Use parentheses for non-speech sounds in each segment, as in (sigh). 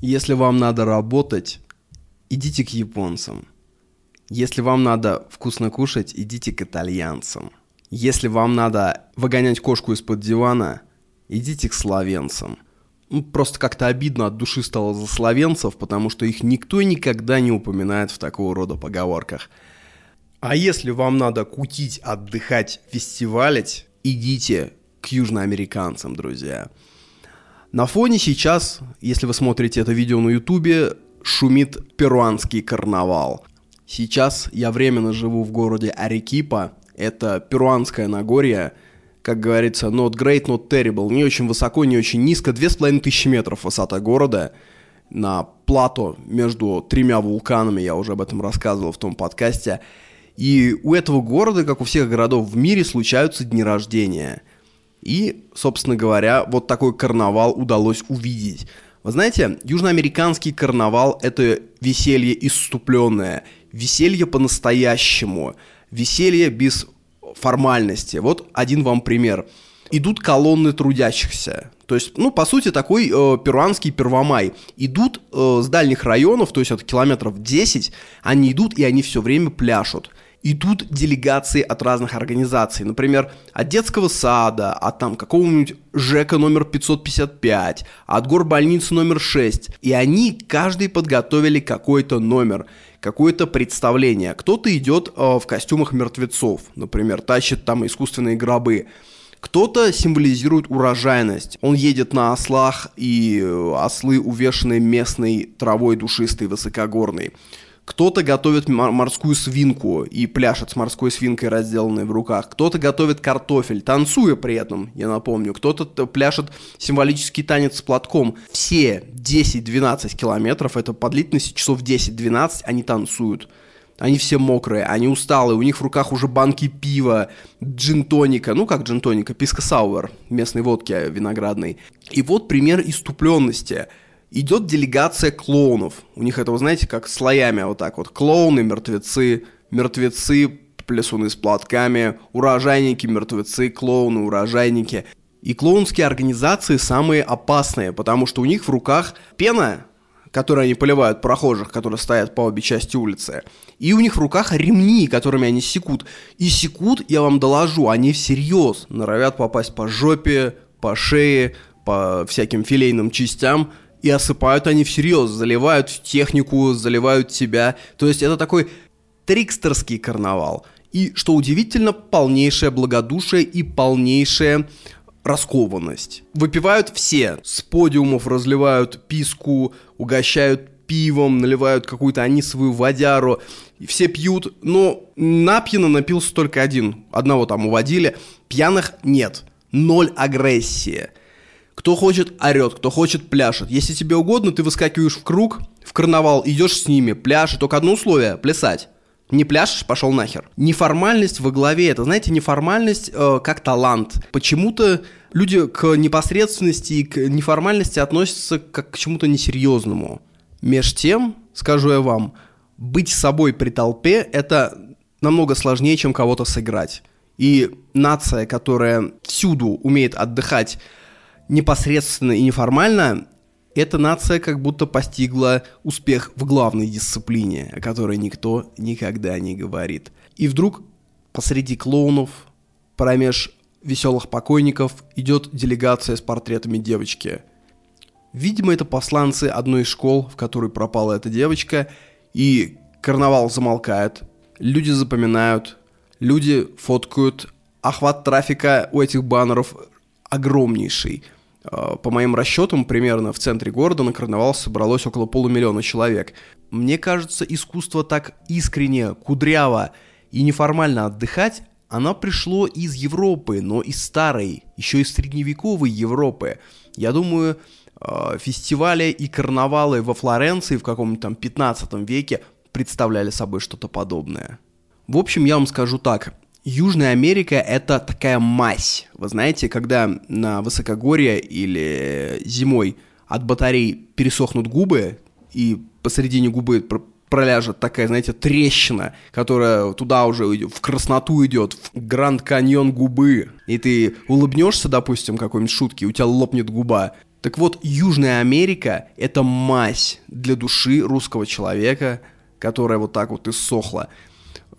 Если вам надо работать, идите к японцам. Если вам надо вкусно кушать, идите к итальянцам. Если вам надо выгонять кошку из-под дивана, идите к словенцам. Ну, просто как-то обидно от души стало за словенцев, потому что их никто никогда не упоминает в такого рода поговорках. А если вам надо кутить, отдыхать, фестивалить, идите к южноамериканцам, друзья. На фоне сейчас, если вы смотрите это видео на ютубе, шумит перуанский карнавал. Сейчас я временно живу в городе Арекипа, это перуанское Нагорье, как говорится, not great, not terrible, не очень высоко, не очень низко, две с половиной тысячи метров высота города, на плато между тремя вулканами, я уже об этом рассказывал в том подкасте. И у этого города, как у всех городов в мире, случаются дни рождения. И, собственно говоря, вот такой карнавал удалось увидеть. Вы знаете, южноамериканский карнавал – это веселье иступленное, веселье по-настоящему, веселье без формальности. Вот один вам пример. Идут колонны трудящихся. То есть, ну, по сути, такой э, перуанский первомай. Идут э, с дальних районов, то есть это километров 10, они идут и они все время пляшут идут делегации от разных организаций. Например, от детского сада, от там какого-нибудь ЖЭКа номер 555, от горбольницы номер 6. И они каждый подготовили какой-то номер, какое-то представление. Кто-то идет э, в костюмах мертвецов, например, тащит там искусственные гробы. Кто-то символизирует урожайность. Он едет на ослах, и э, ослы увешаны местной травой душистой, высокогорной. Кто-то готовит морскую свинку и пляшет с морской свинкой, разделанной в руках. Кто-то готовит картофель, танцуя при этом, я напомню. Кто-то пляшет символический танец с платком. Все 10-12 километров, это по длительности часов 10-12, они танцуют. Они все мокрые, они усталые, у них в руках уже банки пива, джин-тоника, ну как джин-тоника, писка-сауэр, местной водки виноградной. И вот пример иступленности – идет делегация клоунов. У них это, вы знаете, как слоями вот так вот. Клоуны, мертвецы, мертвецы, плясуны с платками, урожайники, мертвецы, клоуны, урожайники. И клоунские организации самые опасные, потому что у них в руках пена, которой они поливают прохожих, которые стоят по обе части улицы. И у них в руках ремни, которыми они секут. И секут, я вам доложу, они всерьез норовят попасть по жопе, по шее, по всяким филейным частям – и осыпают они всерьез, заливают технику, заливают тебя. То есть это такой трикстерский карнавал. И, что удивительно, полнейшее благодушие и полнейшая раскованность. Выпивают все. С подиумов разливают писку, угощают пивом, наливают какую-то анисовую водяру. И все пьют, но напьяно напился только один. Одного там уводили. Пьяных нет. Ноль агрессии. Кто хочет, орет, кто хочет, пляшет. Если тебе угодно, ты выскакиваешь в круг, в карнавал, идешь с ними, пляшешь. Только одно условие – плясать. Не пляшешь, пошел нахер. Неформальность во главе, это, знаете, неформальность э, как талант. Почему-то люди к непосредственности и к неформальности относятся как к чему-то несерьезному. Меж тем, скажу я вам, быть собой при толпе – это намного сложнее, чем кого-то сыграть. И нация, которая всюду умеет отдыхать непосредственно и неформально, эта нация как будто постигла успех в главной дисциплине, о которой никто никогда не говорит. И вдруг посреди клоунов, промеж веселых покойников, идет делегация с портретами девочки. Видимо, это посланцы одной из школ, в которой пропала эта девочка, и карнавал замолкает, люди запоминают, люди фоткают, охват трафика у этих баннеров огромнейший – по моим расчетам, примерно в центре города на карнавал собралось около полумиллиона человек. Мне кажется, искусство так искренне, кудряво и неформально отдыхать, оно пришло из Европы, но из старой, еще из средневековой Европы. Я думаю, э, фестивали и карнавалы во Флоренции в каком-нибудь там 15 веке представляли собой что-то подобное. В общем, я вам скажу так. Южная Америка — это такая мазь. Вы знаете, когда на высокогорье или зимой от батарей пересохнут губы, и посередине губы проляжет такая, знаете, трещина, которая туда уже в красноту идет, в Гранд Каньон губы, и ты улыбнешься, допустим, какой-нибудь шутки, у тебя лопнет губа, Так вот, Южная Америка – это мазь для души русского человека, которая вот так вот иссохла.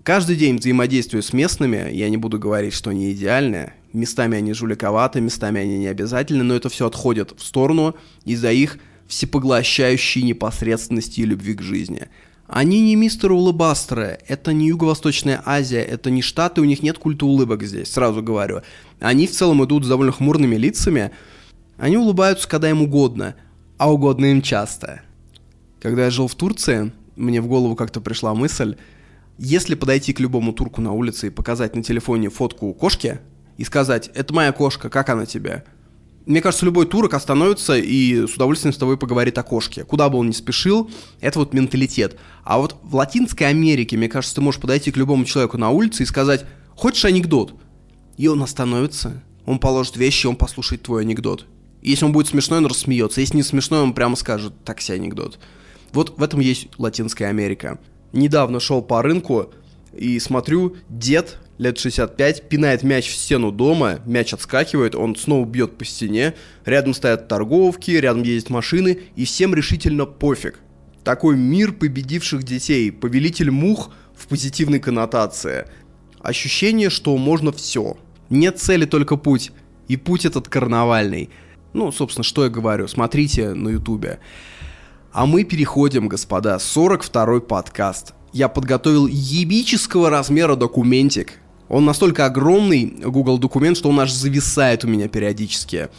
Каждый день взаимодействую с местными, я не буду говорить, что они идеальные, местами они жуликоваты, местами они не обязательны, но это все отходит в сторону из-за их всепоглощающей непосредственности и любви к жизни. Они не мистер улыбастеры, это не Юго-Восточная Азия, это не Штаты, у них нет культа улыбок здесь, сразу говорю. Они в целом идут с довольно хмурными лицами, они улыбаются, когда им угодно, а угодно им часто. Когда я жил в Турции, мне в голову как-то пришла мысль, если подойти к любому турку на улице и показать на телефоне фотку кошки и сказать «это моя кошка, как она тебе?», мне кажется, любой турок остановится и с удовольствием с тобой поговорит о кошке. Куда бы он ни спешил, это вот менталитет. А вот в Латинской Америке, мне кажется, ты можешь подойти к любому человеку на улице и сказать «хочешь анекдот?». И он остановится, он положит вещи, он послушает твой анекдот. Если он будет смешной, он рассмеется. Если не смешной, он прямо скажет «такси анекдот». Вот в этом есть Латинская Америка. Недавно шел по рынку и смотрю, дед лет 65 пинает мяч в стену дома, мяч отскакивает, он снова бьет по стене, рядом стоят торговки, рядом ездят машины, и всем решительно пофиг. Такой мир победивших детей, повелитель мух в позитивной коннотации. Ощущение, что можно все. Нет цели, только путь. И путь этот карнавальный. Ну, собственно, что я говорю, смотрите на ютубе. А мы переходим, господа, 42-й подкаст. Я подготовил ебического размера документик. Он настолько огромный, Google документ, что он аж зависает у меня периодически.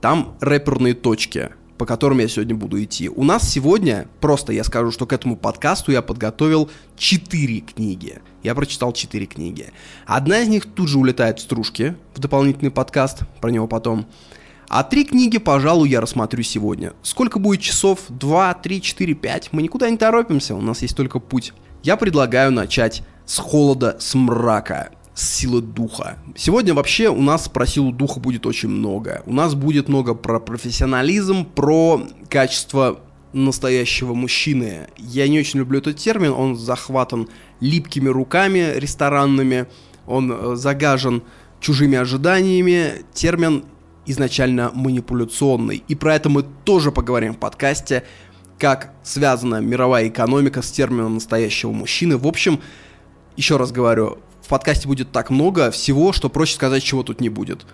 Там рэперные точки, по которым я сегодня буду идти. У нас сегодня, просто я скажу, что к этому подкасту я подготовил 4 книги. Я прочитал 4 книги. Одна из них тут же улетает в стружки, в дополнительный подкаст, про него потом. А три книги, пожалуй, я рассмотрю сегодня. Сколько будет часов? Два, три, четыре, пять? Мы никуда не торопимся, у нас есть только путь. Я предлагаю начать с холода, с мрака, с силы духа. Сегодня вообще у нас про силу духа будет очень много. У нас будет много про профессионализм, про качество настоящего мужчины. Я не очень люблю этот термин, он захватан липкими руками ресторанными, он э, загажен чужими ожиданиями. Термин изначально манипуляционный. И про это мы тоже поговорим в подкасте, как связана мировая экономика с термином настоящего мужчины. В общем, еще раз говорю, в подкасте будет так много всего, что проще сказать, чего тут не будет.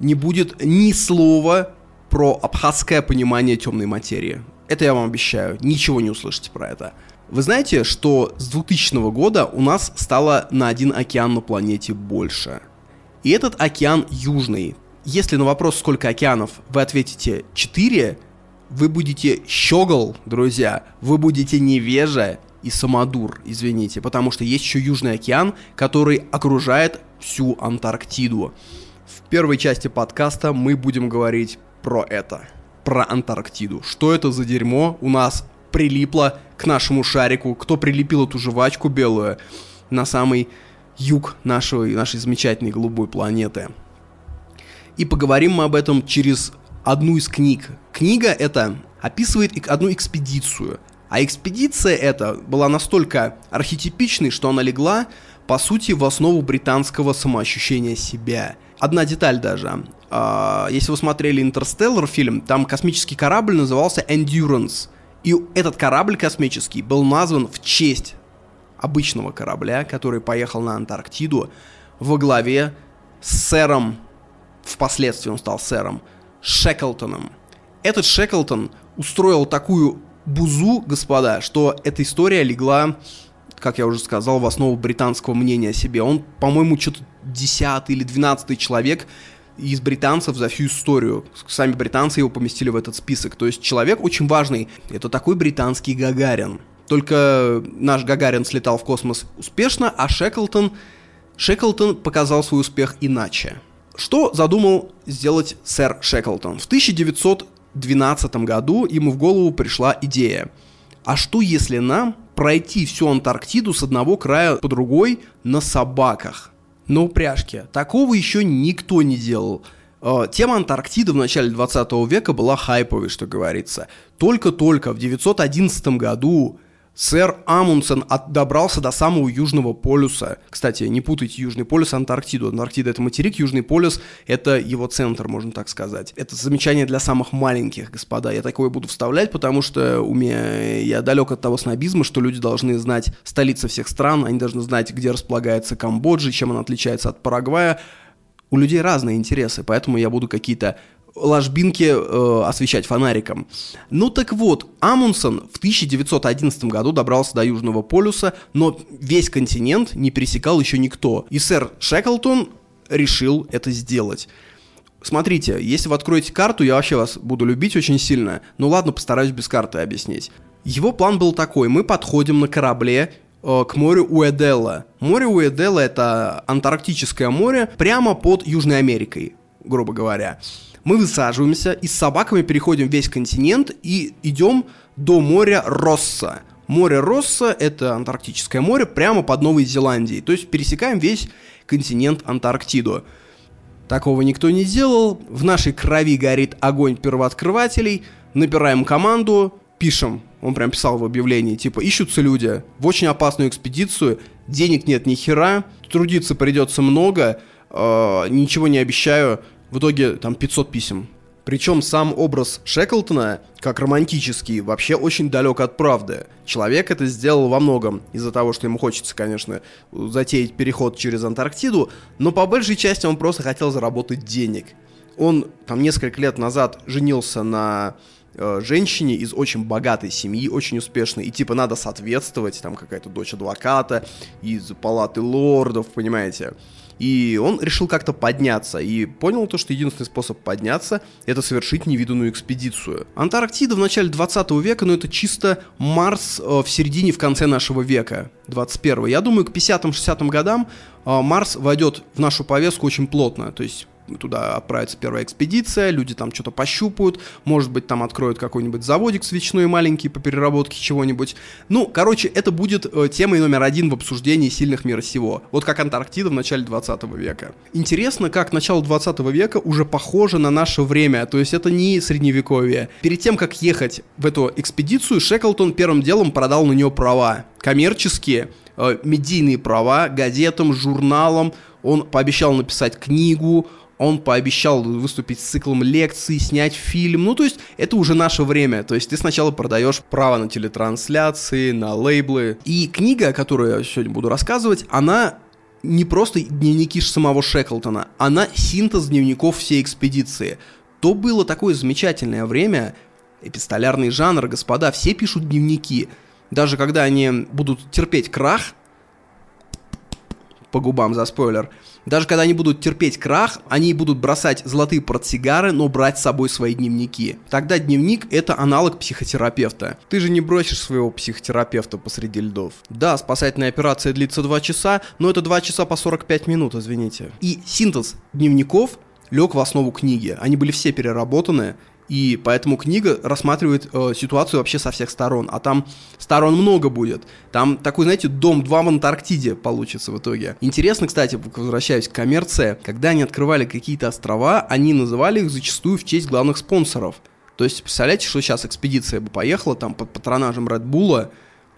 Не будет ни слова про абхазское понимание темной материи. Это я вам обещаю, ничего не услышите про это. Вы знаете, что с 2000 года у нас стало на один океан на планете больше. И этот океан южный, если на вопрос, сколько океанов, вы ответите 4, вы будете щегол, друзья, вы будете невежа и самодур, извините, потому что есть еще Южный океан, который окружает всю Антарктиду. В первой части подкаста мы будем говорить про это, про Антарктиду. Что это за дерьмо у нас прилипло к нашему шарику, кто прилепил эту жвачку белую на самый юг нашего, нашей замечательной голубой планеты. И поговорим мы об этом через одну из книг. Книга эта описывает одну экспедицию. А экспедиция эта была настолько архетипичной, что она легла, по сути, в основу британского самоощущения себя. Одна деталь даже. А, если вы смотрели «Интерстеллар» фильм, там космический корабль назывался «Endurance». И этот корабль космический был назван в честь обычного корабля, который поехал на Антарктиду во главе с сэром впоследствии он стал сэром, Шеклтоном. Этот Шеклтон устроил такую бузу, господа, что эта история легла, как я уже сказал, в основу британского мнения о себе. Он, по-моему, что-то десятый или двенадцатый человек из британцев за всю историю. Сами британцы его поместили в этот список. То есть человек очень важный. Это такой британский Гагарин. Только наш Гагарин слетал в космос успешно, а Шеклтон... Шеклтон показал свой успех иначе. Что задумал сделать сэр Шеклтон? В 1912 году ему в голову пришла идея. А что если нам пройти всю Антарктиду с одного края по другой на собаках? На упряжке. Такого еще никто не делал. Э, тема Антарктиды в начале 20 века была хайповой, что говорится. Только-только в 911 году Сэр Амундсен добрался до самого Южного полюса. Кстати, не путайте Южный полюс Антарктиду. Антарктида — это материк, Южный полюс — это его центр, можно так сказать. Это замечание для самых маленьких, господа. Я такое буду вставлять, потому что у меня я далек от того снобизма, что люди должны знать столицы всех стран, они должны знать, где располагается Камбоджа, чем она отличается от Парагвая. У людей разные интересы, поэтому я буду какие-то ложбинки э, освещать фонариком. Ну так вот, Амундсен в 1911 году добрался до Южного полюса, но весь континент не пересекал еще никто. И сэр Шеклтон решил это сделать. Смотрите, если вы откроете карту, я вообще вас буду любить очень сильно. Ну ладно, постараюсь без карты объяснить. Его план был такой. Мы подходим на корабле э, к морю Уэделла. Море Уэделла это Антарктическое море прямо под Южной Америкой, грубо говоря. Мы высаживаемся и с собаками переходим весь континент и идем до моря Росса. Море Росса — это Антарктическое море прямо под Новой Зеландией. То есть пересекаем весь континент Антарктиду. Такого никто не делал. В нашей крови горит огонь первооткрывателей. Набираем команду, пишем. Он прям писал в объявлении, типа, ищутся люди в очень опасную экспедицию, денег нет ни хера, трудиться придется много, э, ничего не обещаю. В итоге там 500 писем. Причем сам образ Шеклтона, как романтический, вообще очень далек от правды. Человек это сделал во многом из-за того, что ему хочется, конечно, затеять переход через Антарктиду, но по большей части он просто хотел заработать денег. Он там несколько лет назад женился на э, женщине из очень богатой семьи, очень успешной, и типа надо соответствовать, там какая-то дочь адвоката из палаты лордов, понимаете. И он решил как-то подняться и понял то, что единственный способ подняться — это совершить невиданную экспедицию. Антарктида в начале 20 века, но это чисто Марс э, в середине, в конце нашего века, 21 Я думаю, к 50-60 годам э, Марс войдет в нашу повестку очень плотно. То есть туда отправится первая экспедиция, люди там что-то пощупают, может быть, там откроют какой-нибудь заводик свечной маленький по переработке чего-нибудь. Ну, короче, это будет э, темой номер один в обсуждении сильных мира сего. Вот как Антарктида в начале 20 века. Интересно, как начало 20 века уже похоже на наше время, то есть это не средневековье. Перед тем, как ехать в эту экспедицию, Шеклтон первым делом продал на нее права. Коммерческие, э, медийные права газетам, журналам, он пообещал написать книгу, он пообещал выступить с циклом лекций, снять фильм. Ну, то есть, это уже наше время. То есть, ты сначала продаешь право на телетрансляции, на лейблы. И книга, которую я сегодня буду рассказывать, она не просто дневники самого Шеклтона, она синтез дневников всей экспедиции. То было такое замечательное время, эпистолярный жанр, господа, все пишут дневники. Даже когда они будут терпеть крах, по губам за спойлер. Даже когда они будут терпеть крах, они будут бросать золотые портсигары, но брать с собой свои дневники. Тогда дневник — это аналог психотерапевта. Ты же не бросишь своего психотерапевта посреди льдов. Да, спасательная операция длится 2 часа, но это 2 часа по 45 минут, извините. И синтез дневников лег в основу книги. Они были все переработаны, и поэтому книга рассматривает э, ситуацию вообще со всех сторон. А там сторон много будет. Там такой, знаете, дом 2 в Антарктиде получится в итоге. Интересно, кстати, возвращаясь к коммерции, когда они открывали какие-то острова, они называли их зачастую в честь главных спонсоров. То есть, представляете, что сейчас экспедиция бы поехала там под патронажем Red Bull,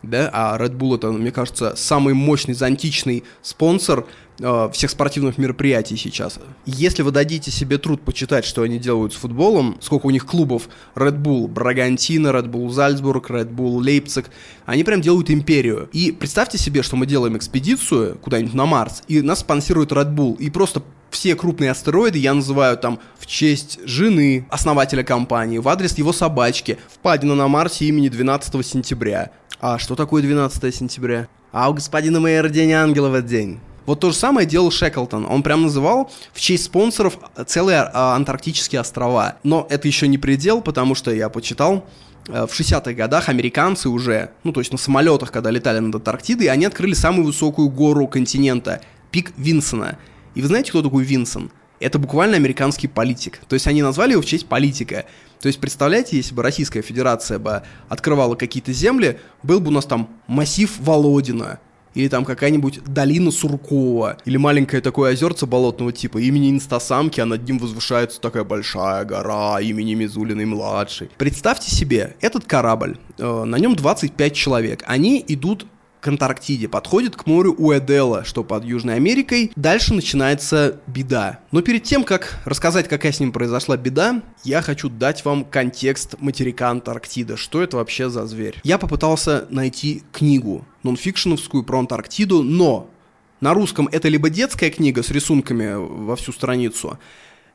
да, а Red Bull это, мне кажется, самый мощный зонтичный спонсор э, всех спортивных мероприятий сейчас. Если вы дадите себе труд почитать, что они делают с футболом, сколько у них клубов Red Bull Брагантина, Red Bull Зальцбург, Red Bull Лейпциг, они прям делают империю. И представьте себе, что мы делаем экспедицию куда-нибудь на Марс, и нас спонсирует Red Bull, и просто все крупные астероиды я называю там в честь жены основателя компании, в адрес его собачки, впадина на Марсе имени 12 сентября. А что такое 12 сентября? А у господина Мэйера день ангела в этот день. Вот то же самое делал Шеклтон. Он прям называл в честь спонсоров целые а, антарктические острова. Но это еще не предел, потому что я почитал, э, в 60-х годах американцы уже, ну то есть на самолетах, когда летали над Антарктидой, они открыли самую высокую гору континента, пик Винсона. И вы знаете, кто такой Винсон? Это буквально американский политик. То есть они назвали его в честь политика. То есть представляете, если бы Российская Федерация бы открывала какие-то земли, был бы у нас там массив Володина, или там какая-нибудь долина Суркова, или маленькое такое озерце болотного типа имени Инстасамки, а над ним возвышается такая большая гора имени Мизулиной-младшей. Представьте себе, этот корабль, э, на нем 25 человек, они идут к Антарктиде, подходит к морю Уэдела, что под Южной Америкой. Дальше начинается беда. Но перед тем, как рассказать, какая с ним произошла беда, я хочу дать вам контекст материка Антарктида. Что это вообще за зверь? Я попытался найти книгу, нонфикшеновскую про Антарктиду, но на русском это либо детская книга с рисунками во всю страницу,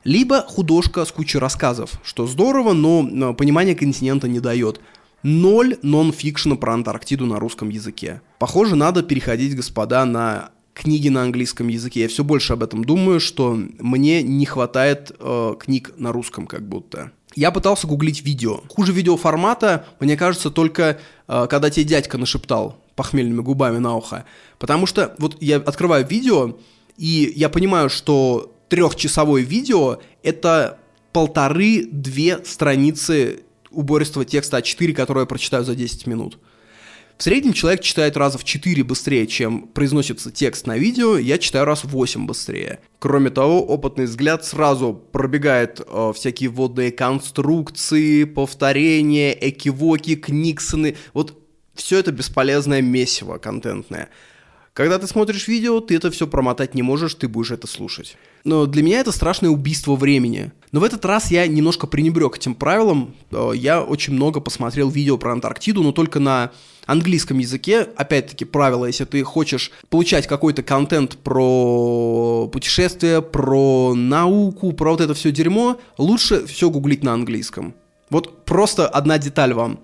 либо художка с кучей рассказов, что здорово, но понимание континента не дает. Ноль нон-фикшена про Антарктиду на русском языке. Похоже, надо переходить, господа, на книги на английском языке. Я все больше об этом думаю, что мне не хватает э, книг на русском как будто. Я пытался гуглить видео. Хуже видеоформата, мне кажется, только э, когда тебе дядька нашептал похмельными губами на ухо. Потому что вот я открываю видео, и я понимаю, что трехчасовое видео — это полторы-две страницы убористого текста А4, которое я прочитаю за 10 минут. В среднем человек читает раза в 4 быстрее, чем произносится текст на видео, я читаю раз в 8 быстрее. Кроме того, опытный взгляд сразу пробегает э, всякие вводные конструкции, повторения, экивоки, книксоны. Вот все это бесполезное месиво контентное. Когда ты смотришь видео, ты это все промотать не можешь, ты будешь это слушать. Но для меня это страшное убийство времени. Но в этот раз я немножко пренебрег этим правилам. Э, я очень много посмотрел видео про Антарктиду, но только на английском языке. Опять-таки, правило, если ты хочешь получать какой-то контент про путешествия, про науку, про вот это все дерьмо, лучше все гуглить на английском. Вот просто одна деталь вам.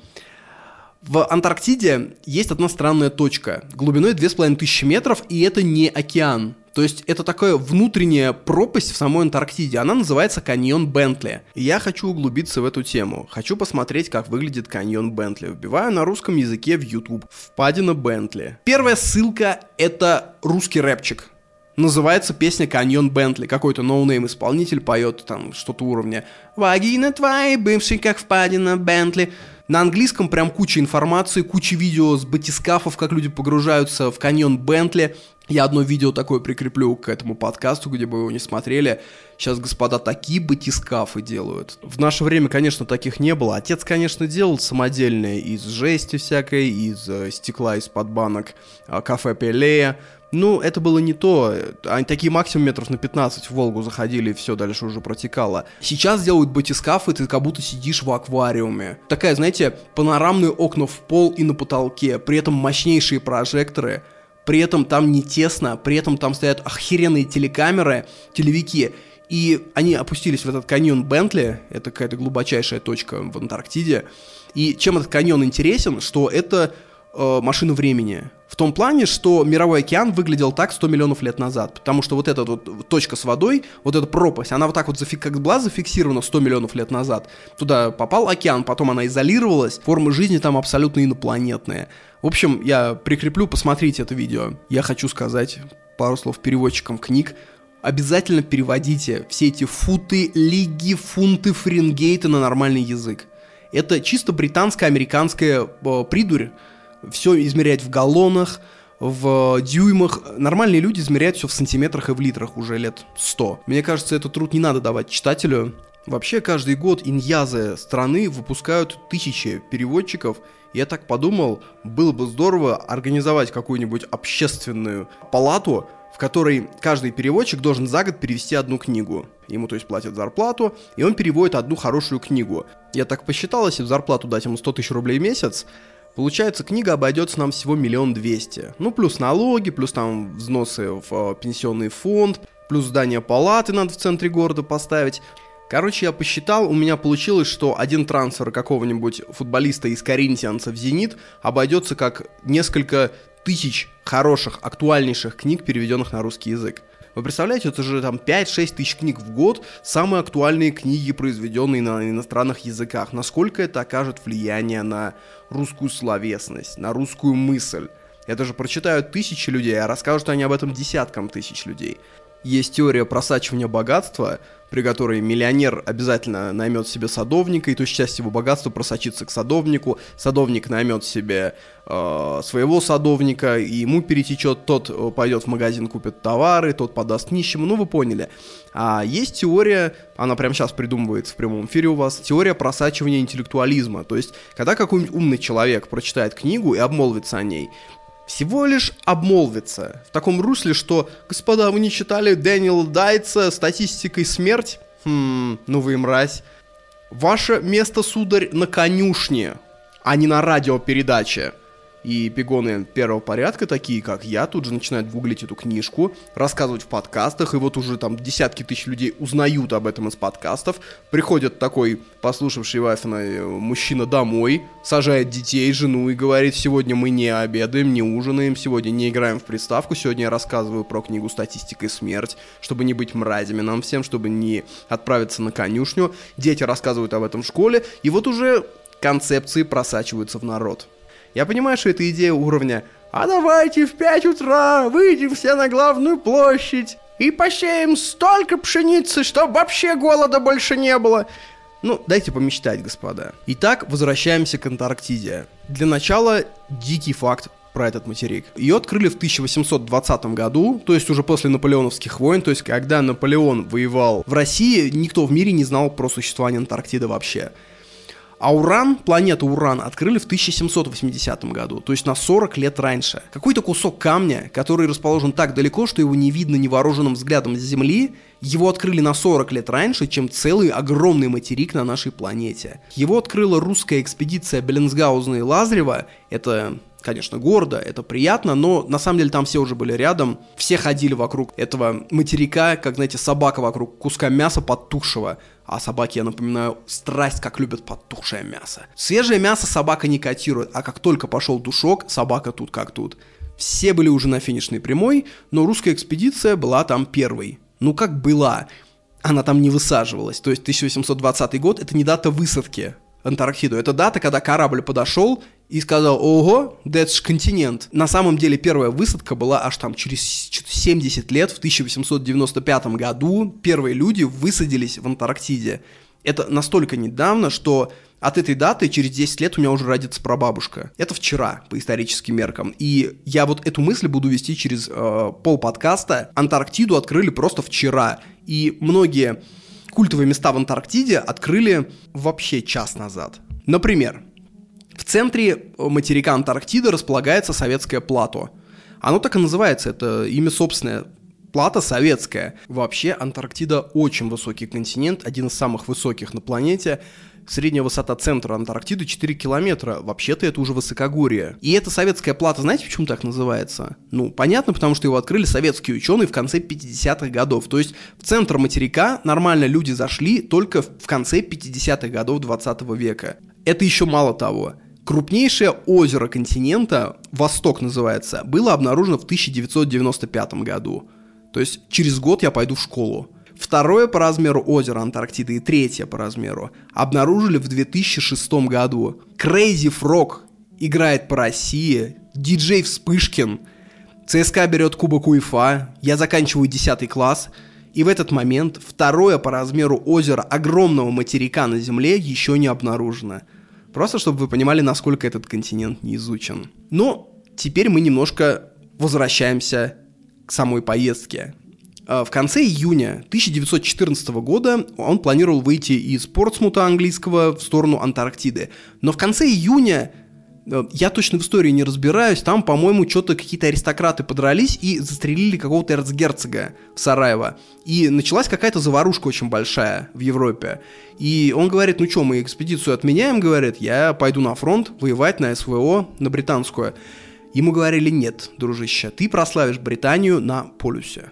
В Антарктиде есть одна странная точка, глубиной 2500 метров, и это не океан. То есть это такая внутренняя пропасть в самой Антарктиде. Она называется каньон Бентли. Я хочу углубиться в эту тему. Хочу посмотреть, как выглядит каньон Бентли. Вбиваю на русском языке в YouTube. Впадина Бентли. Первая ссылка — это русский рэпчик. Называется песня «Каньон Бентли». Какой-то no-name исполнитель поет там что-то уровня «Вагина твои бывший, как впадина Бентли». На английском прям куча информации, куча видео с батискафов, как люди погружаются в каньон Бентли. Я одно видео такое прикреплю к этому подкасту, где бы вы его не смотрели. Сейчас, господа, такие батискафы делают. В наше время, конечно, таких не было. Отец, конечно, делал самодельные из жести всякой, из э, стекла из-под банок, э, кафе Пелея. Ну, это было не то. Они такие максимум метров на 15 в Волгу заходили, и все, дальше уже протекало. Сейчас делают батискафы, ты как будто сидишь в аквариуме. Такая, знаете, панорамные окна в пол и на потолке, при этом мощнейшие прожекторы, при этом там не тесно, при этом там стоят охеренные телекамеры, телевики, и они опустились в этот каньон Бентли, это какая-то глубочайшая точка в Антарктиде. И чем этот каньон интересен, что это э, машина времени. В том плане, что мировой океан выглядел так 100 миллионов лет назад. Потому что вот эта вот точка с водой, вот эта пропасть, она вот так вот зафик, как была зафиксирована 100 миллионов лет назад. Туда попал океан, потом она изолировалась. Формы жизни там абсолютно инопланетные. В общем, я прикреплю, посмотрите это видео. Я хочу сказать пару слов переводчикам книг. Обязательно переводите все эти футы, лиги, фунты, фаренгейты на нормальный язык. Это чисто британско-американская э, придурь, все измерять в галлонах, в дюймах. Нормальные люди измеряют все в сантиметрах и в литрах уже лет 100. Мне кажется, этот труд не надо давать читателю. Вообще, каждый год иньязы страны выпускают тысячи переводчиков. Я так подумал, было бы здорово организовать какую-нибудь общественную палату, в которой каждый переводчик должен за год перевести одну книгу. Ему, то есть, платят зарплату, и он переводит одну хорошую книгу. Я так посчитал, если зарплату дать ему 100 тысяч рублей в месяц, Получается, книга обойдется нам всего миллион двести. Ну, плюс налоги, плюс там взносы в э, пенсионный фонд, плюс здание палаты надо в центре города поставить. Короче, я посчитал, у меня получилось, что один трансфер какого-нибудь футболиста из Коринтианца в «Зенит» обойдется как несколько тысяч хороших, актуальнейших книг, переведенных на русский язык. Вы представляете, это же там 5-6 тысяч книг в год, самые актуальные книги, произведенные на иностранных языках. Насколько это окажет влияние на русскую словесность, на русскую мысль? Это же прочитают тысячи людей, а расскажут они об этом десяткам тысяч людей. Есть теория просачивания богатства, при которой миллионер обязательно наймет себе садовника, и то есть часть его богатства просочится к садовнику, садовник наймет себе э, своего садовника, и ему перетечет, тот э, пойдет в магазин, купит товары, тот подаст нищему, ну вы поняли. А есть теория, она прямо сейчас придумывается в прямом эфире у вас, теория просачивания интеллектуализма, то есть когда какой-нибудь умный человек прочитает книгу и обмолвится о ней, всего лишь обмолвится в таком русле, что «Господа, вы не читали Дэниела Дайца статистикой смерть?» «Хм, ну вы мразь». «Ваше место, сударь, на конюшне, а не на радиопередаче». И пигоны первого порядка, такие как я, тут же начинают гуглить эту книжку, рассказывать в подкастах, и вот уже там десятки тысяч людей узнают об этом из подкастов. Приходит такой, послушавший Вафина э, мужчина домой, сажает детей, жену и говорит, сегодня мы не обедаем, не ужинаем, сегодня не играем в приставку, сегодня я рассказываю про книгу «Статистика и смерть», чтобы не быть мразями нам всем, чтобы не отправиться на конюшню. Дети рассказывают об этом в школе, и вот уже концепции просачиваются в народ. Я понимаю, что это идея уровня «А давайте в 5 утра выйдем все на главную площадь и посеем столько пшеницы, что вообще голода больше не было». Ну, дайте помечтать, господа. Итак, возвращаемся к Антарктиде. Для начала дикий факт про этот материк. Ее открыли в 1820 году, то есть уже после наполеоновских войн, то есть когда Наполеон воевал в России, никто в мире не знал про существование Антарктиды вообще. А Уран, планету Уран, открыли в 1780 году, то есть на 40 лет раньше. Какой-то кусок камня, который расположен так далеко, что его не видно невооруженным взглядом с Земли, его открыли на 40 лет раньше, чем целый огромный материк на нашей планете. Его открыла русская экспедиция Беллинсгаузена и Лазарева, это конечно, гордо, это приятно, но на самом деле там все уже были рядом, все ходили вокруг этого материка, как, знаете, собака вокруг куска мяса подтушего. А собаки, я напоминаю, страсть как любят подтухшее мясо. Свежее мясо собака не котирует, а как только пошел душок, собака тут как тут. Все были уже на финишной прямой, но русская экспедиция была там первой. Ну как была? Она там не высаживалась. То есть 1820 год это не дата высадки Антарктиду. Это дата, когда корабль подошел и сказал, ого, это ж континент. На самом деле первая высадка была аж там через 70 лет, в 1895 году первые люди высадились в Антарктиде. Это настолько недавно, что от этой даты через 10 лет у меня уже родится прабабушка. Это вчера, по историческим меркам. И я вот эту мысль буду вести через э, пол подкаста. Антарктиду открыли просто вчера. И многие культовые места в Антарктиде открыли вообще час назад. Например, в центре материка Антарктиды располагается советское плато. Оно так и называется, это имя собственное. Плата советская. Вообще Антарктида очень высокий континент, один из самых высоких на планете. Средняя высота центра Антарктиды 4 километра. Вообще-то это уже высокогорье. И эта советская плата, знаете, почему так называется? Ну, понятно, потому что его открыли советские ученые в конце 50-х годов. То есть в центр материка нормально люди зашли только в конце 50-х годов 20 века. Это еще мало того. Крупнейшее озеро континента, Восток называется, было обнаружено в 1995 году. То есть через год я пойду в школу. Второе по размеру озеро Антарктиды и третье по размеру обнаружили в 2006 году. Crazy Frog играет по России, диджей Вспышкин, ЦСКА берет Кубок УЕФА, я заканчиваю 10 класс, и в этот момент второе по размеру озеро огромного материка на Земле еще не обнаружено. Просто чтобы вы понимали, насколько этот континент не изучен. Но теперь мы немножко возвращаемся к самой поездке. А, в конце июня 1914 года он планировал выйти из Портсмута английского в сторону Антарктиды. Но в конце июня я точно в истории не разбираюсь, там, по-моему, что-то какие-то аристократы подрались и застрелили какого-то эрцгерцога в Сараево. И началась какая-то заварушка очень большая в Европе. И он говорит, ну что, мы экспедицию отменяем, говорит, я пойду на фронт воевать на СВО, на британскую. Ему говорили, нет, дружище, ты прославишь Британию на полюсе.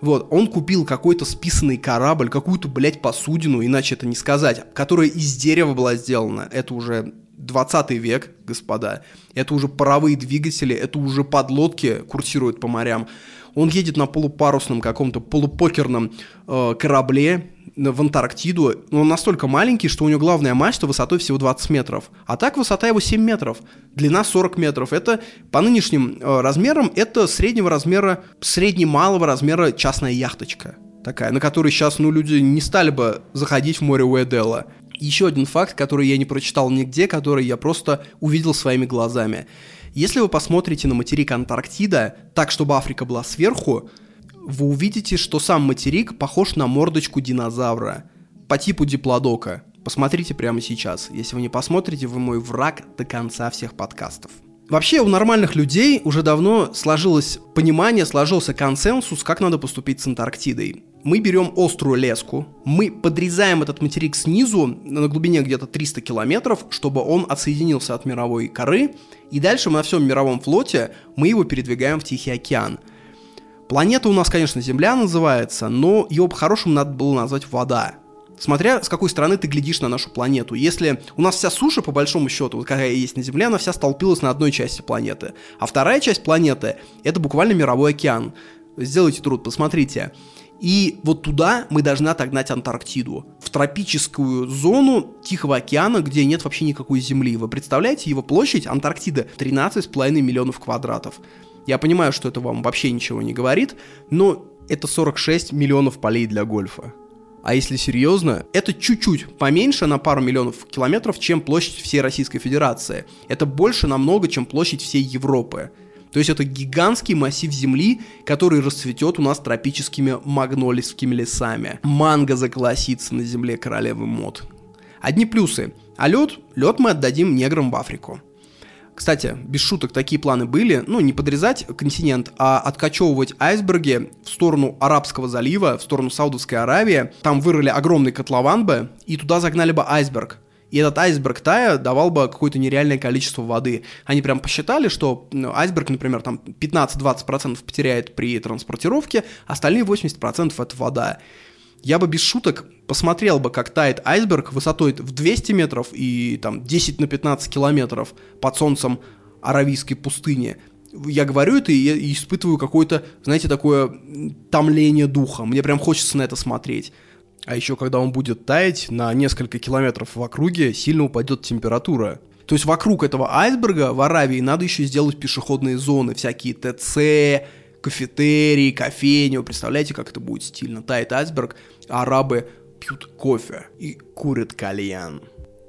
Вот, он купил какой-то списанный корабль, какую-то, блядь, посудину, иначе это не сказать, которая из дерева была сделана. Это уже 20 век, господа. Это уже паровые двигатели, это уже подлодки курсируют по морям. Он едет на полупарусном каком-то полупокерном э, корабле в Антарктиду. Но он настолько маленький, что у него главная мачта высотой всего 20 метров. А так высота его 7 метров, длина 40 метров. Это по нынешним э, размерам, это среднего размера, средне-малого размера частная яхточка такая, на которой сейчас, ну, люди не стали бы заходить в море Уэделла. Еще один факт, который я не прочитал нигде, который я просто увидел своими глазами. Если вы посмотрите на материк Антарктида так, чтобы Африка была сверху, вы увидите, что сам материк похож на мордочку динозавра по типу диплодока. Посмотрите прямо сейчас. Если вы не посмотрите, вы мой враг до конца всех подкастов. Вообще у нормальных людей уже давно сложилось понимание, сложился консенсус, как надо поступить с Антарктидой. Мы берем острую леску, мы подрезаем этот материк снизу на глубине где-то 300 километров, чтобы он отсоединился от мировой коры, и дальше на всем мировом флоте мы его передвигаем в Тихий океан. Планета у нас, конечно, Земля называется, но ее по-хорошему надо было назвать вода. Смотря с какой стороны ты глядишь на нашу планету. Если у нас вся суша, по большому счету, вот какая есть на Земле, она вся столпилась на одной части планеты. А вторая часть планеты — это буквально мировой океан. Сделайте труд, посмотрите. И вот туда мы должны отогнать Антарктиду. В тропическую зону Тихого океана, где нет вообще никакой земли. Вы представляете, его площадь Антарктиды 13,5 миллионов квадратов. Я понимаю, что это вам вообще ничего не говорит, но это 46 миллионов полей для гольфа. А если серьезно, это чуть-чуть поменьше на пару миллионов километров, чем площадь всей Российской Федерации. Это больше намного, чем площадь всей Европы. То есть это гигантский массив земли, который расцветет у нас тропическими магнолийскими лесами. Манго заколосится на земле королевы мод. Одни плюсы. А лед? Лед мы отдадим неграм в Африку. Кстати, без шуток такие планы были, ну, не подрезать континент, а откачевывать айсберги в сторону Арабского залива, в сторону Саудовской Аравии. Там вырыли огромный котлован бы, и туда загнали бы айсберг. И этот айсберг тая давал бы какое-то нереальное количество воды. Они прям посчитали, что ну, айсберг, например, там 15-20% потеряет при транспортировке, остальные 80% это вода я бы без шуток посмотрел бы, как тает айсберг высотой в 200 метров и там 10 на 15 километров под солнцем Аравийской пустыни. Я говорю это и, испытываю какое-то, знаете, такое томление духа. Мне прям хочется на это смотреть. А еще, когда он будет таять, на несколько километров в округе сильно упадет температура. То есть вокруг этого айсберга в Аравии надо еще сделать пешеходные зоны, всякие ТЦ, кафетерий, кофейню. Представляете, как это будет стильно? Тает айсберг, арабы пьют кофе и курят кальян.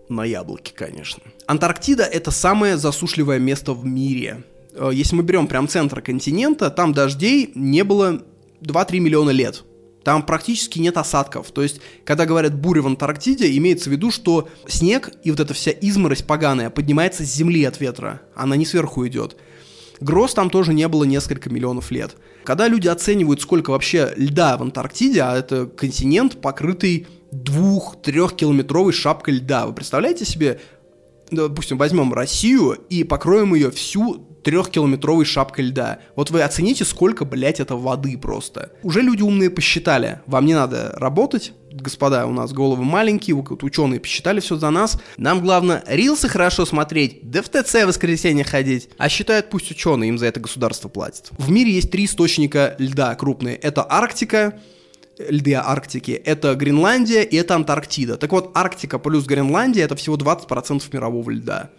На яблоке, конечно. Антарктида — это самое засушливое место в мире. Э, если мы берем прям центр континента, там дождей не было 2-3 миллиона лет. Там практически нет осадков. То есть, когда говорят буря в Антарктиде, имеется в виду, что снег и вот эта вся изморозь поганая поднимается с земли от ветра. Она не сверху идет. Гроз там тоже не было несколько миллионов лет. Когда люди оценивают, сколько вообще льда в Антарктиде, а это континент, покрытый двух-трехкилометровой шапкой льда. Вы представляете себе, допустим, возьмем Россию и покроем ее всю трехкилометровой шапкой льда. Вот вы оцените, сколько, блядь, это воды просто. Уже люди умные посчитали. Вам не надо работать, господа, у нас головы маленькие, вот ученые посчитали все за нас. Нам главное рилсы хорошо смотреть, да в ТЦ в воскресенье ходить. А считают пусть ученые, им за это государство платит. В мире есть три источника льда крупные. Это Арктика, льды Арктики, это Гренландия и это Антарктида. Так вот, Арктика плюс Гренландия это всего 20% мирового льда.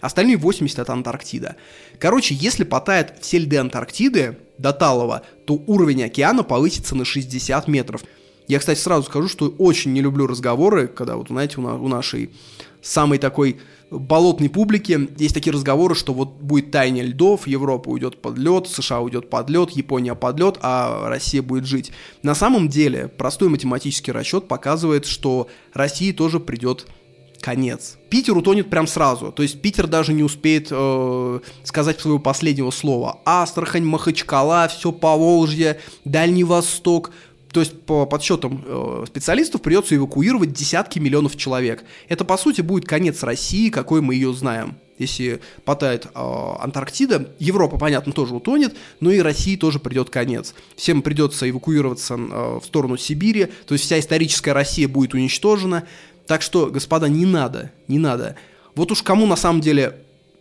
Остальные 80 это Антарктида. Короче, если потает все льды Антарктиды до талого, то уровень океана повысится на 60 метров. Я, кстати, сразу скажу, что очень не люблю разговоры, когда вот, знаете, у, на, у нашей самой такой болотной публики есть такие разговоры, что вот будет таяние льдов, Европа уйдет под лед, США уйдет под лед, Япония под лед, а Россия будет жить. На самом деле, простой математический расчет показывает, что России тоже придет конец. Питер утонет прям сразу. То есть Питер даже не успеет э, сказать своего последнего слова. Астрахань, Махачкала, все по Волжье, Дальний Восток – то есть по подсчетам э, специалистов придется эвакуировать десятки миллионов человек. Это по сути будет конец России, какой мы ее знаем. Если потает э, Антарктида, Европа, понятно, тоже утонет, но и России тоже придет конец. Всем придется эвакуироваться э, в сторону Сибири, то есть вся историческая Россия будет уничтожена. Так что, господа, не надо, не надо Вот уж кому на самом деле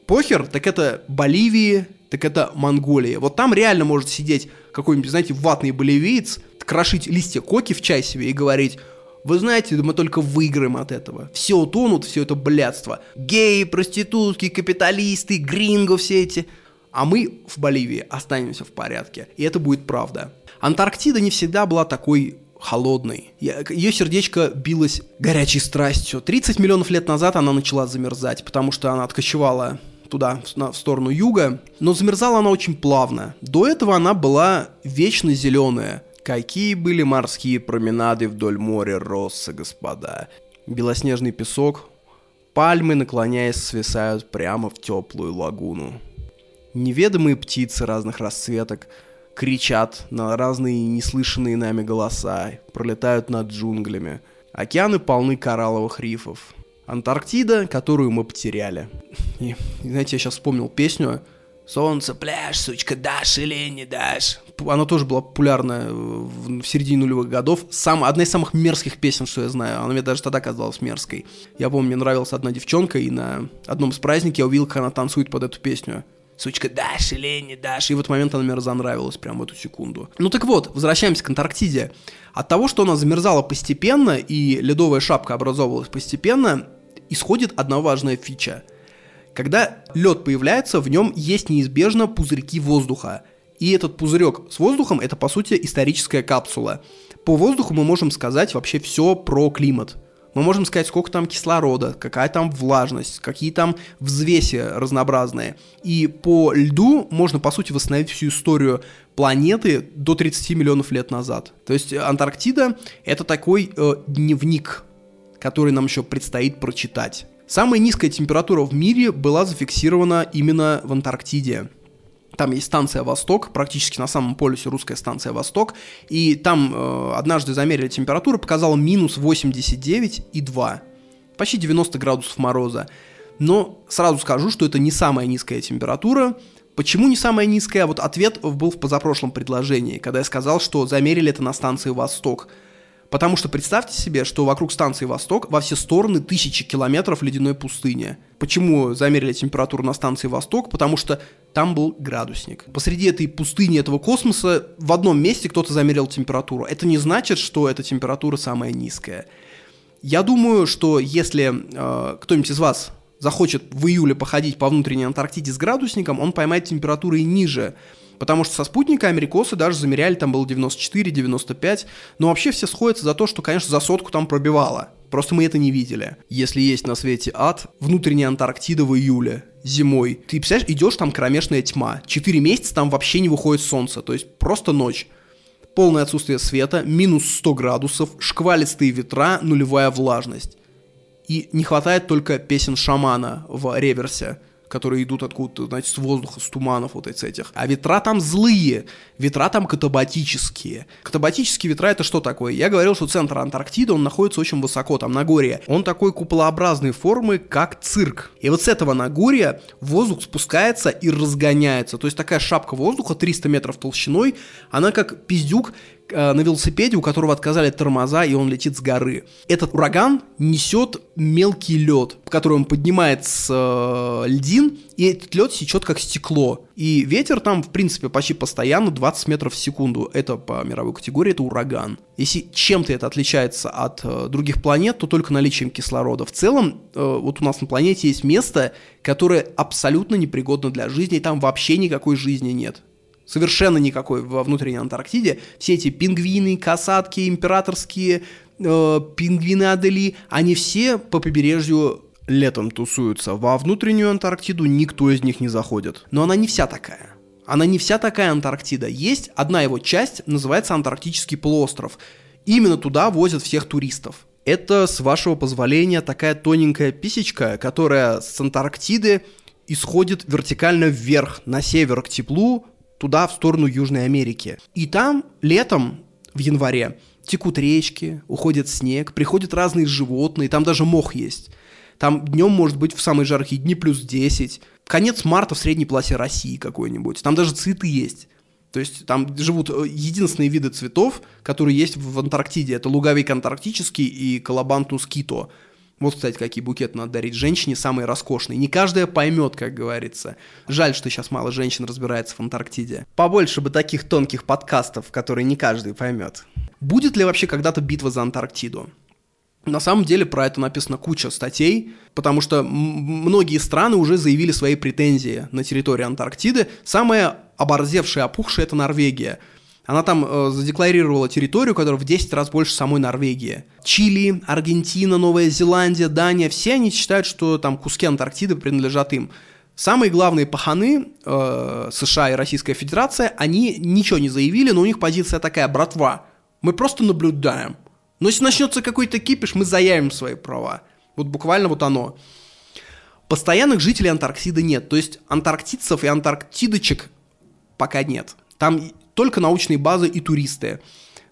похер, так это Боливии, так это Монголия. Вот там реально может сидеть какой-нибудь, знаете, ватный боливиец, крошить листья коки в чай себе и говорить, вы знаете, мы только выиграем от этого. Все утонут, все это блядство. Геи, проститутки, капиталисты, гринго все эти. А мы в Боливии останемся в порядке. И это будет правда. Антарктида не всегда была такой холодной. Ее сердечко билось горячей страстью. 30 миллионов лет назад она начала замерзать, потому что она откочевала туда, в сторону юга, но замерзала она очень плавно. До этого она была вечно зеленая. Какие были морские променады вдоль моря Росса, господа. Белоснежный песок, пальмы, наклоняясь, свисают прямо в теплую лагуну. Неведомые птицы разных расцветок кричат на разные неслышанные нами голоса, пролетают над джунглями. Океаны полны коралловых рифов. Антарктида, которую мы потеряли. И, знаете, я сейчас вспомнил песню «Солнце, пляж, сучка, дашь или не дашь?» Она тоже была популярна в, середине нулевых годов. Сам, одна из самых мерзких песен, что я знаю. Она мне даже тогда казалась мерзкой. Я помню, мне нравилась одна девчонка, и на одном из праздников я увидел, как она танцует под эту песню сучка, дашь или не дашь. И в этот момент она мне разонравилась прямо в эту секунду. Ну так вот, возвращаемся к Антарктиде. От того, что она замерзала постепенно и ледовая шапка образовывалась постепенно, исходит одна важная фича. Когда лед появляется, в нем есть неизбежно пузырьки воздуха. И этот пузырек с воздухом это по сути историческая капсула. По воздуху мы можем сказать вообще все про климат. Мы можем сказать, сколько там кислорода, какая там влажность, какие там взвеси разнообразные. И по льду можно, по сути, восстановить всю историю планеты до 30 миллионов лет назад. То есть Антарктида — это такой э, дневник который нам еще предстоит прочитать. Самая низкая температура в мире была зафиксирована именно в Антарктиде. Там есть станция «Восток», практически на самом полюсе русская станция «Восток», и там э, однажды замерили температуру, показала минус 89,2, почти 90 градусов мороза. Но сразу скажу, что это не самая низкая температура. Почему не самая низкая? Вот ответ был в позапрошлом предложении, когда я сказал, что замерили это на станции «Восток». Потому что представьте себе, что вокруг станции Восток во все стороны тысячи километров ледяной пустыни. Почему замерили температуру на станции Восток? Потому что там был градусник. Посреди этой пустыни, этого космоса, в одном месте кто-то замерил температуру. Это не значит, что эта температура самая низкая. Я думаю, что если э, кто-нибудь из вас захочет в июле походить по внутренней Антарктиде с градусником, он поймает температуры и ниже. Потому что со спутника америкосы даже замеряли, там было 94-95, но вообще все сходятся за то, что, конечно, за сотку там пробивало. Просто мы это не видели. Если есть на свете ад, внутренняя Антарктида в июле, зимой, ты, представляешь, идешь, там кромешная тьма. Четыре месяца там вообще не выходит солнце, то есть просто ночь. Полное отсутствие света, минус 100 градусов, шквалистые ветра, нулевая влажность. И не хватает только песен шамана в реверсе которые идут откуда-то, знаете, с воздуха, с туманов вот этих. А ветра там злые, ветра там катабатические. Катабатические ветра это что такое? Я говорил, что центр Антарктиды, он находится очень высоко, там на горе. Он такой куполообразной формы, как цирк. И вот с этого Нагорья воздух спускается и разгоняется. То есть такая шапка воздуха 300 метров толщиной, она как пиздюк на велосипеде, у которого отказали тормоза, и он летит с горы. Этот ураган несет мелкий лед, который он поднимает с э, льдин, и этот лед сечет как стекло. И ветер там, в принципе, почти постоянно 20 метров в секунду. Это по мировой категории, это ураган. Если чем-то это отличается от э, других планет, то только наличием кислорода. В целом, э, вот у нас на планете есть место, которое абсолютно непригодно для жизни, и там вообще никакой жизни нет совершенно никакой во внутренней Антарктиде. Все эти пингвины, касатки, императорские э, пингвины Адели, они все по побережью летом тусуются. Во внутреннюю Антарктиду никто из них не заходит. Но она не вся такая. Она не вся такая Антарктида. Есть одна его часть, называется Антарктический полуостров. Именно туда возят всех туристов. Это, с вашего позволения, такая тоненькая писечка, которая с Антарктиды исходит вертикально вверх, на север к теплу, туда, в сторону Южной Америки. И там летом, в январе, текут речки, уходит снег, приходят разные животные, там даже мох есть. Там днем может быть в самые жаркие дни плюс 10. Конец марта в средней полосе России какой-нибудь. Там даже цветы есть. То есть там живут э, единственные виды цветов, которые есть в Антарктиде. Это луговик антарктический и колобантус кито. Вот, кстати, какие букеты надо дарить женщине, самые роскошные. Не каждая поймет, как говорится. Жаль, что сейчас мало женщин разбирается в Антарктиде. Побольше бы таких тонких подкастов, которые не каждый поймет. Будет ли вообще когда-то битва за Антарктиду? На самом деле про это написано куча статей, потому что многие страны уже заявили свои претензии на территории Антарктиды. Самая оборзевшая, опухшая – это Норвегия – она там э, задекларировала территорию, которая в 10 раз больше самой Норвегии. Чили, Аргентина, Новая Зеландия, Дания, все они считают, что там куски Антарктиды принадлежат им. Самые главные паханы э, США и Российская Федерация, они ничего не заявили, но у них позиция такая, братва, мы просто наблюдаем. Но если начнется какой-то кипиш, мы заявим свои права. Вот буквально вот оно. Постоянных жителей Антарктиды нет. То есть антарктидцев и антарктидочек пока нет. Там только научные базы и туристы.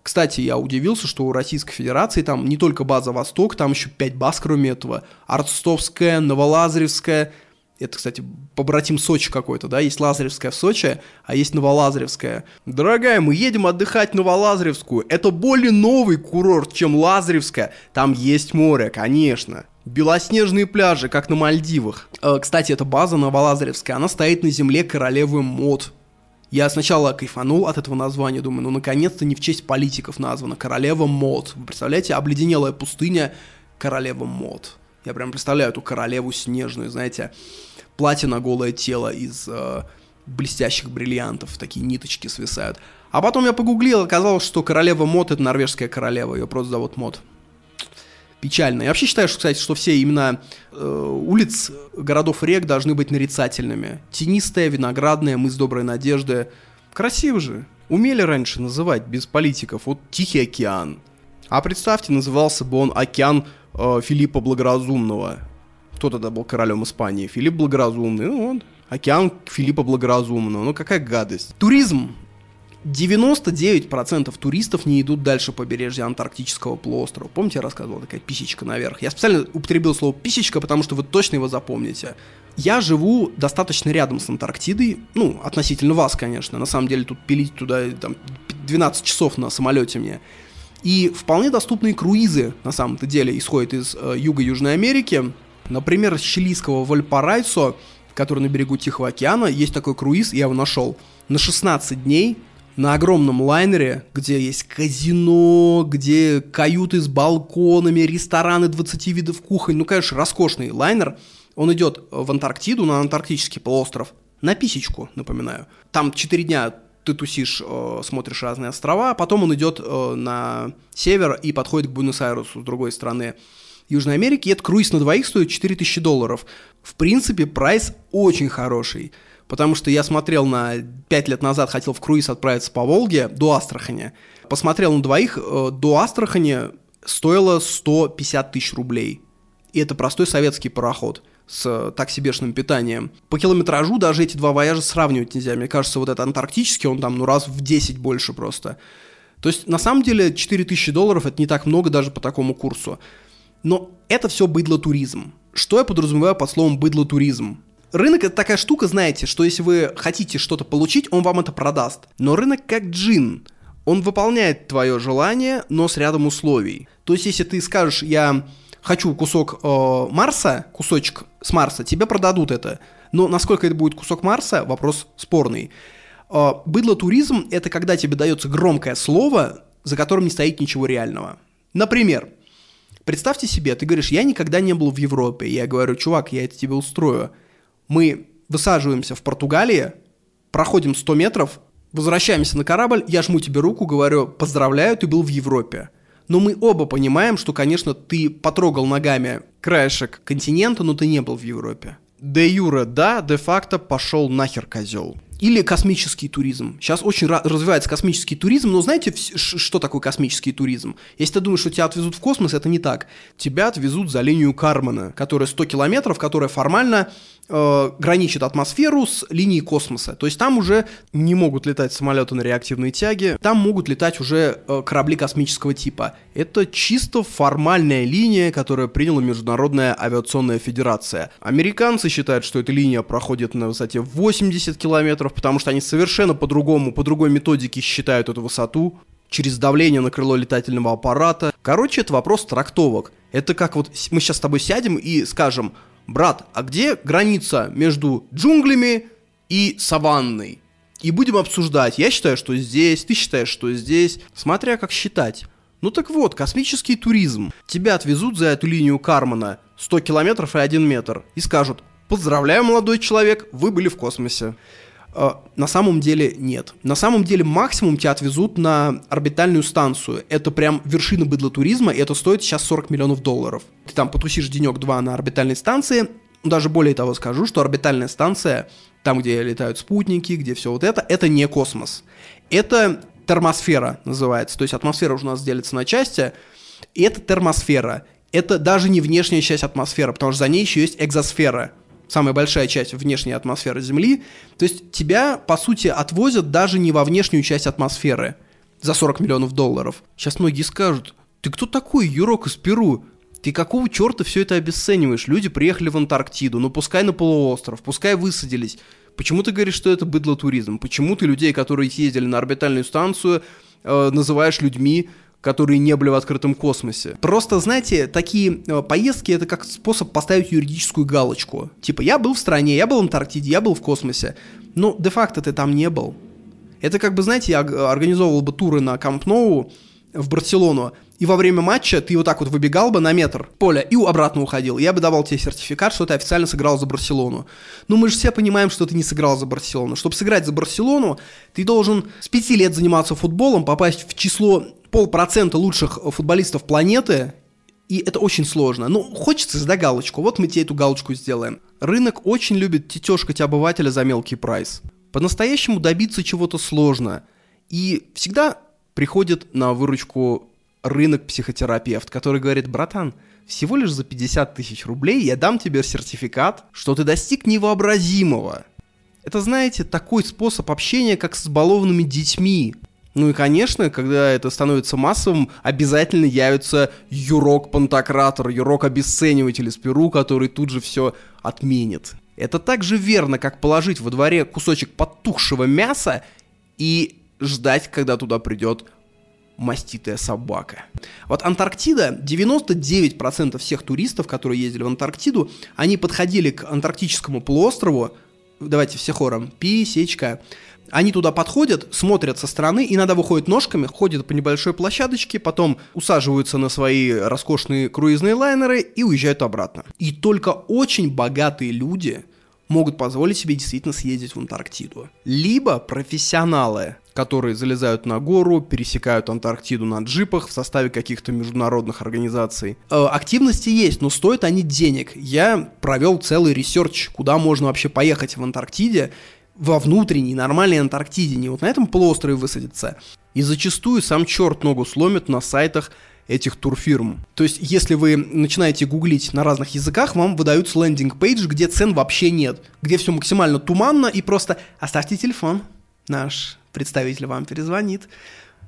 Кстати, я удивился, что у Российской Федерации там не только база Восток, там еще пять баз, кроме этого. Арстовская, Новолазаревская. Это, кстати, побратим Сочи какой-то, да? Есть Лазаревская в Сочи, а есть Новолазаревская. Дорогая, мы едем отдыхать в Новолазаревскую. Это более новый курорт, чем Лазаревская. Там есть море, конечно. Белоснежные пляжи, как на Мальдивах. Э, кстати, эта база Новолазаревская, она стоит на земле королевы Мод. Я сначала кайфанул от этого названия, думаю, ну наконец-то не в честь политиков названа. Королева Мод. Вы представляете, обледенелая пустыня Королева Мод. Я прям представляю эту королеву снежную, знаете, платье на голое тело из э, блестящих бриллиантов, такие ниточки свисают. А потом я погуглил, оказалось, что королева Мод это норвежская королева, ее просто зовут Мод печально. Я вообще считаю, что, кстати, что все имена э, улиц городов рек должны быть нарицательными. Тенистая, виноградная, мыс Доброй Надежды. Красиво же. Умели раньше называть без политиков. Вот Тихий океан. А представьте, назывался бы он океан э, Филиппа Благоразумного. Кто тогда был королем Испании? Филипп Благоразумный. Ну вот. Океан Филиппа Благоразумного. Ну какая гадость. Туризм 99% туристов не идут дальше побережья Антарктического полуострова. Помните, я рассказывал, такая писечка наверх? Я специально употребил слово писечка, потому что вы точно его запомните. Я живу достаточно рядом с Антарктидой, ну, относительно вас, конечно. На самом деле тут пилить туда там, 12 часов на самолете мне. И вполне доступные круизы, на самом-то деле, исходят из э, юга Южной Америки. Например, с чилийского Вальпарайсо, который на берегу Тихого океана, есть такой круиз, я его нашел, на 16 дней – на огромном лайнере, где есть казино, где каюты с балконами, рестораны 20 видов кухонь, ну, конечно, роскошный лайнер. Он идет в Антарктиду, на Антарктический полуостров, на писечку, напоминаю. Там 4 дня ты тусишь, э, смотришь разные острова, а потом он идет э, на север и подходит к Буэнос-Айресу с другой стороны Южной Америки. И этот круиз на двоих стоит 4000 долларов. В принципе, прайс очень хороший потому что я смотрел на 5 лет назад, хотел в круиз отправиться по Волге до Астрахани. Посмотрел на двоих, э, до Астрахани стоило 150 тысяч рублей. И это простой советский пароход с э, так себешным питанием. По километражу даже эти два вояжа сравнивать нельзя. Мне кажется, вот этот антарктический, он там ну раз в 10 больше просто. То есть, на самом деле, 4000 долларов это не так много даже по такому курсу. Но это все быдло-туризм. Что я подразумеваю под словом быдло-туризм? Рынок это такая штука, знаете, что если вы хотите что-то получить, он вам это продаст. Но рынок как джин. Он выполняет твое желание, но с рядом условий. То есть, если ты скажешь, я хочу кусок э, Марса, кусочек с Марса, тебе продадут это. Но насколько это будет кусок Марса, вопрос спорный. Э, быдло-туризм – это когда тебе дается громкое слово, за которым не стоит ничего реального. Например, представьте себе, ты говоришь, я никогда не был в Европе. Я говорю, чувак, я это тебе устрою мы высаживаемся в Португалии, проходим 100 метров, возвращаемся на корабль, я жму тебе руку, говорю, поздравляю, ты был в Европе. Но мы оба понимаем, что, конечно, ты потрогал ногами краешек континента, но ты не был в Европе. Де юра, да, де факто пошел нахер козел. Или космический туризм. Сейчас очень развивается космический туризм, но знаете, что такое космический туризм? Если ты думаешь, что тебя отвезут в космос, это не так. Тебя отвезут за линию Кармана, которая 100 километров, которая формально э, граничит атмосферу с линией космоса. То есть там уже не могут летать самолеты на реактивной тяге, там могут летать уже э, корабли космического типа. Это чисто формальная линия, которую приняла Международная авиационная федерация. Американцы считают, что эта линия проходит на высоте 80 километров, потому что они совершенно по-другому, по другой методике считают эту высоту. через давление на крыло летательного аппарата. Короче, это вопрос трактовок. Это как вот мы сейчас с тобой сядем и скажем, брат, а где граница между джунглями и саванной? И будем обсуждать. Я считаю, что здесь, ты считаешь, что здесь. Смотря как считать. Ну так вот, космический туризм. Тебя отвезут за эту линию Кармана 100 километров и 1 метр и скажут, поздравляю, молодой человек, вы были в космосе. Uh, на самом деле нет. На самом деле максимум тебя отвезут на орбитальную станцию. Это прям вершина быдла туризма, и это стоит сейчас 40 миллионов долларов. Ты там потусишь денек-два на орбитальной станции. Даже более того скажу, что орбитальная станция, там, где летают спутники, где все вот это, это не космос. Это термосфера называется. То есть атмосфера уже у нас делится на части. И это термосфера. Это даже не внешняя часть атмосферы, потому что за ней еще есть экзосфера – самая большая часть внешней атмосферы Земли. То есть тебя, по сути, отвозят даже не во внешнюю часть атмосферы за 40 миллионов долларов. Сейчас многие скажут, ты кто такой, Юрок из Перу? Ты какого черта все это обесцениваешь? Люди приехали в Антарктиду, ну пускай на полуостров, пускай высадились. Почему ты говоришь, что это быдлотуризм? Почему ты людей, которые съездили на орбитальную станцию, э, называешь людьми, которые не были в открытом космосе. Просто, знаете, такие э, поездки это как способ поставить юридическую галочку. Типа, я был в стране, я был в Антарктиде, я был в космосе. Но де-факто ты там не был. Это как бы, знаете, я организовывал бы туры на Камп Ноу в Барселону, и во время матча ты вот так вот выбегал бы на метр поля и обратно уходил. Я бы давал тебе сертификат, что ты официально сыграл за Барселону. Но мы же все понимаем, что ты не сыграл за Барселону. Чтобы сыграть за Барселону, ты должен с пяти лет заниматься футболом, попасть в число полпроцента лучших футболистов планеты, и это очень сложно. Ну, хочется сдать галочку. Вот мы тебе эту галочку сделаем. Рынок очень любит тетешкать обывателя за мелкий прайс. По-настоящему добиться чего-то сложно. И всегда приходит на выручку рынок-психотерапевт, который говорит, братан, всего лишь за 50 тысяч рублей я дам тебе сертификат, что ты достиг невообразимого. Это, знаете, такой способ общения, как с балованными детьми. Ну и, конечно, когда это становится массовым, обязательно явится Юрок-пантократор, Юрок-обесцениватель из Перу, который тут же все отменит. Это так же верно, как положить во дворе кусочек потухшего мяса и ждать, когда туда придет маститая собака. Вот Антарктида, 99% всех туристов, которые ездили в Антарктиду, они подходили к антарктическому полуострову, давайте все хором, писечка, они туда подходят, смотрят со стороны, иногда выходят ножками, ходят по небольшой площадочке, потом усаживаются на свои роскошные круизные лайнеры и уезжают обратно. И только очень богатые люди могут позволить себе действительно съездить в Антарктиду. Либо профессионалы, которые залезают на гору, пересекают Антарктиду на джипах в составе каких-то международных организаций. Э, активности есть, но стоят они денег. Я провел целый research, куда можно вообще поехать в Антарктиде, во внутренней нормальной Антарктиде, не вот на этом полуострове высадиться. И зачастую сам черт ногу сломит на сайтах этих турфирм. То есть, если вы начинаете гуглить на разных языках, вам выдаются landing page, где цен вообще нет, где все максимально туманно и просто «оставьте телефон, наш представитель вам перезвонит».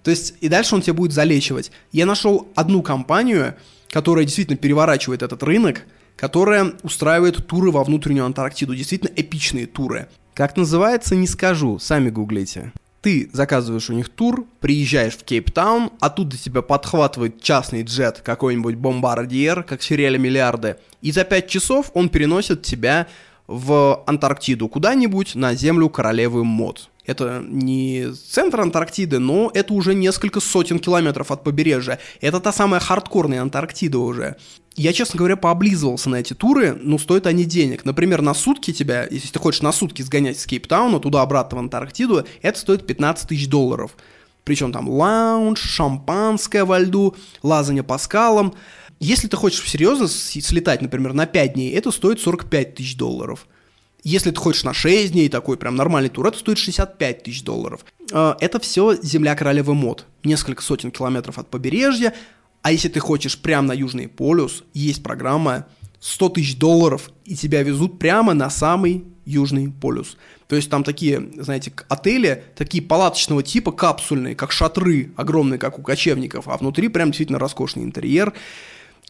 То есть, и дальше он тебя будет залечивать. Я нашел одну компанию, которая действительно переворачивает этот рынок, которая устраивает туры во внутреннюю Антарктиду, действительно эпичные туры. Как называется, не скажу, сами гуглите. Ты заказываешь у них тур, приезжаешь в Кейптаун, оттуда тебя подхватывает частный джет, какой-нибудь бомбардьер, как в сериале «Миллиарды», и за 5 часов он переносит тебя в Антарктиду, куда-нибудь на землю королевы Мод. Это не центр Антарктиды, но это уже несколько сотен километров от побережья. Это та самая хардкорная Антарктида уже. Я, честно говоря, пооблизывался на эти туры, но стоят они денег. Например, на сутки тебя, если ты хочешь на сутки сгонять с Кейптауна туда-обратно в Антарктиду, это стоит 15 тысяч долларов. Причем там лаунж, шампанское во льду, лазание по скалам. Если ты хочешь серьезно слетать, например, на 5 дней, это стоит 45 тысяч долларов. Если ты хочешь на 6 дней такой прям нормальный тур, это стоит 65 тысяч долларов. А, это все земля королевы мод. Несколько сотен километров от побережья. А если ты хочешь прям на Южный полюс, есть программа 100 тысяч долларов, и тебя везут прямо на самый Южный полюс. То есть там такие, знаете, отели, такие палаточного типа, капсульные, как шатры, огромные, как у кочевников, а внутри прям действительно роскошный интерьер.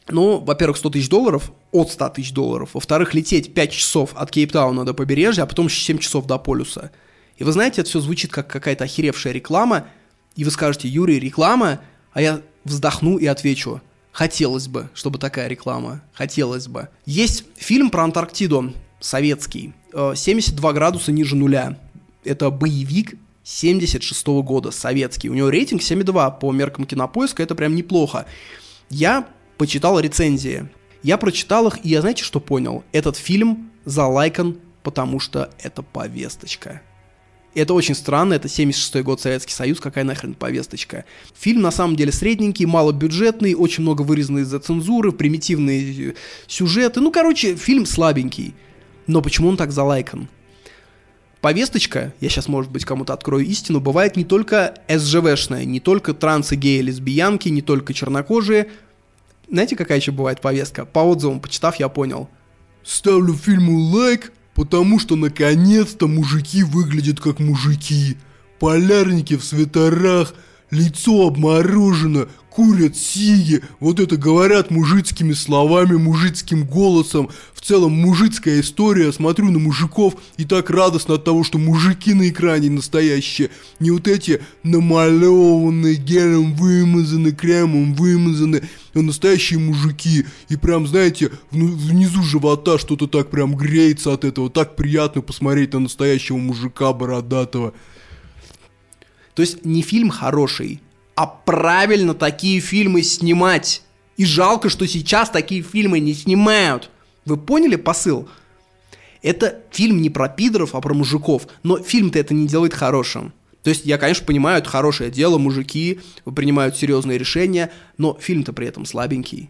Ну, во-первых, 100 тысяч долларов, от 100 тысяч долларов. Во-вторых, лететь 5 часов от Кейптауна до побережья, а потом еще 7 часов до полюса. И вы знаете, это все звучит как какая-то охеревшая реклама. И вы скажете, Юрий, реклама? А я вздохну и отвечу, хотелось бы, чтобы такая реклама, хотелось бы. Есть фильм про Антарктиду, советский, 72 э, градуса ниже нуля. Это боевик 76 -го года, советский. У него рейтинг 7,2 по меркам кинопоиска, это прям неплохо. Я почитал рецензии. Я прочитал их, и я знаете, что понял? Этот фильм залайкан, потому что это повесточка. это очень странно, это 76-й год Советский Союз, какая нахрен повесточка. Фильм на самом деле средненький, малобюджетный, очень много вырезано из-за цензуры, примитивные сюжеты. Ну, короче, фильм слабенький. Но почему он так залайкан? Повесточка, я сейчас, может быть, кому-то открою истину, бывает не только СЖВшная, не только трансы, геи, лесбиянки, не только чернокожие. Знаете, какая еще бывает повестка? По отзывам, почитав, я понял. Ставлю фильму лайк, потому что наконец-то мужики выглядят как мужики. Полярники в свитерах, лицо обморожено, курят сиги, вот это говорят мужицкими словами, мужицким голосом. В целом мужицкая история, смотрю на мужиков и так радостно от того, что мужики на экране настоящие. Не вот эти намалеванные, гелем вымазаны, кремом вымазаны, а настоящие мужики. И прям, знаете, внизу живота что-то так прям греется от этого. Так приятно посмотреть на настоящего мужика бородатого. То есть не фильм хороший, а правильно такие фильмы снимать. И жалко, что сейчас такие фильмы не снимают. Вы поняли посыл? Это фильм не про пидоров, а про мужиков. Но фильм-то это не делает хорошим. То есть я, конечно, понимаю, это хорошее дело, мужики принимают серьезные решения, но фильм-то при этом слабенький.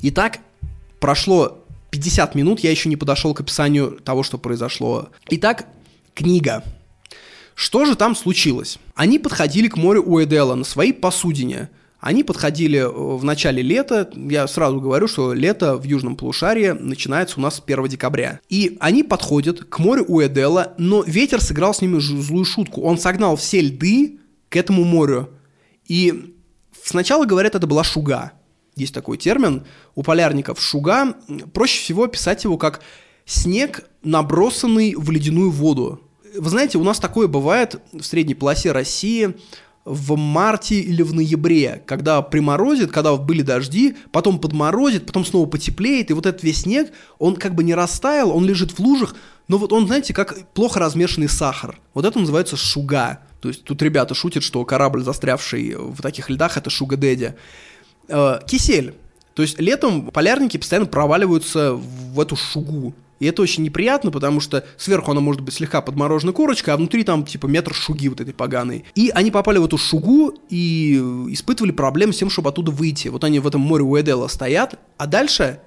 Итак, прошло 50 минут, я еще не подошел к описанию того, что произошло. Итак, книга. Что же там случилось? Они подходили к морю Уэдела на своей посудине. Они подходили э, в начале лета, я сразу говорю, что лето в южном полушарии начинается у нас 1 декабря. И они подходят к морю Уэдела, но ветер сыграл с ними злую шутку. Он согнал все льды к этому морю. И сначала, говорят, это была шуга. Есть такой термин у полярников. Шуга, проще всего описать его как снег, набросанный в ледяную воду. Вы знаете, у нас такое бывает в средней полосе России в марте или в ноябре, когда приморозит, когда были дожди, потом подморозит, потом снова потеплеет, и вот этот весь снег, он как бы не растаял, он лежит в лужах, но вот он, знаете, как плохо размешанный сахар. Вот это называется шуга. То есть тут ребята шутят, что корабль, застрявший в таких льдах, это шуга-дэдди. Э, кисель. То есть летом полярники постоянно проваливаются в эту шугу. И это очень неприятно, потому что сверху она может быть слегка подморожена корочка, а внутри там типа метр шуги вот этой поганой. И они попали в эту шугу и испытывали проблемы с тем, чтобы оттуда выйти. Вот они в этом море Уэдела стоят, а дальше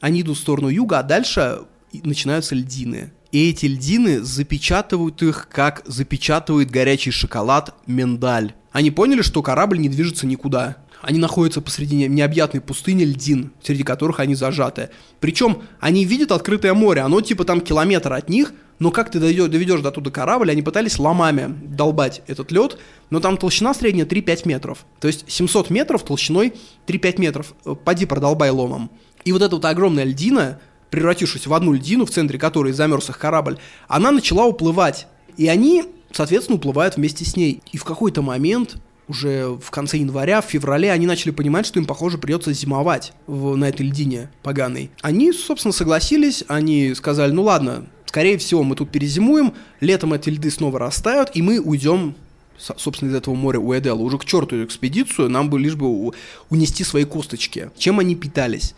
они идут в сторону юга, а дальше начинаются льдины. И эти льдины запечатывают их, как запечатывает горячий шоколад миндаль. Они поняли, что корабль не движется никуда. Они находятся посреди необъятной пустыни льдин, среди которых они зажаты. Причем они видят открытое море, оно типа там километр от них, но как ты доведешь до туда корабль, они пытались ломами долбать этот лед, но там толщина средняя 3-5 метров. То есть 700 метров толщиной 3-5 метров. Э, поди продолбай ломом. И вот эта вот огромная льдина, превратившись в одну льдину, в центре которой замерз их корабль, она начала уплывать. И они, соответственно, уплывают вместе с ней. И в какой-то момент уже в конце января, в феврале они начали понимать, что им, похоже, придется зимовать в, на этой льдине поганой. Они, собственно, согласились, они сказали, ну ладно, скорее всего, мы тут перезимуем, летом эти льды снова растают, и мы уйдем собственно, из этого моря Уэдела. Уже к черту экспедицию, нам бы лишь бы унести свои косточки. Чем они питались?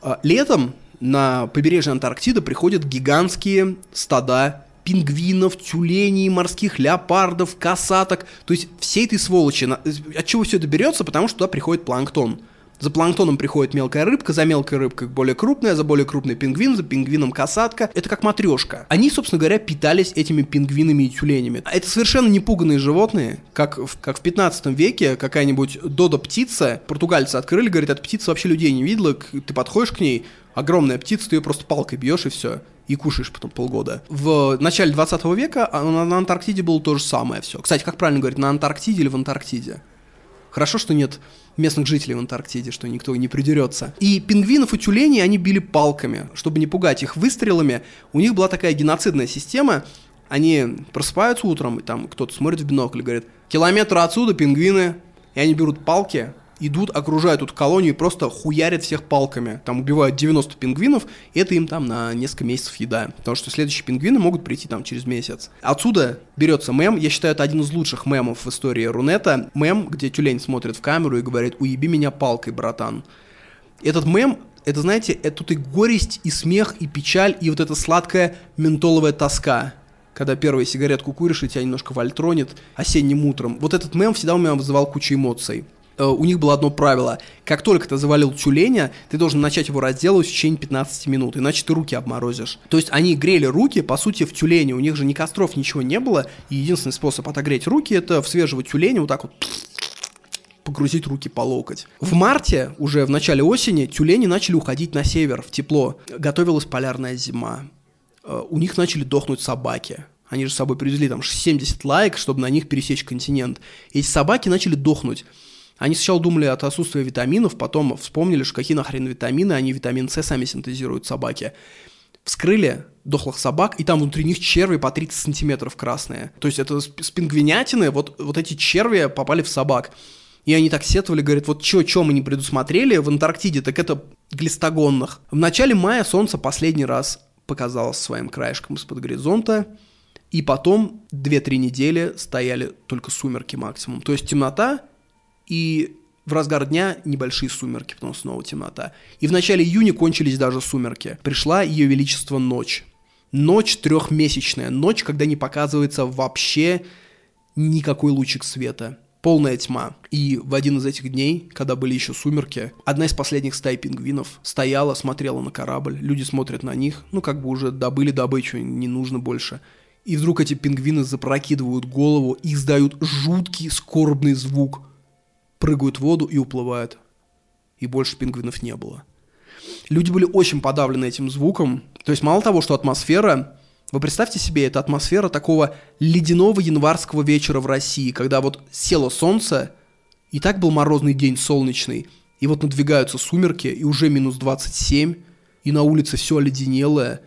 А, летом на побережье Антарктиды приходят гигантские стада пингвинов, тюленей, морских леопардов, касаток. То есть всей этой сволочи. От чего все это берется? Потому что туда приходит планктон. За планктоном приходит мелкая рыбка, за мелкой рыбкой более крупная, за более крупный пингвин, за пингвином касатка. Это как матрешка. Они, собственно говоря, питались этими пингвинами и тюленями. А это совершенно непуганные животные, как в, как в 15 веке какая-нибудь додо-птица, португальцы открыли, говорят, эта птица вообще людей не видела, ты подходишь к ней, огромная птица, ты ее просто палкой бьешь и все и кушаешь потом полгода. В начале 20 века а, на, на Антарктиде было то же самое все. Кстати, как правильно говорить, на Антарктиде или в Антарктиде? Хорошо, что нет местных жителей в Антарктиде, что никто не придерется. И пингвинов и тюленей они били палками, чтобы не пугать их выстрелами. У них была такая геноцидная система. Они просыпаются утром, и там кто-то смотрит в бинокль и говорит, километр отсюда пингвины, и они берут палки, идут, окружают тут колонию и просто хуярят всех палками. Там убивают 90 пингвинов, и это им там на несколько месяцев еда. Потому что следующие пингвины могут прийти там через месяц. Отсюда берется мем, я считаю, это один из лучших мемов в истории Рунета. Мем, где тюлень смотрит в камеру и говорит «Уеби меня палкой, братан». Этот мем это, знаете, это тут и горесть, и смех, и печаль, и вот эта сладкая ментоловая тоска когда первую сигаретку куришь, и тебя немножко вольтронит осенним утром. Вот этот мем всегда у меня вызывал кучу эмоций. Э, у них было одно правило. Как только ты завалил тюленя, ты должен начать его разделывать в течение 15 минут, иначе ты руки обморозишь. То есть они грели руки, по сути, в тюлене. У них же ни костров, ничего не было. И единственный способ отогреть руки, это в свежего тюленя вот так вот погрузить руки по локоть. В марте, уже в начале осени, тюлени начали уходить на север, в тепло. Готовилась полярная зима. Э, у них начали дохнуть собаки. Они же с собой привезли там 70 лайк, чтобы на них пересечь континент. Эти собаки начали дохнуть. Они сначала думали от отсутствия витаминов, потом вспомнили, что какие нахрен витамины, они витамин С сами синтезируют собаки. Вскрыли дохлых собак, и там внутри них черви по 30 сантиметров красные. То есть это с пингвинятины, вот, вот эти черви попали в собак. И они так сетовали, говорят, вот чё, чё мы не предусмотрели в Антарктиде, так это глистогонных. В начале мая солнце последний раз показалось своим краешком из-под горизонта, и потом 2-3 недели стояли только сумерки максимум. То есть темнота и в разгар дня небольшие сумерки, потом снова темнота. И в начале июня кончились даже сумерки. Пришла ее величество ночь. Ночь трехмесячная, ночь, когда не показывается вообще никакой лучик света. Полная тьма. И в один из этих дней, когда были еще сумерки, одна из последних стай пингвинов стояла, смотрела на корабль, люди смотрят на них, ну как бы уже добыли добычу, не нужно больше. И вдруг эти пингвины запрокидывают голову и издают жуткий скорбный звук – прыгают в воду и уплывают. И больше пингвинов не было. Люди были очень подавлены этим звуком. То есть мало того, что атмосфера... Вы представьте себе, это атмосфера такого ледяного январского вечера в России, когда вот село солнце, и так был морозный день солнечный, и вот надвигаются сумерки, и уже минус 27, и на улице все оледенелое,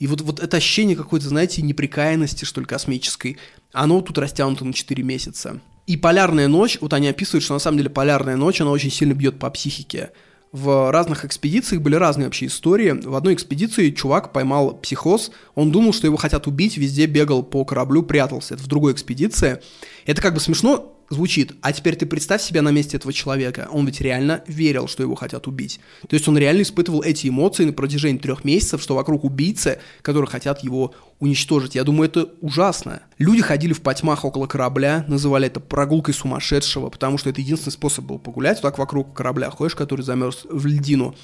и вот, вот это ощущение какой-то, знаете, неприкаянности, что ли, космической, оно тут растянуто на 4 месяца. И полярная ночь, вот они описывают, что на самом деле полярная ночь, она очень сильно бьет по психике. В разных экспедициях были разные вообще истории. В одной экспедиции чувак поймал психоз, он думал, что его хотят убить, везде бегал по кораблю, прятался. Это в другой экспедиции. Это как бы смешно, звучит, а теперь ты представь себя на месте этого человека. Он ведь реально верил, что его хотят убить. То есть он реально испытывал эти эмоции на протяжении трех месяцев, что вокруг убийцы, которые хотят его уничтожить. Я думаю, это ужасно. Люди ходили в потьмах около корабля, называли это прогулкой сумасшедшего, потому что это единственный способ был погулять, вот так вокруг корабля ходишь, который замерз в льдину.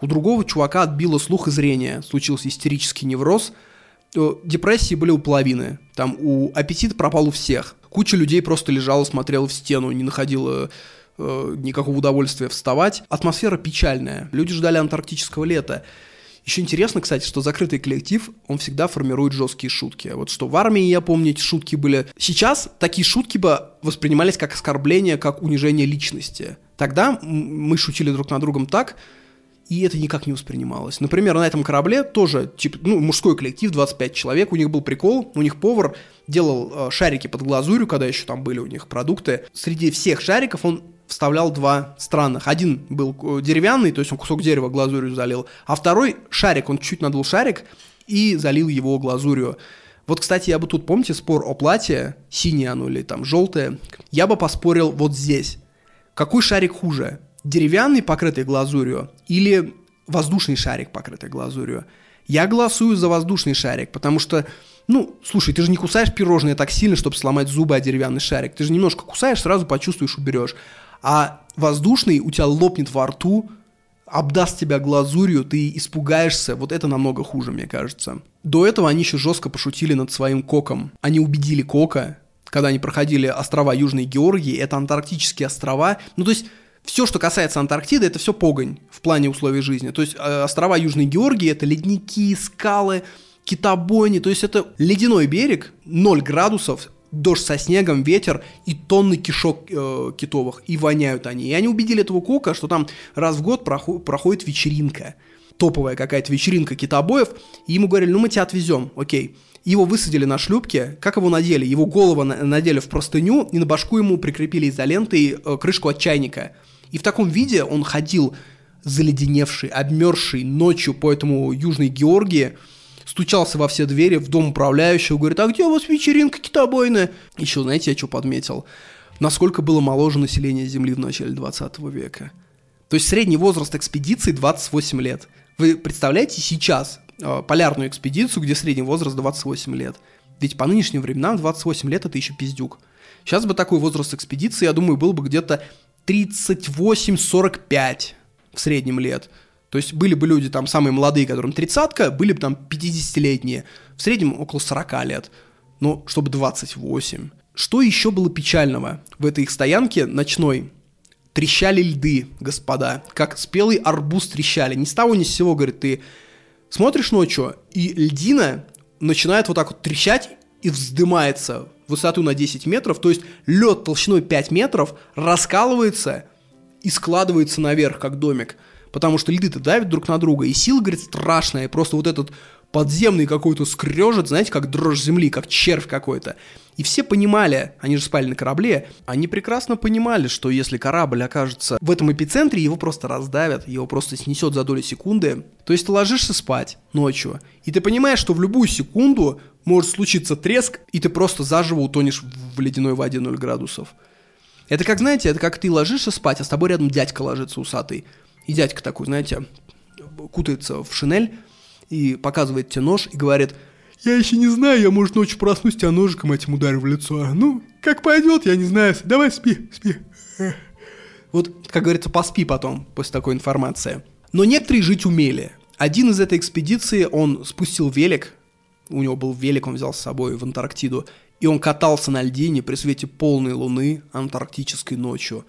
У другого чувака отбило слух и зрение, случился истерический невроз, депрессии были у половины. Там у аппетит пропал у всех. Куча людей просто лежала, смотрела в стену, не находила э, никакого удовольствия вставать. Атмосфера печальная. Люди ждали антарктического лета. Еще интересно, кстати, что закрытый коллектив, он всегда формирует жесткие шутки. Вот что в армии, я помню, эти шутки были. Сейчас такие шутки бы воспринимались как оскорбление, как унижение личности. Тогда мы шутили друг над другом так, и это никак не воспринималось. Например, на этом корабле тоже, типа, ну, мужской коллектив, 25 человек, у них был прикол, у них повар делал э, шарики под глазурью, когда еще там были у них продукты. Среди всех шариков он вставлял два странных. Один был э, деревянный, то есть он кусок дерева глазурью залил, а второй шарик, он чуть надул шарик и залил его глазурью. Вот, кстати, я бы тут, помните, спор о платье, синее оно или там желтое, я бы поспорил вот здесь. Какой шарик хуже? Деревянный, покрытый глазурью, или воздушный шарик, покрытый глазурью. Я голосую за воздушный шарик, потому что, ну, слушай, ты же не кусаешь пирожное так сильно, чтобы сломать зубы о деревянный шарик. Ты же немножко кусаешь, сразу почувствуешь, уберешь. А воздушный у тебя лопнет во рту, обдаст тебя глазурью, ты испугаешься. Вот это намного хуже, мне кажется. До этого они еще жестко пошутили над своим коком. Они убедили кока, когда они проходили острова Южной Георгии, это антарктические острова. Ну, то есть все, что касается Антарктиды, это все погонь в плане условий жизни. То есть э, острова Южной Георгии это ледники, скалы, китобойни, то есть это ледяной берег, 0 градусов, дождь со снегом, ветер и тонны кишок э, китовых, и воняют они. И они убедили этого Кока, что там раз в год проход, проходит вечеринка. топовая какая-то вечеринка китобоев, и ему говорили, ну мы тебя отвезем, окей. Его высадили на шлюпке, как его надели? Его голову на- надели в простыню, и на башку ему прикрепили изолентой э, крышку от чайника. И в таком виде он ходил заледеневший, обмерзший ночью по этому Южной Георгии, стучался во все двери в дом управляющего, говорит, а где у вас вечеринка китобойная? Еще, знаете, я что подметил? Насколько было моложе население Земли в начале 20 века. То есть средний возраст экспедиции 28 лет. Вы представляете сейчас э, полярную экспедицию, где средний возраст 28 лет? Ведь по нынешним временам 28 лет это еще пиздюк. Сейчас бы такой возраст экспедиции, я думаю, был бы где-то 38-45 в среднем лет. То есть были бы люди там самые молодые, которым тридцатка, были бы там 50-летние, в среднем около 40 лет. Но чтобы 28. Что еще было печального в этой их стоянке ночной? Трещали льды, господа, как спелый арбуз трещали. Ни с того ни с сего, говорит, ты смотришь ночью, и льдина начинает вот так вот трещать и вздымается высоту на 10 метров, то есть лед толщиной 5 метров раскалывается и складывается наверх, как домик. Потому что льды-то давят друг на друга, и сила, говорит, страшная, и просто вот этот подземный какой-то скрежет, знаете, как дрожь земли, как червь какой-то. И все понимали, они же спали на корабле, Они прекрасно понимали, что если корабль окажется... в этом эпицентре его просто раздавят, его просто снесет за доли секунды. То есть ты ложишься спать ночью, и ты понимаешь, что в любую секунду может случиться треск, и ты просто заживо утонешь в ледяной воде 0 градусов. Это как, знаете, это как ты ложишься спать, а с тобой рядом дядька ложится усатый. И дядька такой, знаете, кутается в шинель и показывает тебе нож и говорит, Я еще не знаю, я, может, ночью проснусь, тебя ножиком этим ударю в лицо. Ну, как пойдет, я не знаю. Давай спи, спи. Вот, как говорится, поспи потом после такой информации. Но некоторые жить умели. Один из этой экспедиции, он спустил велик, у него был велик, он взял с собой в Антарктиду, и он катался на льдине при свете полной луны антарктической ночью.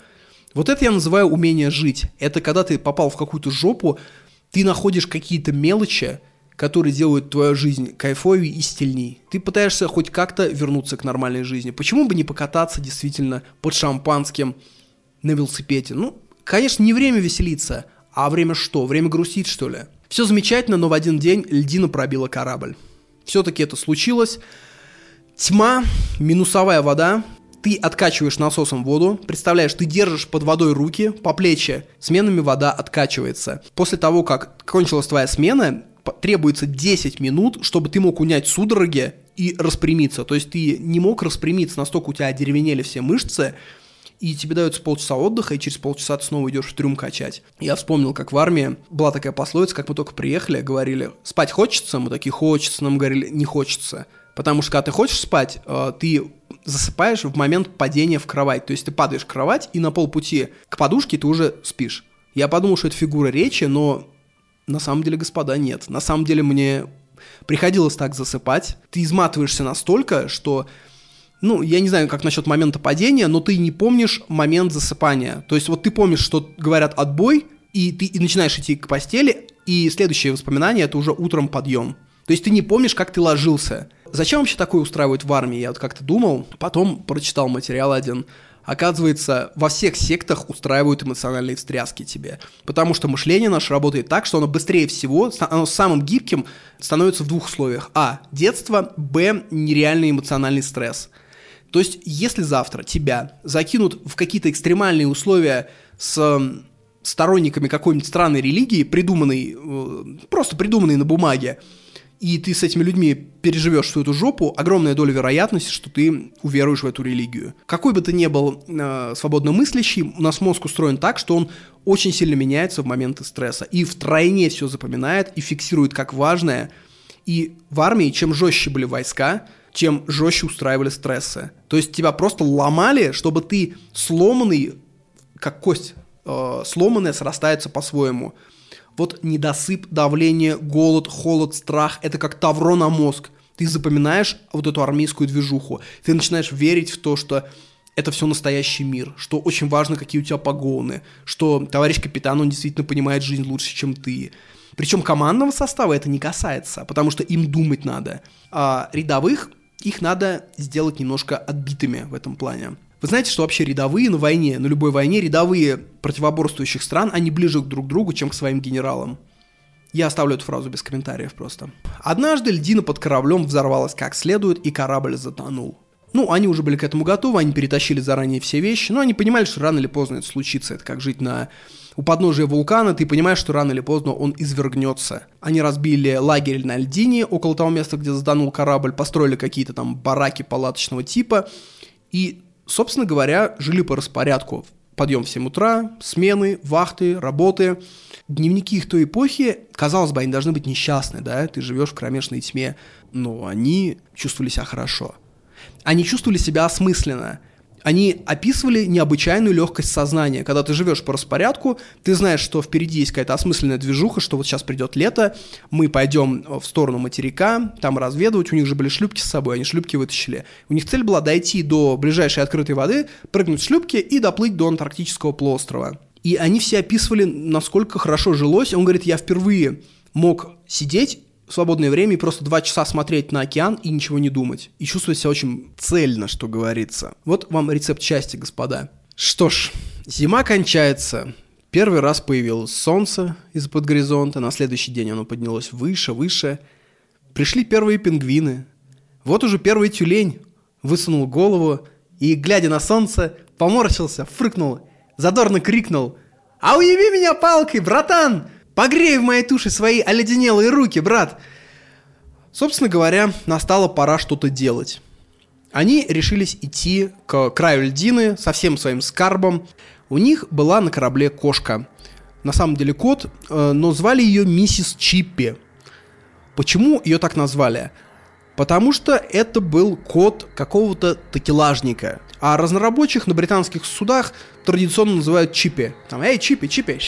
Вот это я называю умение жить. Это когда ты попал в какую-то жопу, ты находишь какие-то мелочи, которые делают твою жизнь кайфовее и стильней. Ты пытаешься хоть как-то вернуться к нормальной жизни. Почему бы не покататься действительно под шампанским на велосипеде? Ну, конечно, не время веселиться, а время что? Время грустить, что ли? Все замечательно, но в один день льдина пробила корабль. Все-таки это случилось. Тьма, минусовая вода, ты откачиваешь насосом воду, представляешь, ты держишь под водой руки по плечи, сменами вода откачивается. После того, как кончилась твоя смена, требуется 10 минут, чтобы ты мог унять судороги и распрямиться. То есть ты не мог распрямиться, настолько у тебя одеревенели все мышцы, и тебе дается полчаса отдыха, и через полчаса ты снова идешь в трюм качать. Я вспомнил, как в армии была такая пословица, как мы только приехали, говорили, спать хочется? Мы такие, хочется. Нам говорили, не хочется. Потому что, когда ты хочешь спать, э, ты засыпаешь в момент падения в кровать. То есть ты падаешь в кровать, и на полпути к подушке ты уже спишь. Я подумал, что это фигура речи, но на самом деле, господа, нет. На самом деле мне приходилось так засыпать. Ты изматываешься настолько, что ну, я не знаю, как насчет момента падения, но ты не помнишь момент засыпания. То есть вот ты помнишь, что говорят отбой, и ты и начинаешь идти к постели, и следующее воспоминание это уже утром подъем. То есть ты не помнишь, как ты ложился. Зачем вообще такое устраивать в армии? Я вот как-то думал, потом прочитал материал один. Оказывается, во всех сектах устраивают эмоциональные встряски тебе. Потому что мышление наше работает так, что оно быстрее всего, оно самым гибким становится в двух условиях. А. Детство. Б. Нереальный эмоциональный стресс. То есть, если завтра тебя закинут в какие-то экстремальные условия с сторонниками какой-нибудь странной религии, придуманной, э, просто придуманной на бумаге, и ты с этими людьми переживешь всю эту жопу, огромная доля вероятности, что ты уверуешь в эту религию. Какой бы ты ни был э, свободно мыслящий, у нас мозг устроен так, что он очень сильно меняется в моменты стресса. И втройне все запоминает, и фиксирует как важное. И в армии, чем жестче были войска, чем жестче устраивали стрессы. То есть тебя просто ломали, чтобы ты сломанный, как кость, э, сломанная срастается по-своему. Вот недосып, давление, голод, холод, страх – это как тавро на мозг. Ты запоминаешь вот эту армейскую движуху. Ты начинаешь верить в то, что это все настоящий мир, что очень важно, какие у тебя погоны, что товарищ капитан, он действительно понимает жизнь лучше, чем ты. Причем командного состава это не касается, потому что им думать надо. А рядовых их надо сделать немножко отбитыми в этом плане. Вы знаете, что вообще рядовые на войне, на любой войне, рядовые противоборствующих стран, они ближе друг к другу, чем к своим генералам. Я оставлю эту фразу без комментариев просто. Однажды льдина под кораблем взорвалась как следует, и корабль затонул. Ну, они уже были к этому готовы, они перетащили заранее все вещи, но они понимали, что рано или поздно это случится. Это как жить на у подножия вулкана, ты понимаешь, что рано или поздно он извергнется. Они разбили лагерь на льдине, около того места, где затонул корабль, построили какие-то там бараки палаточного типа, и, собственно говоря, жили по распорядку. Подъем в 7 утра, смены, вахты, работы. Дневники их той эпохи, казалось бы, они должны быть несчастны, да, ты живешь в кромешной тьме, но они чувствовали себя хорошо – они чувствовали себя осмысленно. Они описывали необычайную легкость сознания. Когда ты живешь по распорядку, ты знаешь, что впереди есть какая-то осмысленная движуха, что вот сейчас придет лето, мы пойдем в сторону материка, там разведывать, у них же были шлюпки с собой, они шлюпки вытащили. У них цель была дойти до ближайшей открытой воды, прыгнуть в шлюпки и доплыть до антарктического полуострова. И они все описывали, насколько хорошо жилось. Он говорит, я впервые мог сидеть свободное время и просто два часа смотреть на океан и ничего не думать. И чувствовать себя очень цельно, что говорится. Вот вам рецепт счастья, господа. Что ж, зима кончается. Первый раз появилось солнце из-под горизонта, на следующий день оно поднялось выше, выше. Пришли первые пингвины. Вот уже первый тюлень высунул голову и, глядя на солнце, поморщился, фрыкнул, задорно крикнул «А уяви меня палкой, братан! Погрей в моей туше свои оледенелые руки, брат!» Собственно говоря, настала пора что-то делать. Они решились идти к краю льдины со всем своим скарбом. У них была на корабле кошка. На самом деле кот, э, но звали ее миссис Чиппи. Почему ее так назвали? Потому что это был кот какого-то такелажника. А разнорабочих на британских судах традиционно называют Чиппи. Там, эй, Чиппи, Чиппи.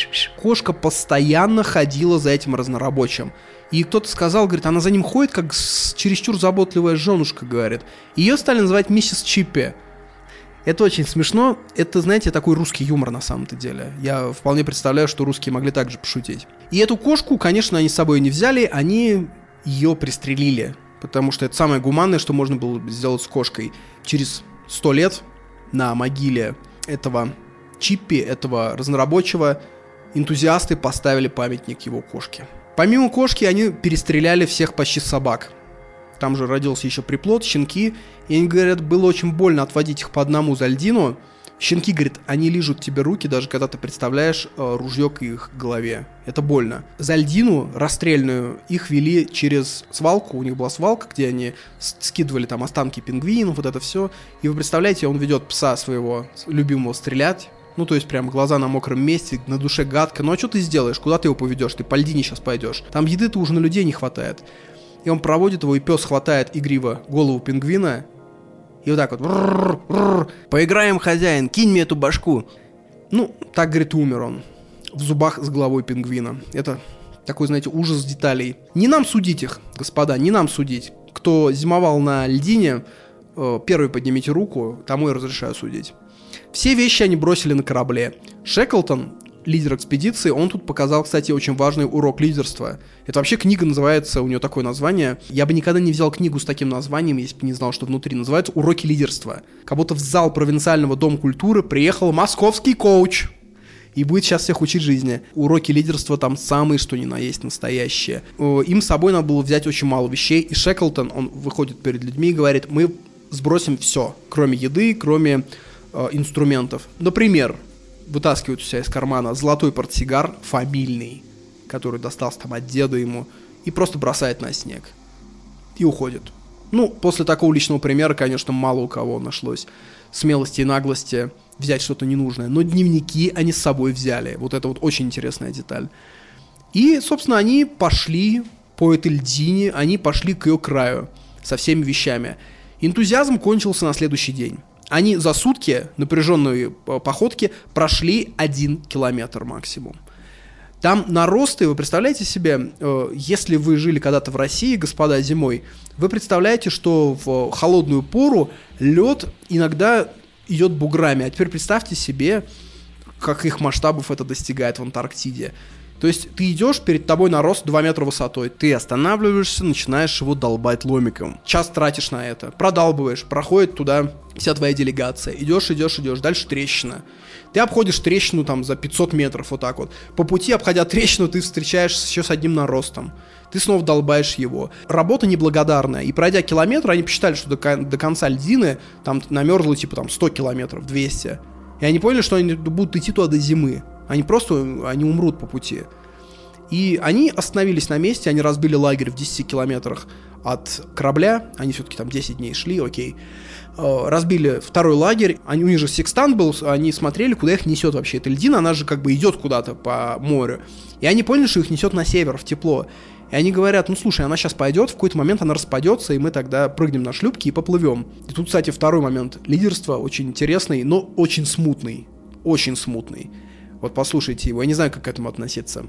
Кошка постоянно ходила за этим разнорабочим. И кто-то сказал, говорит, она за ним ходит, как чересчур заботливая женушка, говорит. Ее стали называть миссис Чиппи. Это очень смешно. Это, знаете, такой русский юмор на самом-то деле. Я вполне представляю, что русские могли также пошутить. И эту кошку, конечно, они с собой не взяли, они ее пристрелили. Потому что это самое гуманное, что можно было сделать с кошкой. Через сто лет на могиле этого Чиппи, этого разнорабочего, энтузиасты поставили памятник его кошке. Помимо кошки, они перестреляли всех почти собак. Там же родился еще приплод, щенки. И они говорят, было очень больно отводить их по одному за льдину. Щенки, говорит, они лижут тебе руки, даже когда ты представляешь э, ружье к их голове. Это больно. За льдину расстрельную их вели через свалку. У них была свалка, где они скидывали там останки пингвинов, вот это все. И вы представляете, он ведет пса своего любимого стрелять. Ну, то есть, прям глаза на мокром месте, на душе гадко. Ну, а что ты сделаешь? Куда ты его поведешь? Ты по льдине сейчас пойдешь. Там еды-то уже на людей не хватает. И он проводит его, и пес хватает игриво голову пингвина, и вот так вот. Поиграем, хозяин, кинь мне эту башку. Ну, так, говорит, умер он. В зубах с головой пингвина. Это такой, знаете, ужас деталей. Не нам судить их, господа, не нам судить. Кто зимовал на льдине, э, первый поднимите руку, тому я разрешаю судить. Все вещи они бросили на корабле. Шеклтон лидер экспедиции, он тут показал, кстати, очень важный урок лидерства. Это вообще книга называется, у нее такое название. Я бы никогда не взял книгу с таким названием, если бы не знал, что внутри. Называется «Уроки лидерства». Как будто в зал провинциального Дома культуры приехал московский коуч и будет сейчас всех учить жизни. Уроки лидерства там самые, что ни на есть, настоящие. Им с собой надо было взять очень мало вещей, и Шеклтон, он выходит перед людьми и говорит, мы сбросим все, кроме еды, кроме э, инструментов. Например, вытаскивает у себя из кармана золотой портсигар фамильный, который достался там от деда ему, и просто бросает на снег. И уходит. Ну, после такого личного примера, конечно, мало у кого нашлось смелости и наглости взять что-то ненужное. Но дневники они с собой взяли. Вот это вот очень интересная деталь. И, собственно, они пошли по этой льдине, они пошли к ее краю со всеми вещами. Энтузиазм кончился на следующий день. Они за сутки напряженной э, походки прошли один километр максимум. Там наросты, вы представляете себе, э, если вы жили когда-то в России, господа, зимой, вы представляете, что в холодную пору лед иногда идет буграми. А теперь представьте себе, каких масштабов это достигает в Антарктиде. То есть ты идешь, перед тобой нарост 2 метра высотой. Ты останавливаешься, начинаешь его долбать ломиком. Час тратишь на это. Продалбываешь. Проходит туда вся твоя делегация. Идешь, идешь, идешь. Дальше трещина. Ты обходишь трещину там за 500 метров вот так вот. По пути, обходя (laughs) трещину, ты встречаешься еще с одним наростом. Ты снова долбаешь его. Работа неблагодарная. И пройдя километр, они посчитали, что до, до конца льдины там намерзло типа там 100 километров, 200. И они поняли, что они будут идти туда до зимы. Они просто, они умрут по пути. И они остановились на месте, они разбили лагерь в 10 километрах от корабля, они все-таки там 10 дней шли, окей. Э, Разбили второй лагерь, они, у них же секстант был, они смотрели, куда их несет вообще эта льдина, она же как бы идет куда-то по морю. И они поняли, что их несет на север, в тепло. И они говорят, ну слушай, она сейчас пойдет, в какой-то момент она распадется, и мы тогда прыгнем на шлюпки и поплывем. И тут, кстати, второй момент. Лидерство очень интересный, но очень смутный. Очень смутный. Вот послушайте его, я не знаю, как к этому относиться.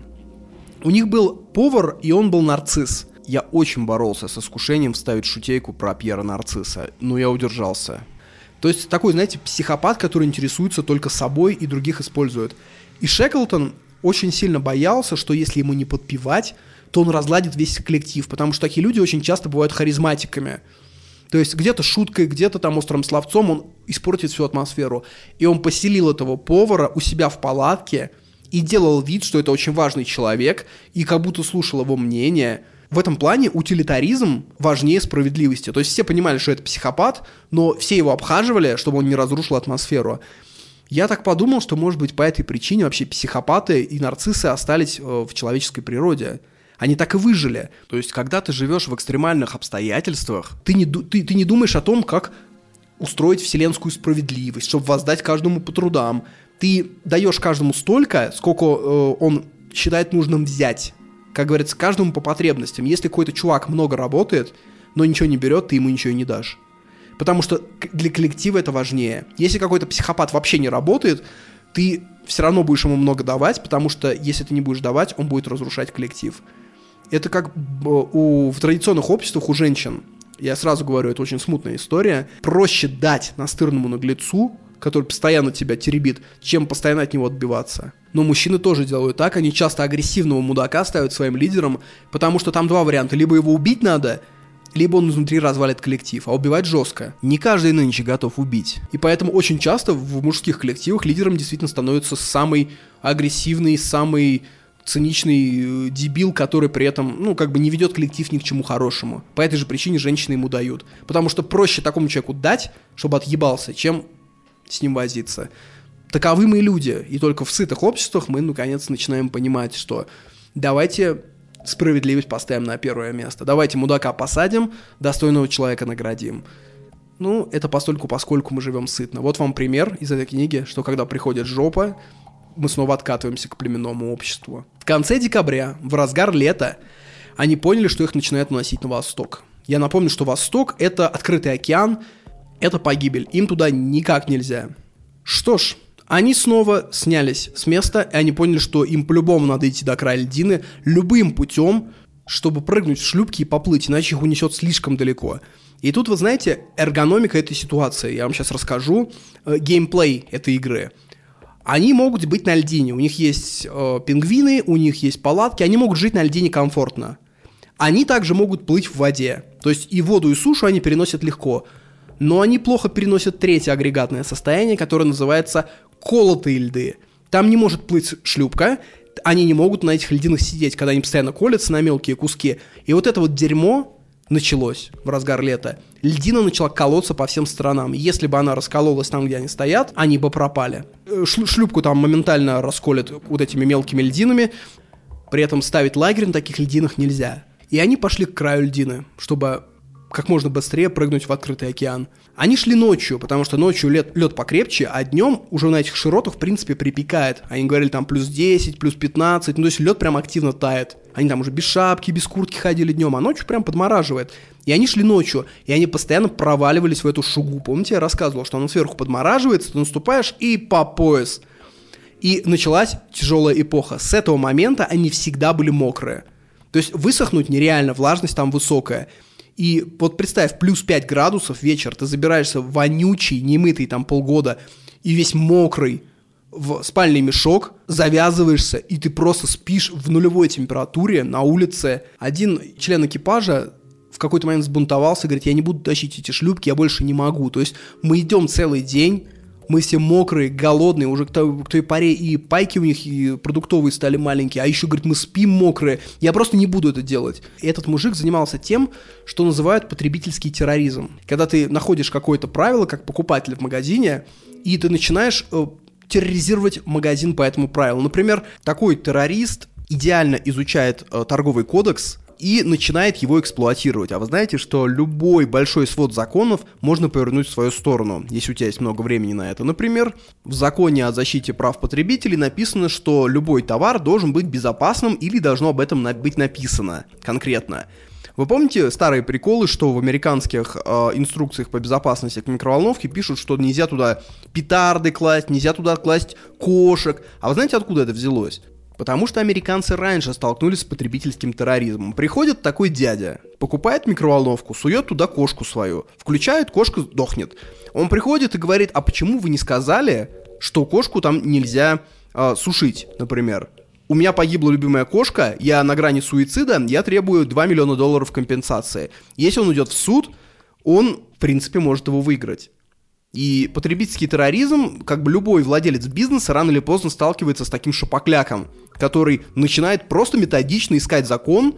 У них был повар, и он был нарцисс. Я очень боролся с искушением вставить шутейку про Пьера Нарцисса, но я удержался. То есть такой, знаете, психопат, который интересуется только собой и других использует. И Шеклтон очень сильно боялся, что если ему не подпевать, то он разладит весь коллектив, потому что такие люди очень часто бывают харизматиками. То есть где-то шуткой, где-то там острым словцом он испортит всю атмосферу. И он поселил этого повара у себя в палатке и делал вид, что это очень важный человек, и как будто слушал его мнение. В этом плане утилитаризм важнее справедливости. То есть все понимали, что это психопат, но все его обхаживали, чтобы он не разрушил атмосферу. Я так подумал, что, может быть, по этой причине вообще психопаты и нарциссы остались э, в человеческой природе. Они так и выжили. То есть, когда ты живешь в экстремальных обстоятельствах, Ты не, ты, ты не думаешь о том, как устроить вселенскую справедливость, чтобы воздать каждому по трудам. Ты даешь каждому столько, сколько э, он считает нужным взять. Как говорится, каждому по потребностям. Если какой-то чувак много работает, но ничего не берет, ты ему ничего не дашь. Потому что для коллектива это важнее. Если какой-то психопат вообще не работает, ты все равно будешь ему много давать, потому что если ты не будешь давать, он будет разрушать коллектив. Это как у, в традиционных обществах у женщин. Я сразу говорю, это очень смутная история. Проще дать настырному наглецу, который постоянно тебя теребит, чем постоянно от него отбиваться. Но мужчины тоже делают так, они часто агрессивного мудака ставят своим лидером, потому что там два варианта. Либо его убить надо, либо он изнутри развалит коллектив, а убивать жестко. не каждый нынче готов убить. И поэтому очень часто в мужских коллективах лидером действительно становится самый агрессивный, самый циничный э, дебил, который при этом, ну, как бы не ведет коллектив ни к чему хорошему. По этой же причине женщины ему дают. Потому что проще такому человеку дать, чтобы отъебался, чем с ним возиться. Таковы мы люди. И только в сытых обществах мы, наконец, начинаем понимать, что давайте справедливость поставим на первое место. Давайте мудака посадим, достойного человека наградим. Ну, это постольку, поскольку мы живем сытно. Вот вам пример из этой книги, что когда приходит жопа, мы снова откатываемся к племенному обществу. В конце декабря, в разгар лета, они поняли, что их начинают уносить на восток. Я напомню, что восток — это открытый океан, это погибель. Им туда никак нельзя. Что ж, они снова снялись с места, и они поняли, что им по-любому надо идти до края льдины любым путем, чтобы прыгнуть в шлюпки и поплыть, иначе их унесет слишком далеко. И тут, вы знаете, эргономика этой ситуации. Я вам сейчас расскажу э, геймплей этой игры. Они могут быть на льдине. У них есть э, пингвины, у них есть палатки, они могут жить на льдине комфортно. Они также могут плыть в воде. То есть и воду, и сушу они переносят легко. Но они плохо переносят третье агрегатное состояние, которое называется колотые льды. Там не может плыть шлюпка, они не могут на этих льдинах сидеть, когда они постоянно колятся на мелкие куски. И вот это вот дерьмо началось в разгар лета. Льдина начала колоться по всем сторонам. Если бы она раскололась там, где они стоят, они бы пропали. Э, шлю- шлюпку там моментально расколят вот этими мелкими льдинами. При этом ставить лагерь на таких льдинах нельзя. И они пошли к краю льдины, чтобы как можно быстрее прыгнуть в открытый океан. Они шли ночью, потому что ночью лед, лед покрепче, а днем уже на этих широтах, в принципе, припекает. Они говорили там плюс 10, плюс 15, ну то есть лед прям активно тает. Они там уже без шапки, без куртки ходили днем, а ночью прям подмораживает. И они шли ночью, и они постоянно проваливались в эту шугу. Помните, я рассказывал, что она сверху подмораживается, ты наступаешь и по пояс. И началась тяжелая эпоха. С этого момента они всегда были мокрые. То есть высохнуть нереально, влажность там высокая. И вот представь, плюс 5 градусов вечер, ты забираешься вонючий, немытый там полгода, и весь мокрый, в спальный мешок, завязываешься, и ты просто спишь в нулевой температуре на улице. Один член экипажа в какой-то момент сбунтовался, говорит, я не буду тащить эти шлюпки, я больше не могу. То есть мы идем целый день, мы все мокрые, голодные, уже к той, к той паре и пайки у них и продуктовые стали маленькие, а еще, говорит, мы спим мокрые, я просто не буду это делать. И этот мужик занимался тем, что называют потребительский терроризм. Когда ты находишь какое-то правило, как покупатель в магазине, и ты начинаешь э, терроризировать магазин по этому правилу. Например, такой террорист идеально изучает э, торговый кодекс, и начинает его эксплуатировать. А вы знаете, что любой большой свод законов можно повернуть в свою сторону, если у тебя есть много времени на это. Например, в законе о защите прав потребителей написано, что любой товар должен быть безопасным или должно об этом быть написано конкретно. Вы помните старые приколы, что в американских э, инструкциях по безопасности к микроволновке пишут, что нельзя туда петарды класть, нельзя туда класть кошек. А вы знаете, откуда это взялось? Потому что американцы раньше столкнулись с потребительским терроризмом. Приходит такой дядя, покупает микроволновку, сует туда кошку свою, включает, кошка дохнет. Он приходит и говорит, а почему вы не сказали, что кошку там нельзя э, сушить, например? У меня погибла любимая кошка, я на грани суицида, я требую 2 миллиона долларов компенсации. Если он уйдет в суд, он, в принципе, может его выиграть. И потребительский терроризм, как бы любой владелец бизнеса рано или поздно сталкивается с таким шапокляком, который начинает просто методично искать закон,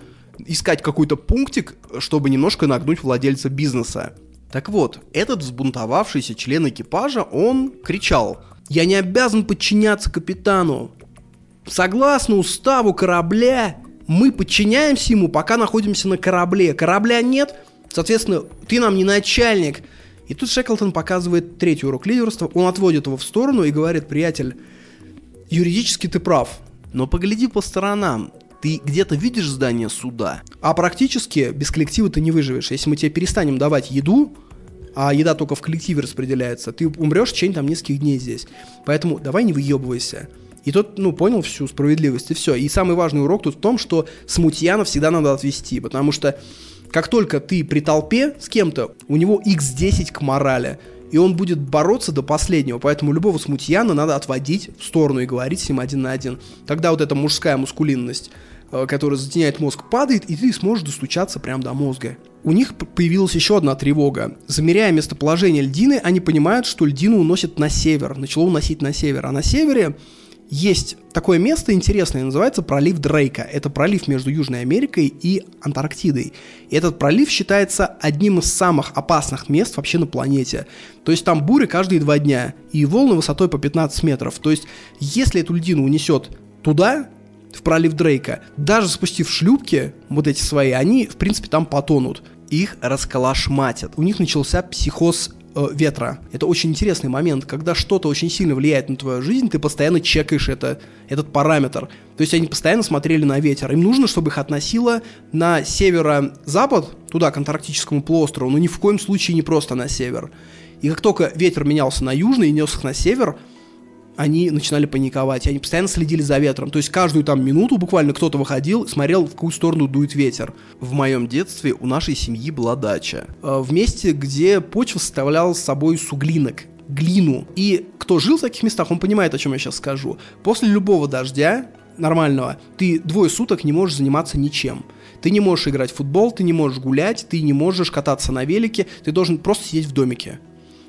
искать какой-то пунктик, чтобы немножко нагнуть владельца бизнеса. Так вот, этот взбунтовавшийся член экипажа, он кричал «Я не обязан подчиняться капитану! Согласно уставу корабля, мы подчиняемся ему, пока находимся на корабле. Корабля нет, соответственно, ты нам не начальник, и тут Шеклтон показывает третий урок лидерства, он отводит его в сторону и говорит, приятель, юридически ты прав, но погляди по сторонам, ты где-то видишь здание суда, а практически без коллектива ты не выживешь. Если мы тебе перестанем давать еду, а еда только в коллективе распределяется, ты умрешь в течение там нескольких дней здесь. Поэтому давай не выебывайся. И тот, ну, понял всю справедливость, и все. И самый важный урок тут в том, что смутьянов всегда надо отвести, потому что как только ты при толпе с кем-то, у него x10 к морали, и он будет бороться до последнего, поэтому любого смутьяна надо отводить в сторону и говорить с ним один на один. Тогда вот эта мужская мускулинность, э, которая затеняет мозг, падает, и ты сможешь достучаться прямо до мозга. У них появилась еще одна тревога. Замеряя местоположение льдины, они понимают, что льдину уносят на север, начало уносить на север, а на севере есть такое место интересное, называется пролив Дрейка. Это пролив между Южной Америкой и Антарктидой. И этот пролив считается одним из самых опасных мест вообще на планете. То есть там буры каждые два дня, и волны высотой по 15 метров. То есть если эту льдину унесет туда, в пролив Дрейка, даже спустив шлюпки, вот эти свои, они, в принципе, там потонут. Их расколошматят. У них начался психоз э, ветра. Это очень интересный момент, когда что-то очень сильно влияет на твою жизнь, ты постоянно чекаешь это, этот параметр. То есть они постоянно смотрели на ветер. Им нужно, чтобы их относило на северо-запад, туда, к Антарктическому полуострову, но ни в коем случае не просто на север. И как только ветер менялся на южный и нес их на север, они начинали паниковать, они постоянно следили за ветром. То есть каждую там минуту буквально кто-то выходил, смотрел, в какую сторону дует ветер. В моем детстве у нашей семьи была дача. Э, в месте, где почва составляла собой суглинок глину. И кто жил в таких местах, он понимает, о чем я сейчас скажу. После любого дождя нормального, ты двое суток не можешь заниматься ничем. Ты не можешь играть в футбол, ты не можешь гулять, ты не можешь кататься на велике, ты должен просто сидеть в домике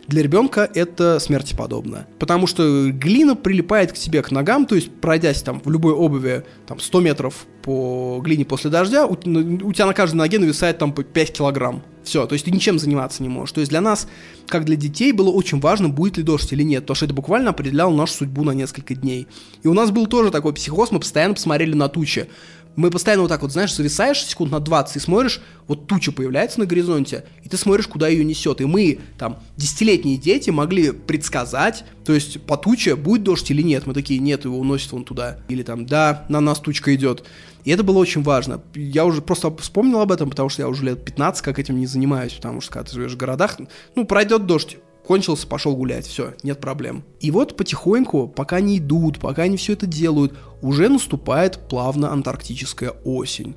для ребенка это смерти подобно. Потому что глина прилипает к тебе, к ногам, то есть пройдясь там в любой обуви там 100 метров по глине после дождя, у, у тебя на каждой ноге нависает там по 5 килограмм. Все, то есть ты ничем заниматься не можешь. То есть для нас, как для детей, было очень важно, будет ли дождь или нет, потому что это буквально определяло нашу судьбу на несколько дней. И у нас был тоже такой психоз, мы постоянно посмотрели на тучи мы постоянно вот так вот, знаешь, зависаешь секунд на 20 и смотришь, вот туча появляется на горизонте, и ты смотришь, куда ее несет. И мы, там, десятилетние дети могли предсказать, то есть по туче будет дождь или нет. Мы такие, нет, его уносит вон туда. Или там, да, на нас тучка идет. И это было очень важно. Я уже просто вспомнил об этом, потому что я уже лет 15 как этим не занимаюсь, потому что когда ты живешь в городах, ну, пройдет дождь, кончился, пошел гулять, все, нет проблем. И вот потихоньку, пока они идут, пока они все это делают, уже наступает плавно антарктическая осень.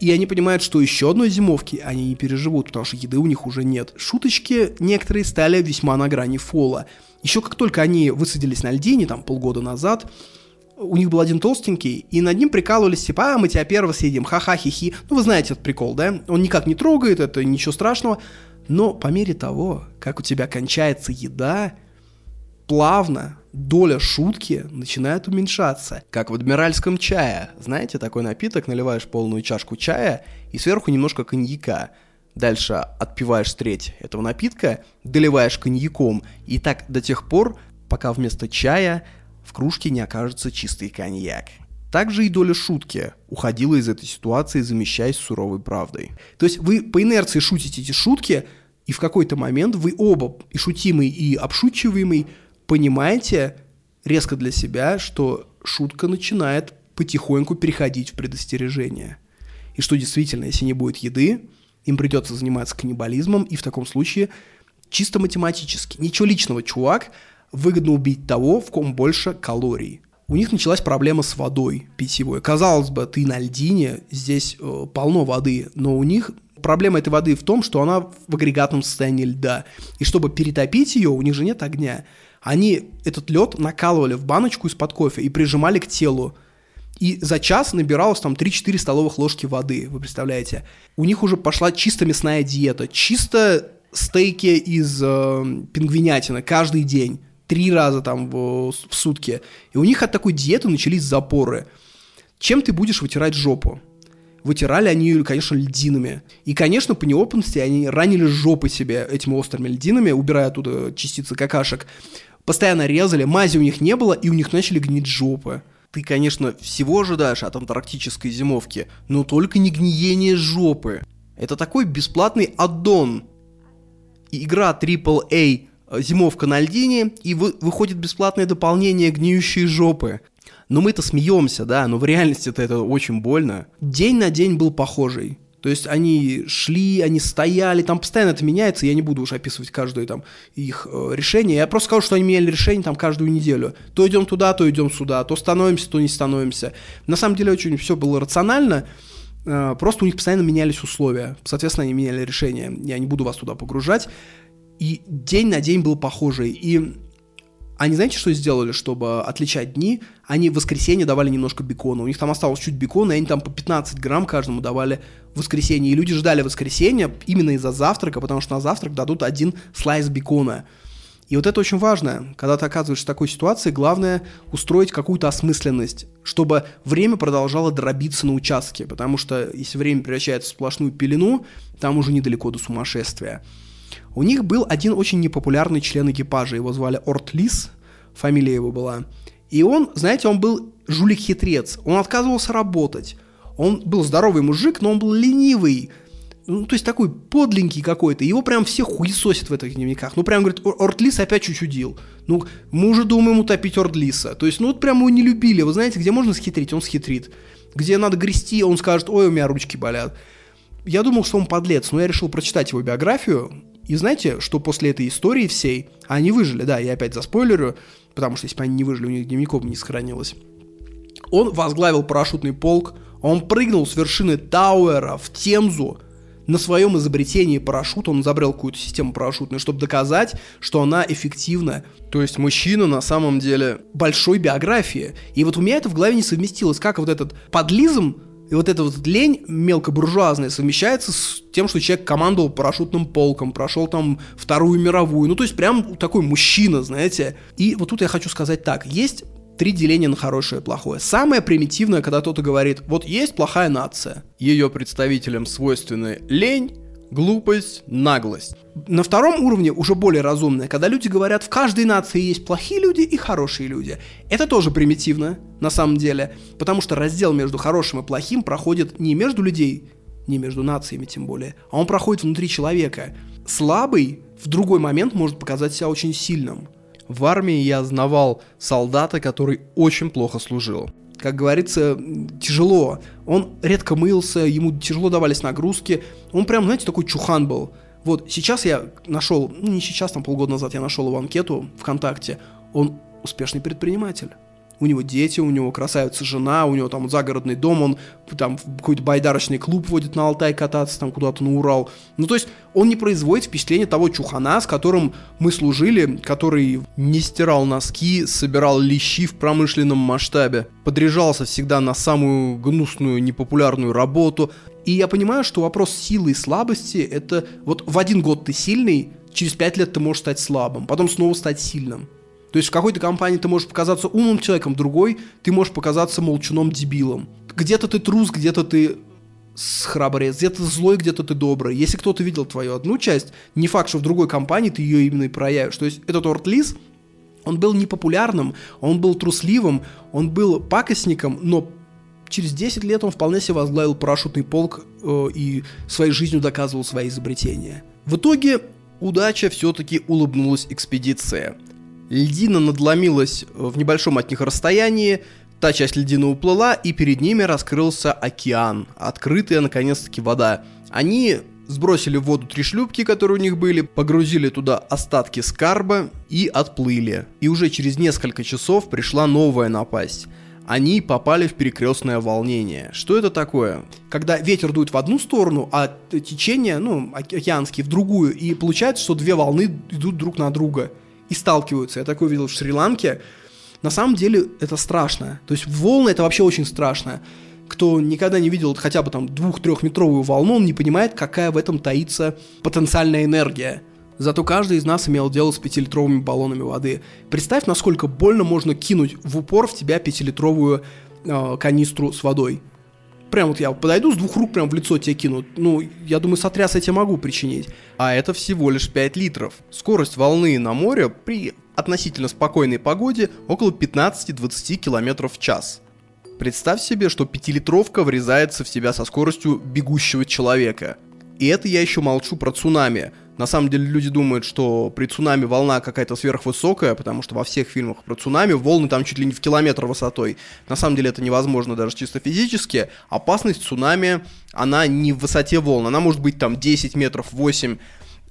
И они понимают, что еще одной зимовки они не переживут, потому что еды у них уже нет. Шуточки некоторые стали весьма на грани фола. Еще как только они высадились на льдине, там полгода назад, у них был один толстенький, и над ним прикалывались, типа, а, мы тебя первого съедим, ха-ха, хи-хи. Ну, вы знаете этот прикол, да? Он никак не трогает, это ничего страшного. Но по мере того, как у тебя кончается еда, плавно доля шутки начинает уменьшаться. Как в адмиральском чае. Знаете, такой напиток, наливаешь полную чашку чая и сверху немножко коньяка. Дальше отпиваешь треть этого напитка, доливаешь коньяком, и так до тех пор, пока вместо чая в кружке не окажется чистый коньяк. Также и доля шутки уходила из этой ситуации, замещаясь суровой правдой. То есть вы по инерции шутите эти шутки, и в какой-то момент вы оба, и шутимый, и обшучиваемый, понимаете резко для себя, что шутка начинает потихоньку переходить в предостережение. И что действительно, если не будет еды, им придется заниматься каннибализмом, и в таком случае чисто математически, ничего личного, чувак, выгодно убить того, в ком больше калорий. У них началась проблема с водой питьевой. Казалось бы, ты на льдине, здесь э, полно воды, но у них проблема этой воды в том, что она в агрегатном состоянии льда. И чтобы перетопить ее, у них же нет огня. Они этот лед накалывали в баночку из-под кофе и прижимали к телу. И за час набиралось там 3-4 столовых ложки воды, вы представляете. У них уже пошла чисто мясная диета, чисто стейки из э, пингвинятины каждый день три раза там в, в сутки. И у них от такой диеты начались запоры. Чем ты будешь вытирать жопу? Вытирали они, конечно, льдинами. И, конечно, по неопытности они ранили жопы себе этими острыми льдинами, убирая оттуда частицы какашек. Постоянно резали, мази у них не было, и у них начали гнить жопы. Ты, конечно, всего ожидаешь от антарктической зимовки, но только не гниение жопы. Это такой бесплатный аддон. Игра AAA зимовка на льдине, и вы, выходит бесплатное дополнение «Гниющие жопы». Но мы-то смеемся, да, но в реальности-то это очень больно. День на день был похожий. То есть они шли, они стояли, там постоянно это меняется, я не буду уж описывать каждое там их э, решение, я просто скажу, что они меняли решение там каждую неделю. То идем туда, то идем сюда, то становимся, то не становимся. На самом деле очень все было рационально, э, просто у них постоянно менялись условия, соответственно, они меняли решение. Я не буду вас туда погружать. И день на день был похожий. И они, знаете, что сделали, чтобы отличать дни? Они в воскресенье давали немножко бекона. У них там осталось чуть бекона, и они там по 15 грамм каждому давали в воскресенье. И люди ждали воскресенья именно из-за завтрака, потому что на завтрак дадут один слайс бекона. И вот это очень важно. Когда ты оказываешься в такой ситуации, главное устроить какую-то осмысленность, чтобы время продолжало дробиться на участке, потому что если время превращается в сплошную пелену, там уже недалеко до сумасшествия. У них был один очень непопулярный член экипажа, его звали Орт Лис, фамилия его была. И он, знаете, он был жулик-хитрец, он отказывался работать. Он был здоровый мужик, но он был ленивый, ну, то есть такой подленький какой-то. Его прям все хуесосят в этих дневниках. Ну, прям, говорит, Ортлис опять чучудил. Ну, мы уже думаем утопить Ортлиса. То есть, ну, вот прям его не любили. Вы знаете, где можно схитрить, он схитрит. Где надо грести, он скажет, ой, у меня ручки болят. Я думал, что он подлец, но я решил прочитать его биографию. И знаете, что после этой истории всей, они выжили, да, я опять заспойлерю, потому что если бы они не выжили, у них дневников не сохранилось. Он возглавил парашютный полк, он прыгнул с вершины Тауэра в Темзу, на своем изобретении парашюта он изобрел какую-то систему парашютную, чтобы доказать, что она эффективна. То есть мужчина на самом деле большой биографии. И вот у меня это в голове не совместилось, как вот этот подлизм и вот эта вот лень мелкобуржуазная совмещается с тем, что человек командовал парашютным полком, прошел там Вторую мировую. Ну, то есть прям такой мужчина, знаете. И вот тут я хочу сказать так. Есть три деления на хорошее и плохое. Самое примитивное, когда кто-то говорит, вот есть плохая нация. Ее представителям свойственны лень, глупость, наглость. На втором уровне уже более разумное, когда люди говорят, в каждой нации есть плохие люди и хорошие люди. Это тоже примитивно, на самом деле, потому что раздел между хорошим и плохим проходит не между людей, не между нациями тем более, а он проходит внутри человека. Слабый в другой момент может показать себя очень сильным. В армии я знавал солдата, который очень плохо служил как говорится, тяжело. Он редко мылся, ему тяжело давались нагрузки. Он прям, знаете, такой чухан был. Вот сейчас я нашел, ну не сейчас, там полгода назад я нашел его анкету ВКонтакте. Он успешный предприниматель. У него дети, у него красавица жена, у него там загородный дом, он там какой-то байдарочный клуб водит на Алтай кататься, там куда-то на Урал. Ну, то есть он не производит впечатление того чухана, с которым мы служили, который не стирал носки, собирал лещи в промышленном масштабе, подряжался всегда на самую гнусную, непопулярную работу. И я понимаю, что вопрос силы и слабости — это вот в один год ты сильный, через пять лет ты можешь стать слабым, потом снова стать сильным. То есть в какой-то компании ты можешь показаться умным человеком, другой ты можешь показаться молчуном-дебилом. Где-то ты трус, где-то ты храбрец, где-то злой, где-то ты добрый. Если кто-то видел твою одну часть, не факт, что в другой компании ты ее именно и проявишь. То есть этот Ортлис, он был непопулярным, он был трусливым, он был пакостником, но через 10 лет он вполне себе возглавил парашютный полк э, и своей жизнью доказывал свои изобретения. В итоге удача все-таки улыбнулась экспедиция. Льдина надломилась в небольшом от них расстоянии, та часть льдины уплыла, и перед ними раскрылся океан, открытая наконец-таки вода. Они сбросили в воду три шлюпки, которые у них были, погрузили туда остатки скарба и отплыли. И уже через несколько часов пришла новая напасть. Они попали в перекрестное волнение. Что это такое? Когда ветер дует в одну сторону, а течение, ну, океанские, в другую, и получается, что две волны идут друг на друга и сталкиваются. Я такое видел в Шри-Ланке. На самом деле это страшно. То есть волны это вообще очень страшно кто никогда не видел хотя бы там двух-трехметровую волну, он не понимает, какая в этом таится потенциальная энергия. Зато каждый из нас имел дело с пятилитровыми баллонами воды. Представь, насколько больно можно кинуть в упор в тебя пятилитровую э, канистру с водой. Прям вот я подойду с двух рук прям в лицо тебе кину. Ну, я думаю, сотряс я тебе могу причинить. А это всего лишь 5 литров. Скорость волны на море при относительно спокойной погоде около 15-20 км в час. Представь себе, что пятилитровка врезается в тебя со скоростью бегущего человека. И это я еще молчу про цунами. На самом деле люди думают, что при цунами волна какая-то сверхвысокая, потому что во всех фильмах про цунами волны там чуть ли не в километр высотой. На самом деле это невозможно даже чисто физически. Опасность цунами, она не в высоте волн, она может быть там 10 метров, 8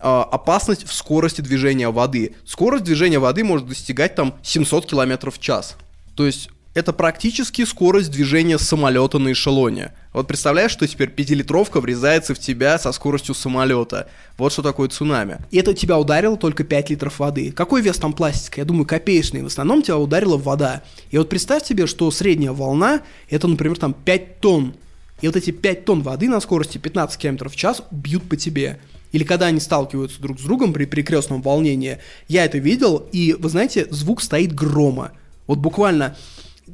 а, опасность в скорости движения воды. Скорость движения воды может достигать там 700 км в час. То есть это практически скорость движения самолета на эшелоне. Вот представляешь, что теперь пятилитровка врезается в тебя со скоростью самолета. Вот что такое цунами. И это тебя ударило только 5 литров воды. Какой вес там пластика? Я думаю, копеечный. В основном тебя ударила вода. И вот представь себе, что средняя волна, это, например, там 5 тонн. И вот эти 5 тонн воды на скорости 15 км в час бьют по тебе. Или когда они сталкиваются друг с другом при перекрестном волнении. Я это видел, и, вы знаете, звук стоит грома. Вот буквально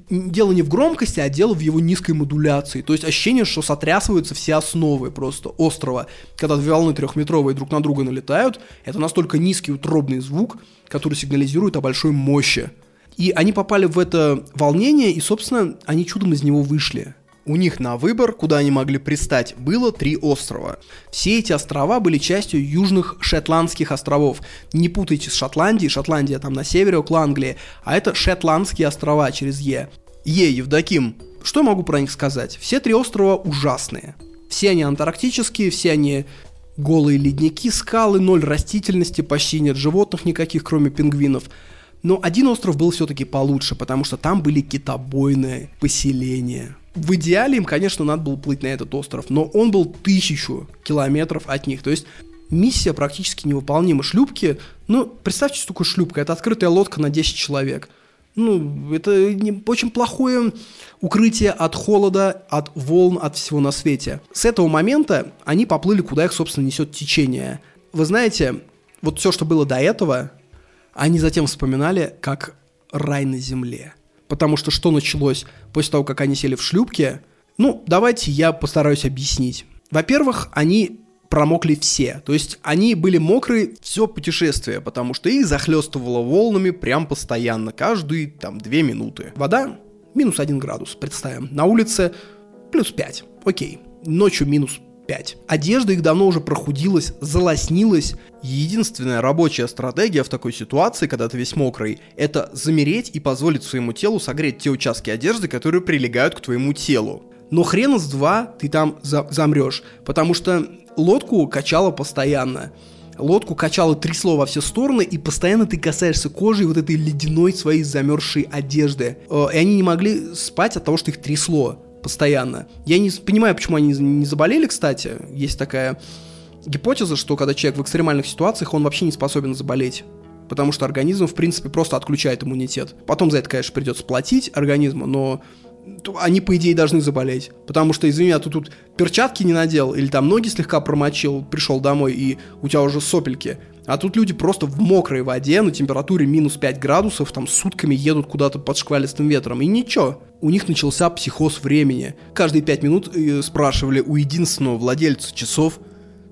дело не в громкости, а дело в его низкой модуляции. То есть ощущение, что сотрясываются все основы просто острова. Когда две волны трехметровые друг на друга налетают, это настолько низкий утробный звук, который сигнализирует о большой мощи. И они попали в это волнение, и, собственно, они чудом из него вышли. У них на выбор, куда они могли пристать, было три острова. Все эти острова были частью южных Шотландских островов. Не путайте с Шотландией, Шотландия там на севере, около Англии, а это Шотландские острова через Е. Е, Евдоким, что я могу про них сказать? Все три острова ужасные. Все они антарктические, все они голые ледники, скалы, ноль растительности, почти нет животных никаких, кроме пингвинов. Но один остров был все-таки получше, потому что там были китобойные поселения в идеале им, конечно, надо было плыть на этот остров, но он был тысячу километров от них. То есть миссия практически невыполнима. Шлюпки, ну, представьте, что такое шлюпка. Это открытая лодка на 10 человек. Ну, это не, очень плохое укрытие от холода, от волн, от всего на свете. С этого момента они поплыли, куда их, собственно, несет течение. Вы знаете, вот все, что было до этого, они затем вспоминали как рай на земле. Потому что что началось после того, как они сели в шлюпки? Ну, давайте я постараюсь объяснить. Во-первых, они промокли все. То есть они были мокрые все путешествие, потому что их захлестывало волнами прям постоянно, каждые там две минуты. Вода минус один градус, представим. На улице плюс 5. Окей. Ночью минус 5. Одежда их давно уже прохудилась, залоснилась. Единственная рабочая стратегия в такой ситуации, когда ты весь мокрый, это замереть и позволить своему телу согреть те участки одежды, которые прилегают к твоему телу. Но хрен с два ты там за замрешь, потому что лодку качало постоянно. лодку качало трясло во все стороны, и постоянно ты касаешься кожи вот этой ледяной своей замерзшей одежды. Э, и они не могли спать от того, что их трясло постоянно. Я не понимаю, почему они не заболели, кстати. Есть такая гипотеза, что когда человек в экстремальных ситуациях, он вообще не способен заболеть. Потому что организм, в принципе, просто отключает иммунитет. Потом за это, конечно, придется платить организму, но они, по идее, должны заболеть. Потому что, извини, а ты тут перчатки не надел, или там ноги слегка промочил, пришел домой, и у тебя уже сопельки. А тут люди просто в мокрой воде на температуре минус 5 градусов там сутками едут куда-то под шквалистым ветром. И ничего. У них начался психоз времени. Каждые 5 минут э, спрашивали у единственного владельца часов,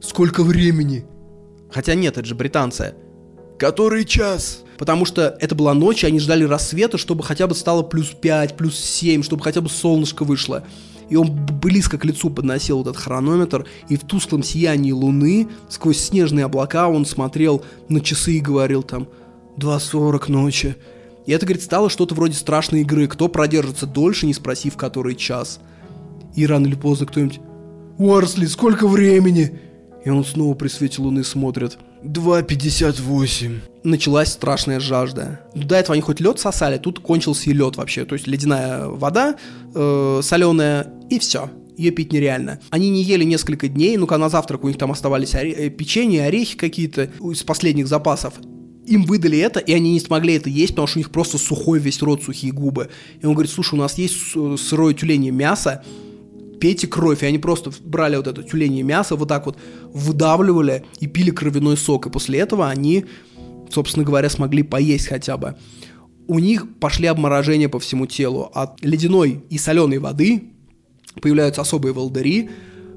сколько времени. Хотя нет, это же британцы. Который час? Потому что это была ночь, и они ждали рассвета, чтобы хотя бы стало плюс 5, плюс 7, чтобы хотя бы солнышко вышло. И он близко к лицу подносил этот хронометр, и в тусклом сиянии луны, сквозь снежные облака, он смотрел на часы и говорил там 2.40 ночи. И это, говорит, стало что-то вроде страшной игры, кто продержится дольше, не спросив который час. И рано или поздно кто-нибудь «Уарсли, сколько времени?» И он снова при свете луны смотрит. 2.58. Началась страшная жажда. До этого они хоть лед сосали, тут кончился и лед вообще. То есть ледяная вода, э, соленая, и все. Ее пить нереально. Они не ели несколько дней, ну-ка на завтрак у них там оставались оре- э, печенье, орехи какие-то из последних запасов. Им выдали это, и они не смогли это есть, потому что у них просто сухой весь рот, сухие губы. И он говорит, слушай, у нас есть сырое тюленье мясо, пейте кровь. И они просто брали вот это тюленье мясо, вот так вот выдавливали и пили кровяной сок. И после этого они, собственно говоря, смогли поесть хотя бы. У них пошли обморожения по всему телу. От ледяной и соленой воды появляются особые волдыри,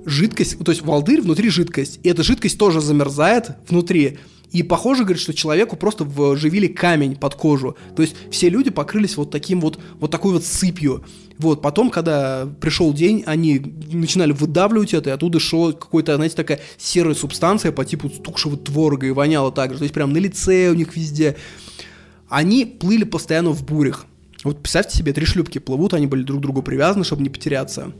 жидкость, то есть волдырь внутри жидкость, и эта жидкость тоже замерзает внутри, и похоже, говорит, что человеку просто вживили камень под кожу. То есть все люди покрылись вот таким вот, вот такой вот сыпью. Вот, потом, когда пришел день, они начинали выдавливать это, и оттуда шла какая-то, знаете, такая серая субстанция по типу стукшего творога и воняло так же. То есть прям на лице у них везде. Они плыли постоянно в бурях. Вот представьте себе, три шлюпки плывут, они были друг к другу привязаны, чтобы не потеряться.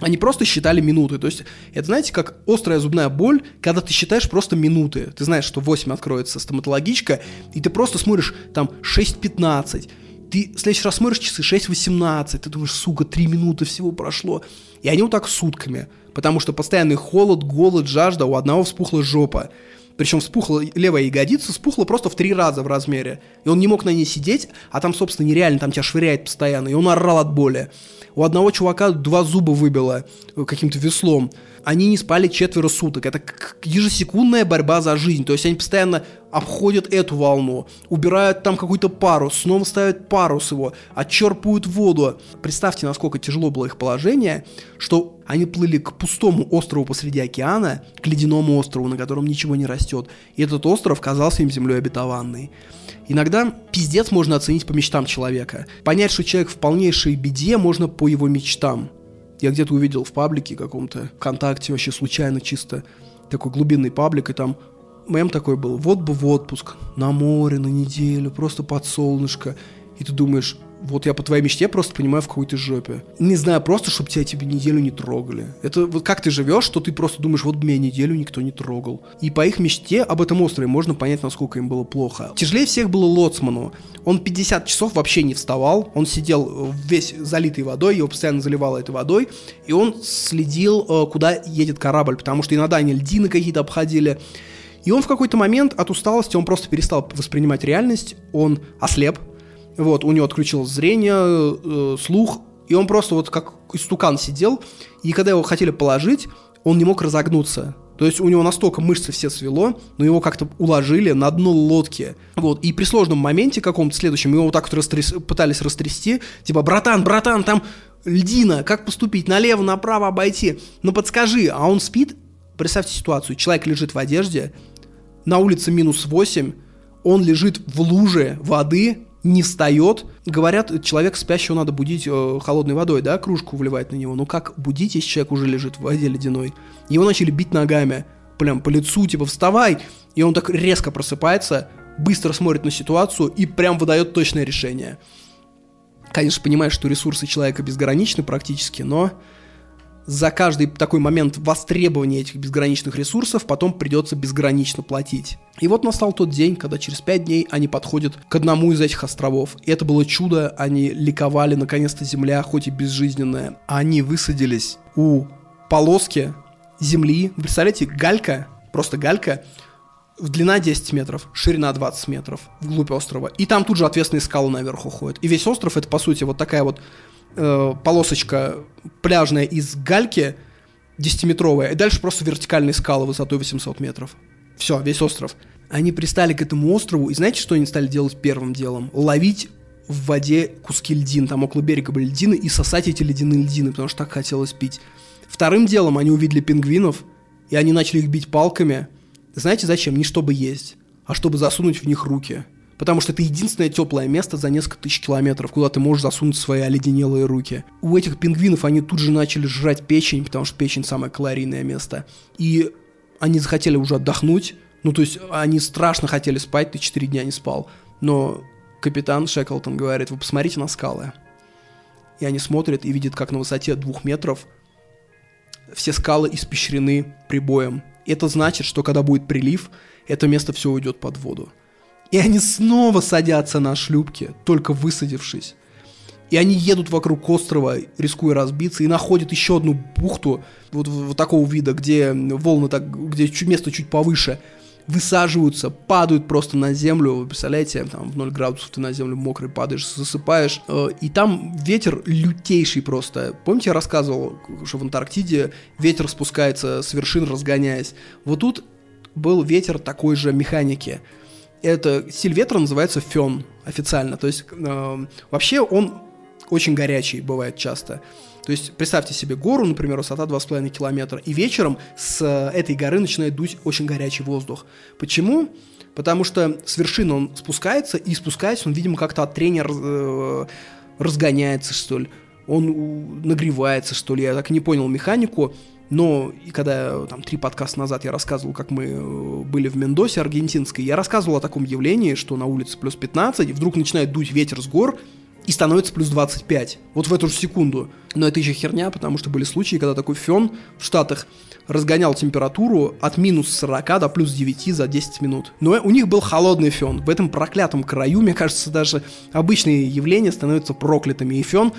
Они просто считали минуты. То есть, это знаете, как острая зубная боль, когда ты считаешь просто минуты. Ты знаешь, что 8 откроется стоматологичка, и ты просто смотришь там 6.15. Ты в следующий раз смотришь часы 6.18, ты думаешь, сука, 3 минуты всего прошло. И они вот так сутками. Потому что постоянный холод, голод, жажда, у одного вспухла жопа. Причем вспухла левая ягодица, вспухла просто в три раза в размере. И он не мог на ней сидеть, а там, собственно, нереально, там тебя швыряет постоянно. И он орал от боли. У одного чувака два зуба выбило э, каким-то веслом. Они не спали четверо суток. Это ежесекундная борьба за жизнь. То есть они постоянно обходят эту волну, убирают там какой-то парус, снова ставят парус его, отчерпывают воду. Представьте, насколько тяжело было их положение, что они плыли к пустому острову посреди океана, к ледяному острову, на котором ничего не растет. И этот остров казался им землей обетованной. Иногда пиздец можно оценить по мечтам человека. Понять, что человек в полнейшей беде, можно по его мечтам. Я где-то увидел в паблике каком-то, ВКонтакте вообще случайно чисто, такой глубинный паблик, и там мем такой был, вот бы в отпуск, на море, на неделю, просто под солнышко. И ты думаешь, вот я по твоей мечте просто понимаю, в какой ты жопе. Не знаю, просто, чтобы тебя тебе неделю не трогали. Это вот как ты живешь, что ты просто думаешь, вот меня неделю никто не трогал. И по их мечте об этом острове можно понять, насколько им было плохо. Тяжелее всех было Лоцману. Он 50 часов вообще не вставал, он сидел весь залитый водой, его постоянно заливало этой водой, и он следил, э, куда едет корабль, потому что иногда они льдины какие-то обходили. И он в какой-то момент от усталости, он просто перестал воспринимать реальность, он ослеп, вот, у него отключилось зрение, э, слух, и он просто вот как истукан сидел, и когда его хотели положить, он не мог разогнуться. То есть у него настолько мышцы все свело, но его как-то уложили на дно лодки. Вот, и при сложном моменте каком-то следующем его вот так вот растряс... пытались растрясти, типа, братан, братан, там льдина, как поступить, налево, направо обойти, ну подскажи, а он спит, представьте ситуацию, человек лежит в одежде, на улице минус 8, он лежит в луже воды, не встает. Говорят, человек спящего надо будить э, холодной водой, да, кружку вливать на него. Но как будить, если человек уже лежит в воде ледяной? Его начали бить ногами, прям по лицу, типа вставай. И он так резко просыпается, быстро смотрит на ситуацию и прям выдает точное решение. Конечно, понимаешь, что ресурсы человека безграничны практически, но за каждый такой момент востребования этих безграничных ресурсов потом придется безгранично платить. И вот настал тот день, когда через пять дней они подходят к одному из этих островов. И это было чудо, они ликовали, наконец-то земля, хоть и безжизненная. Они высадились у полоски земли. Вы представляете, галька, просто галька, в длина 10 метров, ширина 20 метров вглубь острова. И там тут же ответственные скалы наверх уходят. И весь остров это, по сути, вот такая вот э, полосочка пляжная из гальки 10-метровая, и дальше просто вертикальные скалы высотой 800 метров. Все, весь остров. Они пристали к этому острову, и знаете, что они стали делать первым делом? Ловить в воде куски льдин, там около берега были льдины, и сосать эти ледяные льдины, потому что так хотелось пить. Вторым делом они увидели пингвинов, и они начали их бить палками. Знаете зачем? Не чтобы есть, а чтобы засунуть в них руки – Потому что это единственное теплое место за несколько тысяч километров, куда ты можешь засунуть свои оледенелые руки. У этих пингвинов они тут же начали жрать печень, потому что печень самое калорийное место. И они захотели уже отдохнуть. Ну, то есть они страшно хотели спать, ты 4 дня не спал. Но капитан Шеклтон говорит, вы посмотрите на скалы. И они смотрят и видят, как на высоте двух метров все скалы испещрены прибоем. Это значит, что когда будет прилив, это место все уйдет под воду. И они снова садятся на шлюпки, только высадившись. И они едут вокруг острова, рискуя разбиться, и находят еще одну бухту вот, вот такого вида, где волны так, где место чуть повыше, высаживаются, падают просто на землю, вы представляете, там в 0 градусов ты на землю мокрый падаешь, засыпаешь, э, и там ветер лютейший просто. Помните, я рассказывал, что в Антарктиде ветер спускается с вершин, разгоняясь. Вот тут был ветер такой же механики – это стиль ветра называется фен официально. То есть э, вообще он очень горячий бывает часто. То есть представьте себе гору, например, высота 2,5 километра, и вечером с этой горы начинает дуть очень горячий воздух. Почему? Потому что с вершины он спускается, и спускаясь, он, видимо, как-то от трения э, разгоняется, что ли. Он нагревается, что ли. Я так и не понял механику. Но и когда там три подкаста назад я рассказывал, как мы э, были в Мендосе аргентинской, я рассказывал о таком явлении, что на улице плюс 15, и вдруг начинает дуть ветер с гор, и становится плюс 25. Вот в эту же секунду. Но это еще херня, потому что были случаи, когда такой фен в Штатах разгонял температуру от минус 40 до плюс 9 за 10 минут. Но у них был холодный фен. В этом проклятом краю, мне кажется, даже обычные явления становятся проклятыми. И фен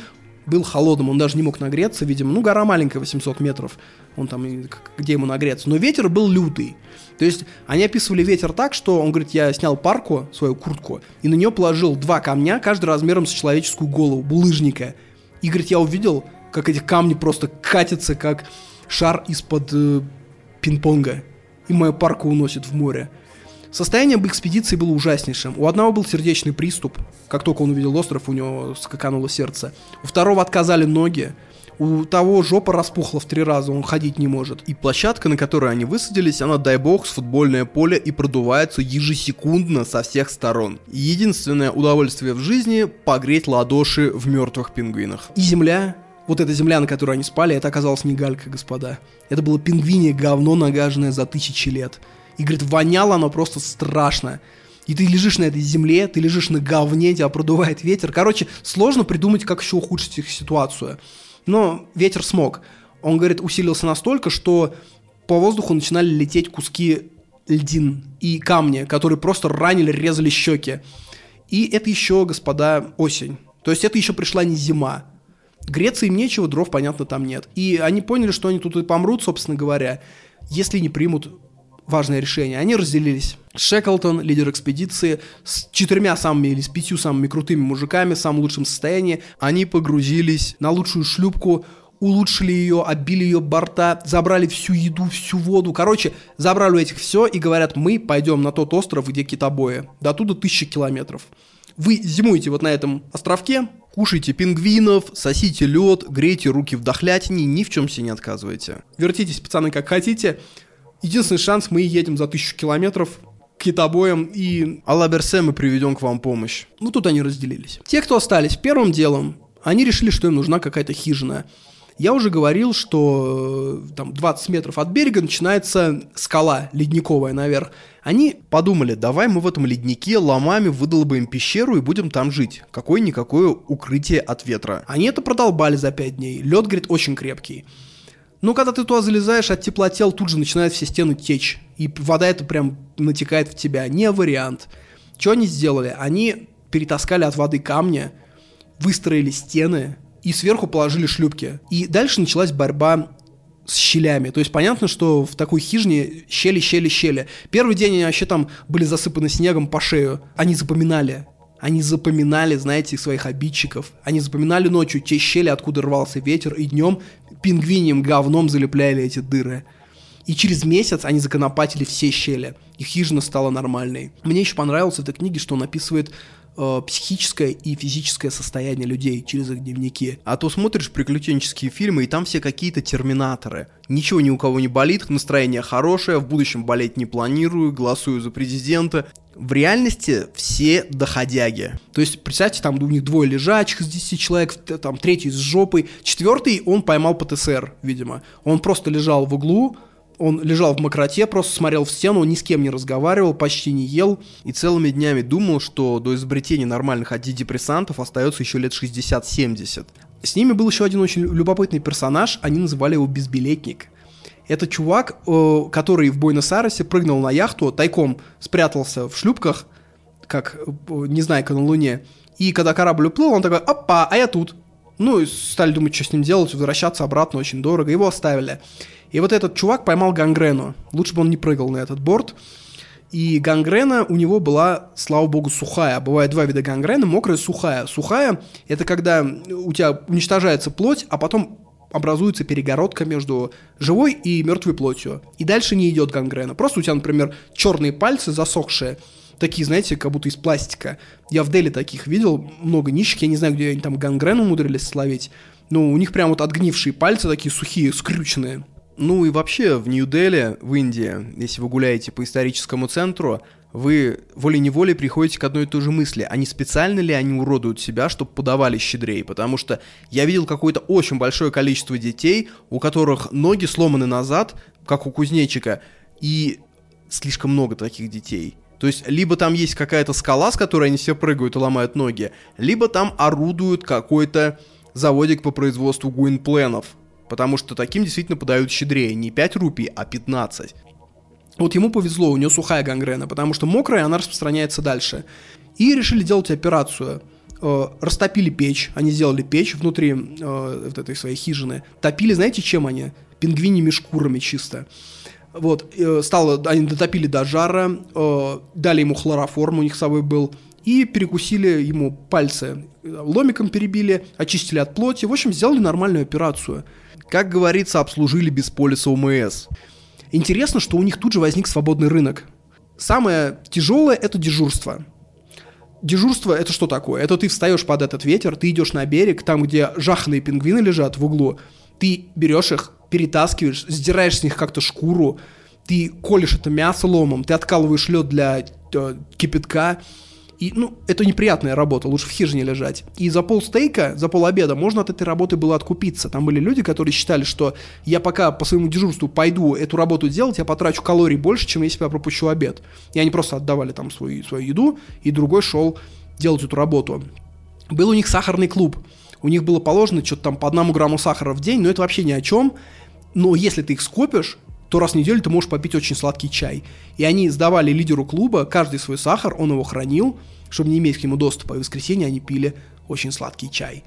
был холодным, он даже не мог нагреться, видимо, ну, гора маленькая, 800 метров, он там, где ему нагреться, но ветер был лютый. То есть они описывали ветер так, что он говорит, я снял парку, свою куртку, и на нее положил два камня, каждый размером с человеческую голову, булыжника. И говорит, я увидел, как эти камни просто катятся, как шар из-под э, пинг-понга, и мою парку уносит в море. Состояние об экспедиции было ужаснейшим. У одного был сердечный приступ. Как только он увидел остров, у него скакануло сердце. У второго отказали ноги. У того жопа распухла в три раза, он ходить не может. И площадка, на которой они высадились, она, дай бог, с футбольное поле и продувается ежесекундно со всех сторон. Единственное удовольствие в жизни — погреть ладоши в мертвых пингвинах. И земля, вот эта земля, на которой они спали, это оказалось не галька, господа. Это было пингвине говно, нагаженное за тысячи лет. И, говорит, воняло оно просто страшно. И ты лежишь на этой земле, ты лежишь на говне, тебя продувает ветер. Короче, сложно придумать, как еще ухудшить их ситуацию. Но ветер смог. Он, говорит, усилился настолько, что по воздуху начинали лететь куски льдин и камни, которые просто ранили, резали щеки. И это еще, господа, осень. То есть это еще пришла не зима. Греться им нечего, дров, понятно, там нет. И они поняли, что они тут и помрут, собственно говоря, если не примут важное решение. Они разделились. Шеклтон, лидер экспедиции, с четырьмя самыми или с пятью самыми крутыми мужиками в самом лучшем состоянии, они погрузились на лучшую шлюпку, улучшили ее, отбили ее борта, забрали всю еду, всю воду. Короче, забрали у этих все и говорят, мы пойдем на тот остров, где китобои. До туда тысячи километров. Вы зимуете вот на этом островке, кушайте пингвинов, сосите лед, грейте руки в дохлятине, ни в чем себе не отказывайте. Вертитесь, пацаны, как хотите. Единственный шанс, мы едем за тысячу километров к китобоям и Алла Берсе мы приведем к вам помощь. Ну, тут они разделились. Те, кто остались первым делом, они решили, что им нужна какая-то хижина. Я уже говорил, что э, там 20 метров от берега начинается скала ледниковая наверх. Они подумали, давай мы в этом леднике ломами выдолбаем пещеру и будем там жить. Какое-никакое укрытие от ветра. Они это продолбали за 5 дней. Лед, говорит, очень крепкий. Но когда ты туда залезаешь, от теплотел тут же начинают все стены течь. И вода это прям натекает в тебя. Не вариант. Что они сделали? Они перетаскали от воды камни, выстроили стены и сверху положили шлюпки. И дальше началась борьба с щелями. То есть понятно, что в такой хижине щели, щели, щели. Первый день они вообще там были засыпаны снегом по шею. Они запоминали. Они запоминали, знаете, своих обидчиков. Они запоминали ночью те щели, откуда рвался ветер, и днем пингвинем говном залепляли эти дыры. И через месяц они законопатили все щели. И хижина стала нормальной. Мне еще понравилось в этой книге, что он описывает э, психическое и физическое состояние людей через их дневники. А то смотришь приключенческие фильмы, и там все какие-то терминаторы. Ничего ни у кого не болит, настроение хорошее, в будущем болеть не планирую, голосую за президента. В реальности все доходяги. То есть, представьте, там у них двое лежачих из 10 человек, там третий с жопой, четвертый он поймал ПТСР, видимо. Он просто лежал в углу, он лежал в мокроте, просто смотрел в стену, ни с кем не разговаривал, почти не ел. И целыми днями думал, что до изобретения нормальных антидепрессантов остается еще лет 60-70. С ними был еще один очень любопытный персонаж, они называли его Безбилетник. Это чувак, э, который в Буэнос-Айресе прыгнул на яхту, тайком спрятался в шлюпках, как э, Незнайка на Луне. И когда корабль уплыл, он такой, опа, а я тут. Ну, и стали думать, что с ним делать, возвращаться обратно очень дорого. Его оставили. И вот этот чувак поймал гангрену. Лучше бы он не прыгал на этот борт. И гангрена у него была, слава богу, сухая. Бывает два вида гангрены, мокрая и сухая. Сухая – это когда у тебя уничтожается плоть, а потом образуется перегородка между живой и мертвой плотью. И дальше не идет гангрена. Просто у тебя, например, черные пальцы засохшие, такие, знаете, как будто из пластика. Я в Дели таких видел, много нищих, я не знаю, где они там гангрену умудрились словить, но у них прям вот отгнившие пальцы такие сухие, скрюченные. Ну и вообще в Нью-Дели, в Индии, если вы гуляете по историческому центру, вы волей-неволей приходите к одной и той же мысли, не специально ли они уродуют себя, чтобы подавали щедрее, потому что я видел какое-то очень большое количество детей, у которых ноги сломаны назад, как у кузнечика, и слишком много таких детей. То есть, либо там есть какая-то скала, с которой они все прыгают и ломают ноги, либо там орудует какой-то заводик по производству гуинпленов, Потому что таким действительно подают щедрее. Не 5 рупий, а 15. Вот ему повезло, у него сухая гангрена, потому что мокрая, она распространяется дальше. И решили делать операцию. Э, растопили печь, они сделали печь внутри э, вот этой своей хижины. Топили, знаете, чем они? Пингвиньими шкурами чисто. Вот, э, стало, они дотопили до жара, э, дали ему хлороформ, у них с собой был, и перекусили ему пальцы. Ломиком перебили, очистили от плоти, в общем, сделали нормальную операцию. Как говорится, обслужили без полиса ОМС. Интересно, что у них тут же возник свободный рынок. Самое тяжелое – это дежурство. Дежурство – это что такое? Это ты встаешь под этот ветер, ты идешь на берег, там, где жахные пингвины лежат в углу, ты берешь их, перетаскиваешь, сдираешь с них как-то шкуру, ты колешь это мясо ломом, ты откалываешь лед для э, кипятка, и, ну, это неприятная работа, лучше в хижине лежать. И за пол стейка, за пол обеда можно от этой работы было откупиться. Там были люди, которые считали, что я пока по своему дежурству пойду эту работу делать, я потрачу калорий больше, чем если я пропущу обед. И они просто отдавали там свою, свою еду, и другой шел делать эту работу. Был у них сахарный клуб. У них было положено что-то там по одному грамму сахара в день, но это вообще ни о чем. Но если ты их скопишь, то раз в неделю ты можешь попить очень сладкий чай. И они сдавали лидеру клуба каждый свой сахар, он его хранил, чтобы не иметь к нему доступа, и в воскресенье они пили очень сладкий чай.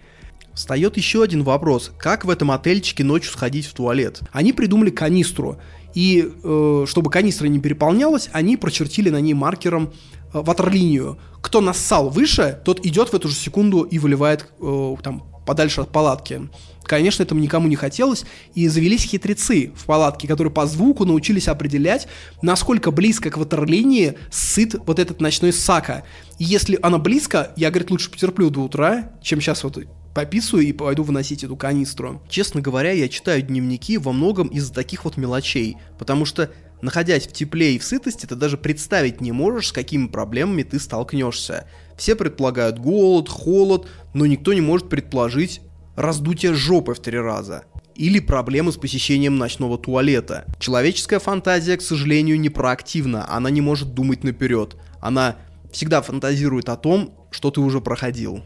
Встает еще один вопрос. Как в этом отельчике ночью сходить в туалет? Они придумали канистру. И э, чтобы канистра не переполнялась, они прочертили на ней маркером э, ватерлинию. Кто нассал выше, тот идет в эту же секунду и выливает э, там подальше от палатки. Конечно, этому никому не хотелось, и завелись хитрецы в палатке, которые по звуку научились определять, насколько близко к ватерлинии сыт вот этот ночной сака. И если она близко, я, говорит, лучше потерплю до утра, чем сейчас вот пописываю и пойду выносить эту канистру. Честно говоря, я читаю дневники во многом из-за таких вот мелочей, потому что находясь в тепле и в сытости, ты даже представить не можешь, с какими проблемами ты столкнешься. Все предполагают голод, холод, но никто не может предположить раздутие жопы в три раза. Или проблемы с посещением ночного туалета. Человеческая фантазия, к сожалению, не проактивна, она не может думать наперед. Она всегда фантазирует о том, что ты уже проходил.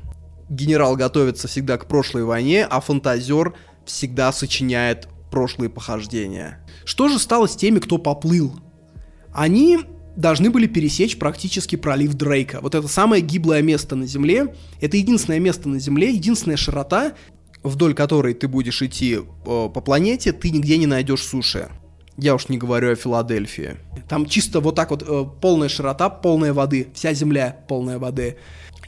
Генерал готовится всегда к прошлой войне, а фантазер всегда сочиняет прошлые похождения. Что же стало с теми, кто поплыл? Они должны были пересечь практически пролив Дрейка. Вот это самое гиблое место на Земле. Это единственное место на Земле, единственная широта, вдоль которой ты будешь идти э, по планете, ты нигде не найдешь суши. Я уж не говорю о Филадельфии. Там чисто вот так вот э, полная широта, полная воды, вся земля полная воды.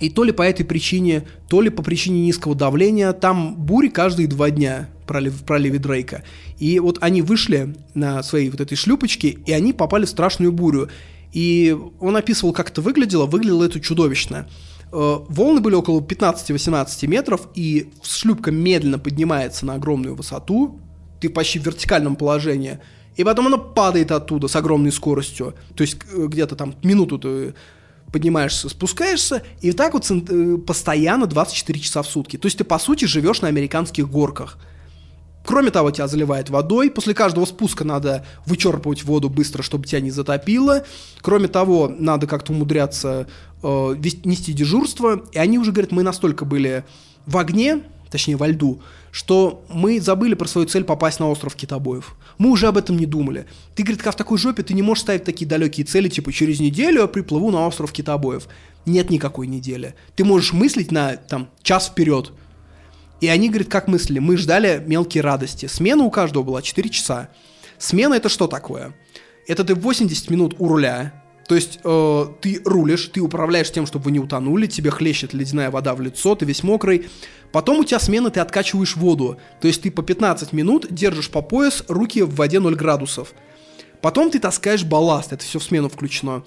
И то ли по этой причине, то ли по причине низкого давления, там бури каждые два дня пролив, в проливе Дрейка. И вот они вышли на своей вот этой шлюпочке, и они попали в страшную бурю. И он описывал, как это выглядело. Выглядело это чудовищно. Э, волны были около 15-18 метров, и шлюпка медленно поднимается на огромную высоту. Ты почти в вертикальном положении. И потом она падает оттуда с огромной скоростью. То есть э, где-то там минуту ты поднимаешься, спускаешься, и так вот э, постоянно 24 часа в сутки. То есть ты, по сути, живешь на американских горках. Кроме того, тебя заливает водой. После каждого спуска надо вычерпывать воду быстро, чтобы тебя не затопило. Кроме того, надо как-то умудряться э, нести дежурство. И они уже говорят, мы настолько были в огне, точнее во льду, что мы забыли про свою цель попасть на остров Китобоев. Мы уже об этом не думали. Ты, говорит, как в такой жопе ты не можешь ставить такие далекие цели, типа через неделю я приплыву на остров Китобоев. Нет никакой недели. Ты можешь мыслить на там час вперед. И они, говорят, как мыслили? Мы ждали мелкие радости. Смена у каждого была 4 часа. Смена это что такое? Это ты 80 минут у руля, то есть э, ты рулишь, ты управляешь тем, чтобы вы не утонули, тебе хлещет ледяная вода в лицо, ты весь мокрый. Потом у тебя смена, ты откачиваешь воду. То есть ты по 15 минут держишь по пояс, руки в воде 0 градусов. Потом ты таскаешь балласт, это все в смену включено.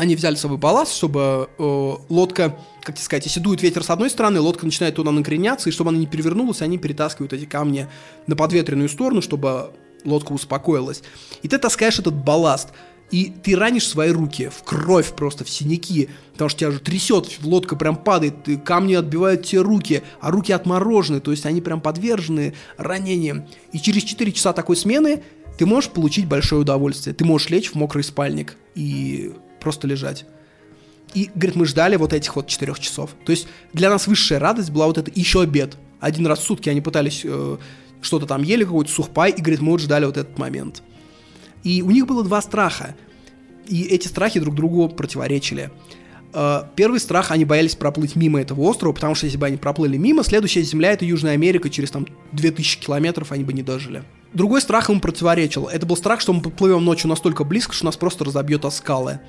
Они взяли с собой балласт, чтобы э, лодка, как тебе сказать, если дует ветер с одной стороны, лодка начинает туда накреняться, и чтобы она не перевернулась, они перетаскивают эти камни на подветренную сторону, чтобы лодка успокоилась. И ты таскаешь этот балласт. И ты ранишь свои руки в кровь просто, в синяки, потому что тебя же трясет, лодка прям падает, камни отбивают тебе руки, а руки отморожены, то есть они прям подвержены ранениям. И через 4 часа такой смены ты можешь получить большое удовольствие. Ты можешь лечь в мокрый спальник и просто лежать. И, говорит, мы ждали вот этих вот четырех часов. То есть для нас высшая радость была вот это еще обед. Один раз в сутки они пытались э, что-то там ели, какой-то сухпай, и, говорит, мы вот ждали вот этот момент. И у них было два страха. И эти страхи друг другу противоречили. Э, первый страх, они боялись проплыть мимо этого острова, потому что если бы они проплыли мимо, следующая земля это Южная Америка, через там 2000 километров они бы не дожили. Другой страх ему противоречил. Это был страх, что мы поплывем ночью настолько близко, что нас просто разобьет о скалы.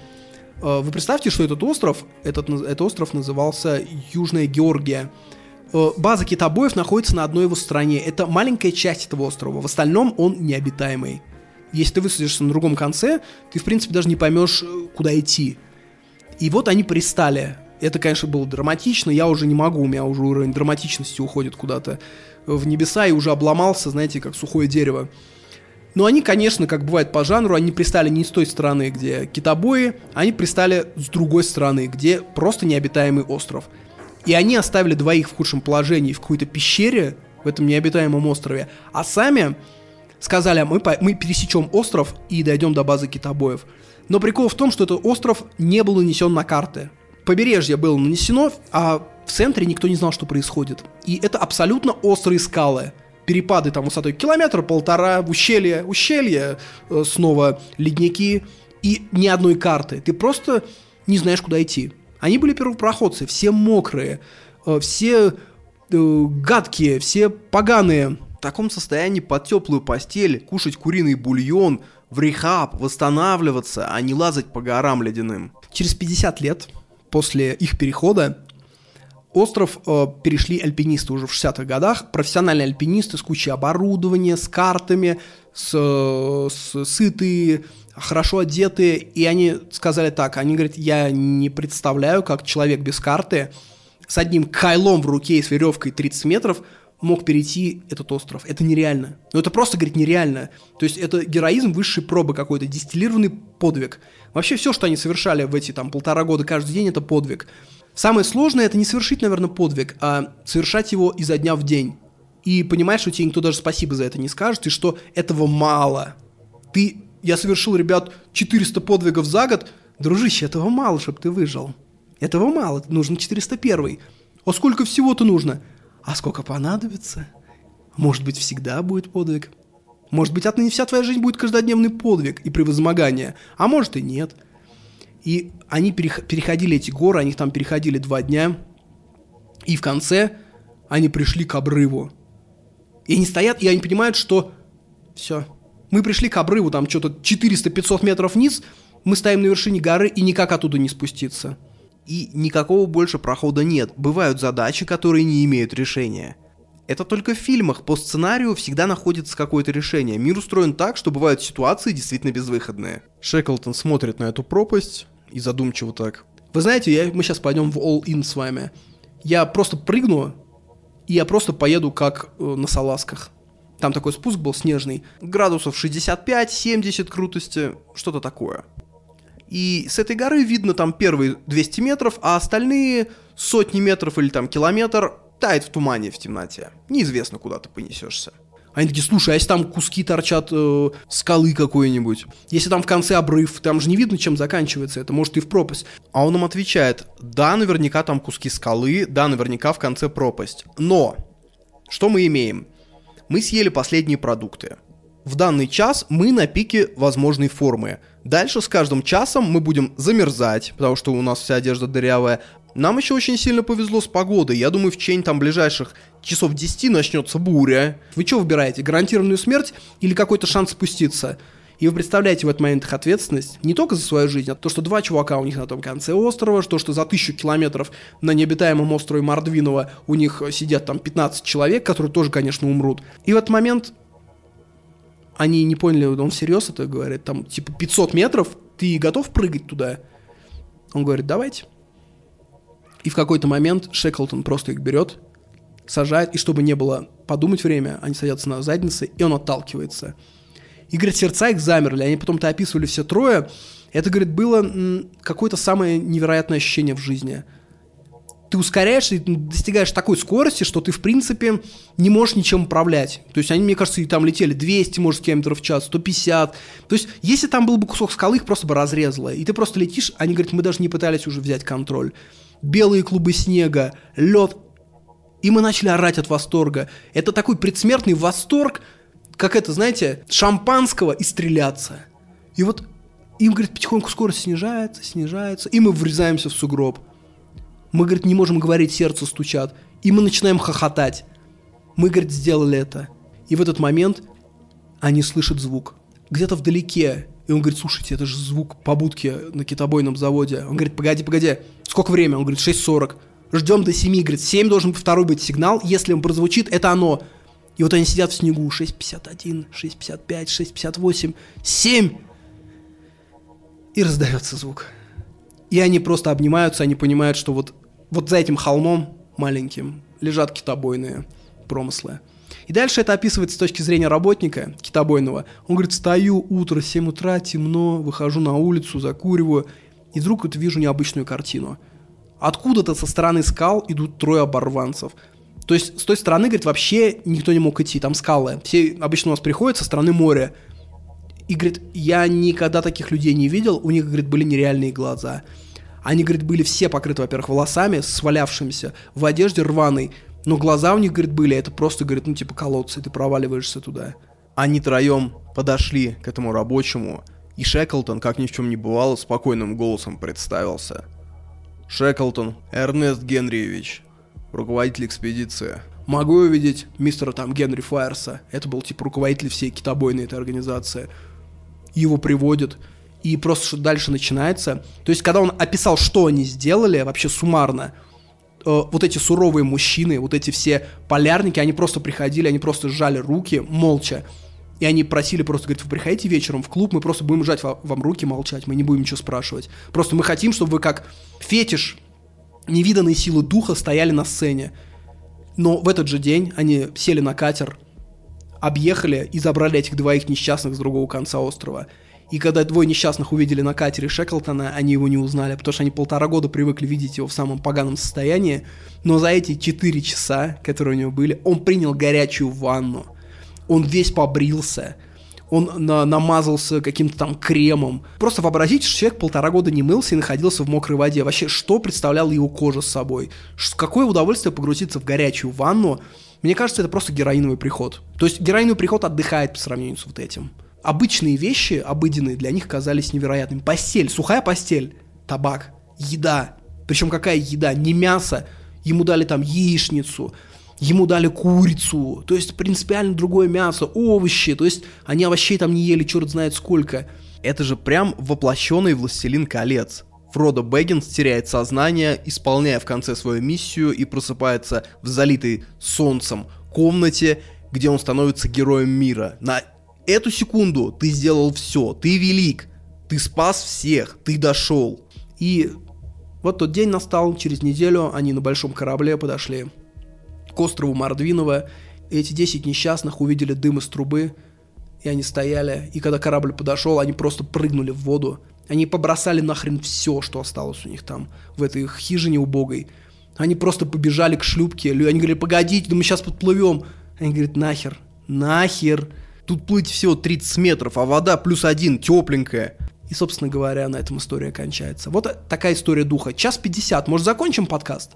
Э, вы представьте, что этот остров, этот, этот остров назывался Южная Георгия. Э, база китобоев находится на одной его стороне. Это маленькая часть этого острова. В остальном он необитаемый. Если ты высадишься на другом конце, ты, в принципе, даже не поймешь, э, куда идти. И вот они пристали. Это, конечно, было драматично. Я уже не могу, у меня уже уровень драматичности уходит куда-то в небеса и уже обломался, знаете, как сухое дерево. Но они, конечно, как бывает по жанру, они пристали не с той стороны, где китобои, они пристали с другой стороны, где просто необитаемый остров. И они оставили двоих в худшем положении в какой-то пещере в этом необитаемом острове, а сами сказали, «А мы, по, мы пересечем остров и дойдем до базы китобоев. Но прикол в том, что этот остров не был нанесен на карты. Побережье было нанесено, а в центре никто не знал, что происходит. И это абсолютно острые скалы. Перепады там высотой километр-полтора, ущелье, ущелье, э, снова ледники. И ни одной карты. Ты просто не знаешь, куда идти. Они были первопроходцы, все мокрые, э, все э, гадкие, все поганые в таком состоянии под теплую постель, кушать куриный бульон, в рехаб, восстанавливаться, а не лазать по горам ледяным. Через 50 лет после их перехода остров э, перешли альпинисты уже в 60-х годах, профессиональные альпинисты с кучей оборудования, с картами, с, с сытые, хорошо одетые, и они сказали так, они говорят, я не представляю, как человек без карты с одним кайлом в руке и с веревкой 30 метров мог перейти этот остров. Это нереально. Ну, это просто, говорит, нереально. То есть это героизм высшей пробы какой-то, дистиллированный подвиг. Вообще все, что они совершали в эти там полтора года каждый день, это подвиг. Самое сложное это не совершить, наверное, подвиг, а совершать его изо дня в день. И понимаешь, что тебе никто даже спасибо за это не скажет, и что этого мало. Ты, я совершил, ребят, 400 подвигов за год, дружище, этого мало, чтобы ты выжил. Этого мало, нужно 401. А сколько всего-то нужно? А сколько понадобится? Может быть, всегда будет подвиг? Может быть, отныне вся твоя жизнь будет каждодневный подвиг и превозмогание, а может и нет. И они перех- переходили эти горы, они там переходили два дня, и в конце они пришли к обрыву. И они стоят, и они понимают, что все. Мы пришли к обрыву, там что-то 400-500 метров вниз, мы стоим на вершине горы, и никак оттуда не спуститься. И никакого больше прохода нет. Бывают задачи, которые не имеют решения. Это только в фильмах. По сценарию всегда находится какое-то решение. Мир устроен так, что бывают ситуации действительно безвыходные. Шеклтон смотрит на эту пропасть и задумчиво так. Вы знаете, я, мы сейчас пойдем в all-in с вами. Я просто прыгну, и я просто поеду как э, на салазках. Там такой спуск был снежный. Градусов 65-70 крутости, что-то такое. И с этой горы видно там первые 200 метров, а остальные сотни метров или там километр тает в тумане в темноте. Неизвестно, куда ты понесешься. Они такие, слушай, а если там куски торчат э, скалы какой-нибудь? Если там в конце обрыв, там же не видно, чем заканчивается это, может и в пропасть. А он им отвечает, да, наверняка там куски скалы, да, наверняка в конце пропасть. Но, что мы имеем? Мы съели последние продукты. В данный час мы на пике возможной формы. Дальше с каждым часом мы будем замерзать, потому что у нас вся одежда дырявая. Нам еще очень сильно повезло с погодой. Я думаю, в течение там ближайших часов 10 начнется буря. Вы что выбираете, гарантированную смерть или какой-то шанс спуститься? И вы представляете в этот момент их ответственность не только за свою жизнь, а то, что два чувака у них на том конце острова, то, что за тысячу километров на необитаемом острове Мордвинова у них сидят там 15 человек, которые тоже, конечно, умрут. И в этот момент они не поняли, он всерьез это говорит, там, типа, 500 метров, ты готов прыгать туда? Он говорит, давайте. И в какой-то момент Шеклтон просто их берет, сажает, и чтобы не было подумать время, они садятся на задницы, и он отталкивается. И, говорит, сердца их замерли, они потом-то описывали все трое. Это, говорит, было какое-то самое невероятное ощущение в жизни. Ты ускоряешься и достигаешь такой скорости, что ты, в принципе, не можешь ничем управлять. То есть они, мне кажется, и там летели 200, может, километров в час, 150. То есть если там был бы кусок скалы, их просто бы разрезало. И ты просто летишь, они говорят, мы даже не пытались уже взять контроль. Белые клубы снега, лед. И мы начали орать от восторга. Это такой предсмертный восторг, как это, знаете, шампанского и стреляться. И вот им, говорит, потихоньку скорость снижается, снижается, и мы врезаемся в сугроб. Мы, говорит, не можем говорить, сердце стучат. И мы начинаем хохотать. Мы, говорит, сделали это. И в этот момент они слышат звук. Где-то вдалеке. И он говорит, слушайте, это же звук побудки на китобойном заводе. Он говорит, погоди, погоди, сколько время? Он говорит, 6.40. Ждем до 7, говорит, 7 должен второй быть сигнал, если он прозвучит, это оно. И вот они сидят в снегу, 6.51, 6.55, 6.58, 7. И раздается звук. И они просто обнимаются, они понимают, что вот, вот за этим холмом маленьким лежат китобойные промыслы. И дальше это описывается с точки зрения работника китобойного. Он говорит, стою, утро, 7 утра, темно, выхожу на улицу, закуриваю, и вдруг вот вижу необычную картину. Откуда-то со стороны скал идут трое оборванцев. То есть с той стороны, говорит, вообще никто не мог идти, там скалы. Все обычно у нас приходят со стороны моря. И, говорит, я никогда таких людей не видел, у них, говорит, были нереальные глаза. Они, говорит, были все покрыты, во-первых, волосами, свалявшимися, в одежде рваной, но глаза у них, говорит, были, это просто, говорит, ну, типа колодцы, ты проваливаешься туда. Они троем подошли к этому рабочему, и Шеклтон, как ни в чем не бывало, спокойным голосом представился. Шеклтон Эрнест Генриевич, руководитель экспедиции. Могу увидеть мистера там Генри Файерса, это был типа руководитель всей китобойной этой организации. Его приводят, и просто дальше начинается. То есть, когда он описал, что они сделали, вообще суммарно, вот эти суровые мужчины, вот эти все полярники, они просто приходили, они просто сжали руки молча. И они просили просто, говорит, вы приходите вечером в клуб, мы просто будем сжать ва- вам руки, молчать, мы не будем ничего спрашивать. Просто мы хотим, чтобы вы как фетиш невиданной силы духа стояли на сцене. Но в этот же день они сели на катер, объехали и забрали этих двоих несчастных с другого конца острова. И когда двое несчастных увидели на катере Шеклтона, они его не узнали, потому что они полтора года привыкли видеть его в самом поганом состоянии. Но за эти четыре часа, которые у него были, он принял горячую ванну. Он весь побрился. Он на- намазался каким-то там кремом. Просто вообразите, что человек полтора года не мылся и находился в мокрой воде. Вообще, что представляла его кожа с собой? Какое удовольствие погрузиться в горячую ванну, Мне кажется, это просто героиновый приход. То есть героиновый приход отдыхает по сравнению с вот этим. Обычные вещи, обыденные, для них казались невероятными. Постель, сухая постель, табак, еда. Причем какая еда? Не мясо. Ему дали там яичницу, ему дали курицу. То есть принципиально другое мясо, овощи. То есть они овощей там не ели, черт знает сколько. Это же прям воплощенный «Властелин колец». Фродо Бэггинс теряет сознание, исполняя в конце свою миссию и просыпается в залитой солнцем комнате, где он становится героем мира. На эту секунду ты сделал все, ты велик, ты спас всех, ты дошел. И вот тот день настал, через неделю они на большом корабле подошли к острову Мордвинова, и эти 10 несчастных увидели дым из трубы, и они стояли, и когда корабль подошел, они просто прыгнули в воду, они побросали нахрен все, что осталось у них там, в этой хижине убогой. Они просто побежали к шлюпке. Они говорили, погодите, да мы сейчас подплывем. Они говорят, нахер, нахер. Тут плыть всего 30 метров, а вода плюс один, тепленькая. И, собственно говоря, на этом история кончается. Вот такая история духа. Час 50. Может, закончим подкаст?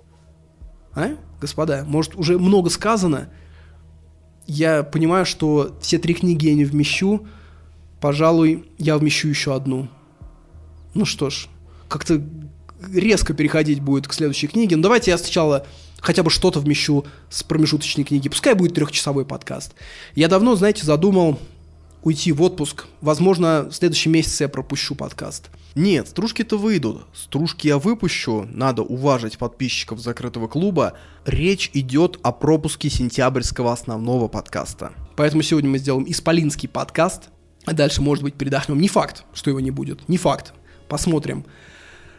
А, господа, может, уже много сказано. Я понимаю, что все три книги я не вмещу. Пожалуй, я вмещу еще одну. Ну что ж, как-то резко переходить будет к следующей книге. Но давайте я сначала хотя бы что-то вмещу с промежуточной книги. Пускай будет трехчасовой подкаст. Я давно, знаете, задумал уйти в отпуск. Возможно, в следующем месяце я пропущу подкаст. Нет, стружки-то выйдут. Стружки я выпущу. Надо уважить подписчиков закрытого клуба. Речь идет о пропуске сентябрьского основного подкаста. Поэтому сегодня мы сделаем исполинский подкаст. А дальше, может быть, передохнем. Не факт, что его не будет. Не факт. Посмотрим.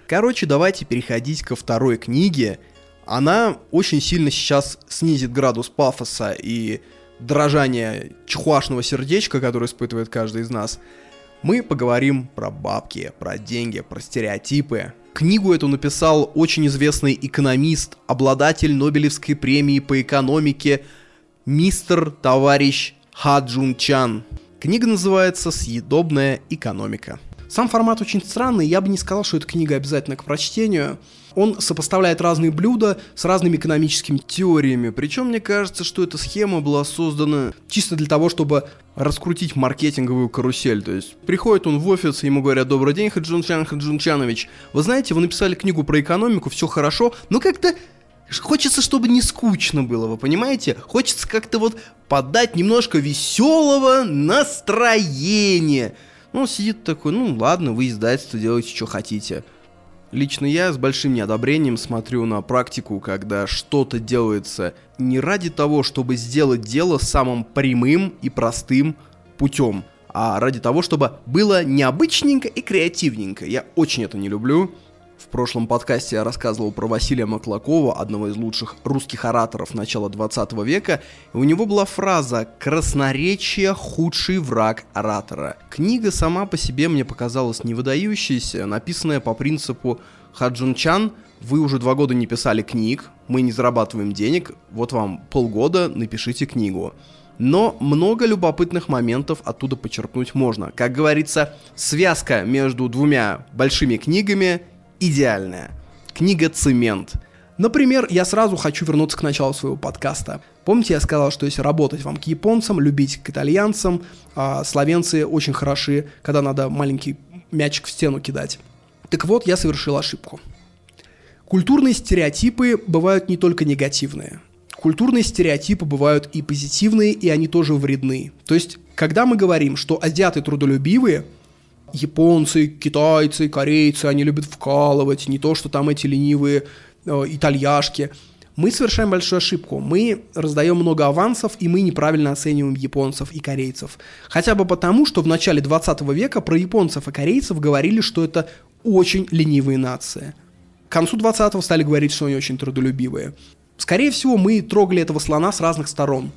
Короче, давайте переходить ко второй книге. Она очень сильно сейчас снизит градус пафоса и дрожания чухуашного сердечка, которое испытывает каждый из нас. Мы поговорим про бабки, про деньги, про стереотипы. Книгу эту написал очень известный экономист, обладатель Нобелевской премии по экономике, мистер товарищ Хаджун Чан. Книга называется «Съедобная экономика». Сам формат очень странный, я бы не сказал, что эта книга обязательно к прочтению. Он сопоставляет разные блюда с разными экономическими теориями. Причем мне кажется, что эта схема была создана чисто для того, чтобы раскрутить маркетинговую карусель. То есть приходит он в офис, ему говорят, добрый день, Хаджунчан Хаджунчанович. Вы знаете, вы написали книгу про экономику, все хорошо, но как-то Хочется, чтобы не скучно было, вы понимаете? Хочется как-то вот подать немножко веселого настроения. Ну, он сидит такой, ну ладно, вы издательство делаете, что хотите. Лично я с большим неодобрением смотрю на практику, когда что-то делается не ради того, чтобы сделать дело самым прямым и простым путем, а ради того, чтобы было необычненько и креативненько. Я очень это не люблю. В прошлом подкасте я рассказывал про Василия Маклакова, одного из лучших русских ораторов начала 20 века, и у него была фраза «Красноречие – худший враг оратора». Книга сама по себе мне показалась невыдающейся, написанная по принципу «Хаджун Чан, вы уже два года не писали книг, мы не зарабатываем денег, вот вам полгода, напишите книгу». Но много любопытных моментов оттуда почерпнуть можно. Как говорится, связка между двумя большими книгами идеальная. Книга «Цемент». Например, я сразу хочу вернуться к началу своего подкаста. Помните, я сказал, что если работать вам к японцам, любить к итальянцам, а словенцы очень хороши, когда надо маленький мячик в стену кидать. Так вот, я совершил ошибку. Культурные стереотипы бывают не только негативные. Культурные стереотипы бывают и позитивные, и они тоже вредны. То есть, когда мы говорим, что азиаты трудолюбивые, японцы, китайцы, корейцы, они любят вкалывать, не то, что там эти ленивые э, итальяшки. Мы совершаем большую ошибку. Мы раздаем много авансов, и мы неправильно оцениваем японцев и корейцев. Хотя бы потому, что в начале 20 века про японцев и корейцев говорили, что это очень ленивые нации. К концу 20-го стали говорить, что они очень трудолюбивые. Скорее всего, мы трогали этого слона с разных сторон.